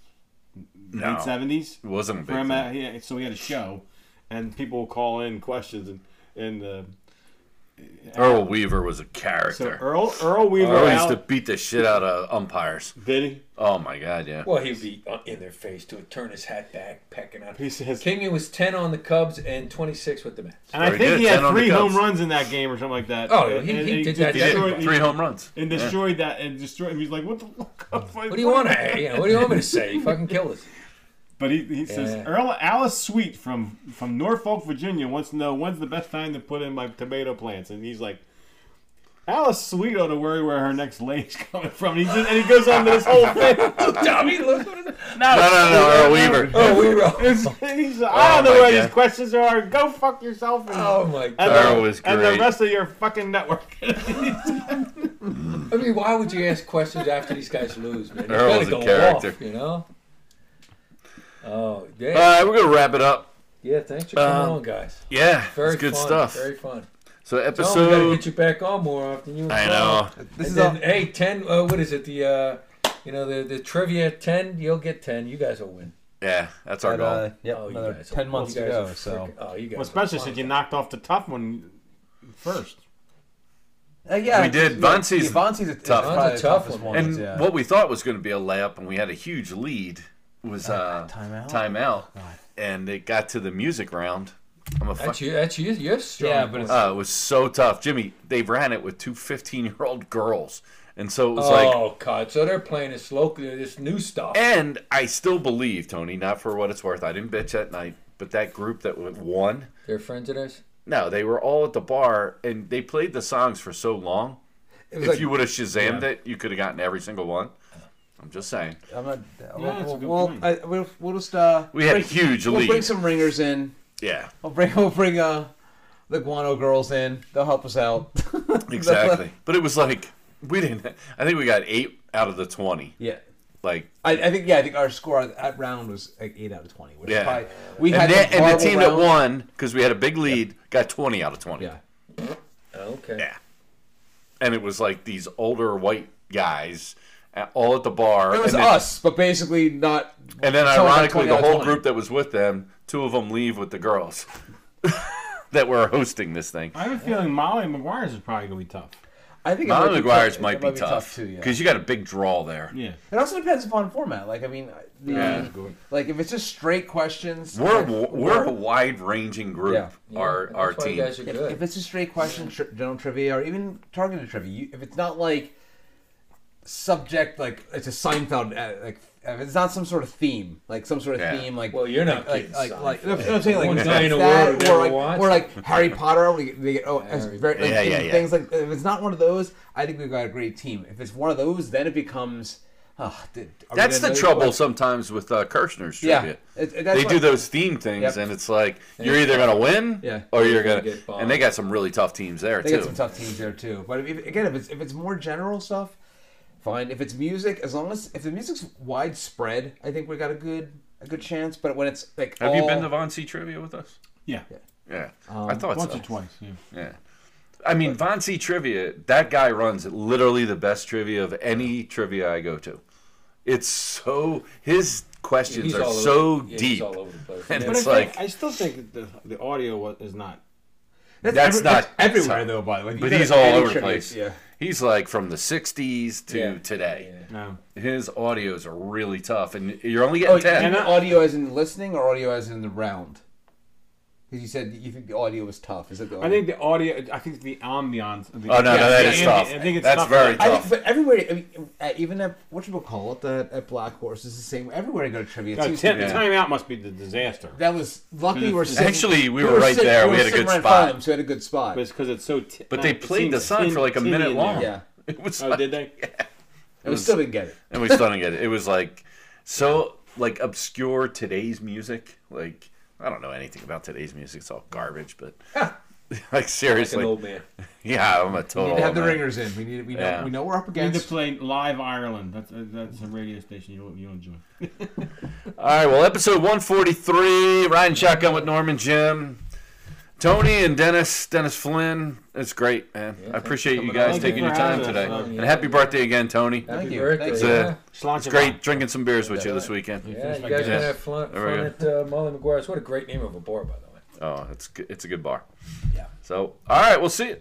No. late seventies. It wasn't For him, uh, yeah, so he had a show, and people would call in questions, and and uh, Earl Weaver was a so character. Earl Earl Weaver Earl out, used to beat the shit out of umpires. did he? Oh my god, yeah. Well, he'd be uh, in their face to turn his hat back, pecking out. He says, Kingy was 10 on the Cubs and 26 with the Mets. and I Very think good, he had 10 on the three home Cubs. runs in that game or something like that. Oh, And- he- and he did just that He did destroyed- three home runs. and Yeah. destroyed that and destroyed. He's like, what the fuck? What do you want to? You know, what do you want me to say? He fucking killed us. But he, he says Yeah. Earl Alice Sweet from from Norfolk, Virginia wants to know when's the best time to put in my tomato plants, and he's like, Alice Sweet ought to worry where her next lady's coming from. And he, just, and he goes on to this whole thing. Tommy, look what is it? No, no, no, Earl Weaver. Oh, we were. It's- he's, oh, I don't know where God. these questions are. Go fuck yourself. And, Oh my and, god! Earl the, was and the rest of your fucking network. I mean, why would you ask questions after these guys lose, man? You Earl was a go character. off, you know. Oh, All yeah, right, we're gonna wrap it up. yeah. Thanks for coming um, on, guys. Yeah, Very it's good fun, stuff. Very fun. So episode. Tell 'em we gotta episode. get you back on more often. You I Paul. know. This and is then, all, hey, ten. Uh, what is it? The uh, you know the the trivia ten. You'll get ten. You guys will win. Yeah, that's our but, goal. uh, yep, Oh, another guys are- ten months you to go. are So oh, you guys. Well, especially since you knocked off the tough one first. Uh, yeah, We did. yeah, Vonsi's yeah, Vonsi's a tough. probably Von's a the tough toughest one. and yeah. what we thought was going to be a layup, and we had a huge lead, was uh, timeout? timeout, God. and it got to the music round. I'm a That's fuck. you. That's you. You're strong. Yeah, but it's- Uh, it was so tough, Jimmy. They ran it with two 15 year old girls, and so it was like oh God! So they're playing this local, this new stuff. And I still believe, Tony, not for what it's worth. I didn't bitch that night, but that group that won, They're friends of theirs. no, they were all at the bar and they played the songs for so long. If like- you would have Shazammed it, you could have gotten every single one. I'm just saying. I'm not. Yeah, we'll, that's a we'll, good we'll, point. I, we'll, we'll just. Uh, We had a bring- huge We'll lead. bring some ringers in. Yeah, We'll bring. We'll bring uh, the Guano girls in. They'll help us out. exactly. but it was like, we didn't, I think we got eight out of the 20. yeah. Like, I, I think yeah I think our score at that round was like eight out of twenty. Which Yeah. is probably, we had and, some then, and the horrible team that rounds. won, because we had a big lead, got 20 out of 20. Yeah. Okay. Yeah. And it was like these older white guys at, all at the bar. It was and then, us, but basically not. And then ironically, the whole group that was with them, two of them leave with the girls that were hosting this thing. I have a feeling Molly Maguire's is probably gonna be tough. I think it Molly might be Maguire's tough- might it be tough too. Yeah. because you got a big draw there. Yeah. It also depends upon format. Like I mean, the, Yeah. like if it's just straight questions, We're like, we're a wide ranging group. Yeah. Yeah, Our that's our why team. You guys are if, good. if it's just straight question, tri- general trivia, or even targeted trivia, you, if it's not like subject, like it's a Seinfeld, uh, like it's not some sort of theme, like some sort of Yeah. theme, like Well, you're not like kidding, like like, like Seinfeld. you know what I'm saying, like One like a that, world we or never like watched. or like Harry Potter, we, we get oh, Harry- very like, Yeah, yeah, yeah. things like if it's not one of those, I think we've got a great team. If it's one of those, then it becomes. Oh, did, That's the trouble like- sometimes with uh, Kirshner's Yeah, trivia. it- it- they what- do those theme things, Yep. and it's like you're either gonna win, Yeah. or you're gonna gonna. get and they got some really tough teams there They too. got some tough teams there too. But if, again, if it's if it's more general stuff, fine. If it's music, as long as if the music's widespread, I think we got a good a good chance. But when it's like, Have you been to Von C trivia with us? Yeah. Yeah, Um, I thought Once so. or twice. Yeah. Yeah. I mean, Von C trivia. That guy runs literally the best trivia of any trivia I go to. It's so his questions He's are all so over, yeah, deep. He's all over the place. And But It's I, think, like- I still think the the audio is not. That's, That's every- not- that's everywhere though. By the way, but he's all over the place. Yeah. He's like from the '60s to Yeah. today. No. His audios are really tough, and you're only Oh, getting ten. and audio as in listening or audio as in the round? Because you said you think the audio was tough. Is it the I think the audio. I think the ambiance. The, Oh no, Yeah, no, that yeah, is yeah, tough. I think it's That's tough. very I tough. think, but everywhere, I mean, uh, even at what you call it, at, at Black Horse is the same. Everywhere I go to trivia, No, seems ti- to the be- Yeah. timeout must be the disaster. That was lucky. Hmm. We're sitting, Actually, we were right sitting- there. We had a sitting good right in front of spot. him, so we had a good spot. But it's because it's so. T- But they uh, played the seems song for like a minute in long. yeah, It was Oh, like- did they? and we still didn't get it. and we still didn't get it. It was like so like obscure today's music. Like I don't know anything about today's music. It's all garbage. But like like seriously, an old man. yeah, I'm a total. We need to have the man. ringers in. We need. We know. Yeah. We know we're up against. We need to play live Ireland. That's uh, that's a radio station you you enjoy. All right, well, episode 143, riding shotgun with Norman Jim. Tony and Dennis, Dennis Flynn. It's great, man. I appreciate you guys Thank you taking your time us. today. Um, And happy birthday again, Tony. Thank you. birthday. Thank you. yeah. It's great drinking some beers with you this weekend. Yeah, you guys Yeah. gonna have fun, There we fun at uh, Molly Maguire's. What a great name of a bar, by the way. Oh, it's good. It's a good bar. Yeah. So, all right, we'll see you.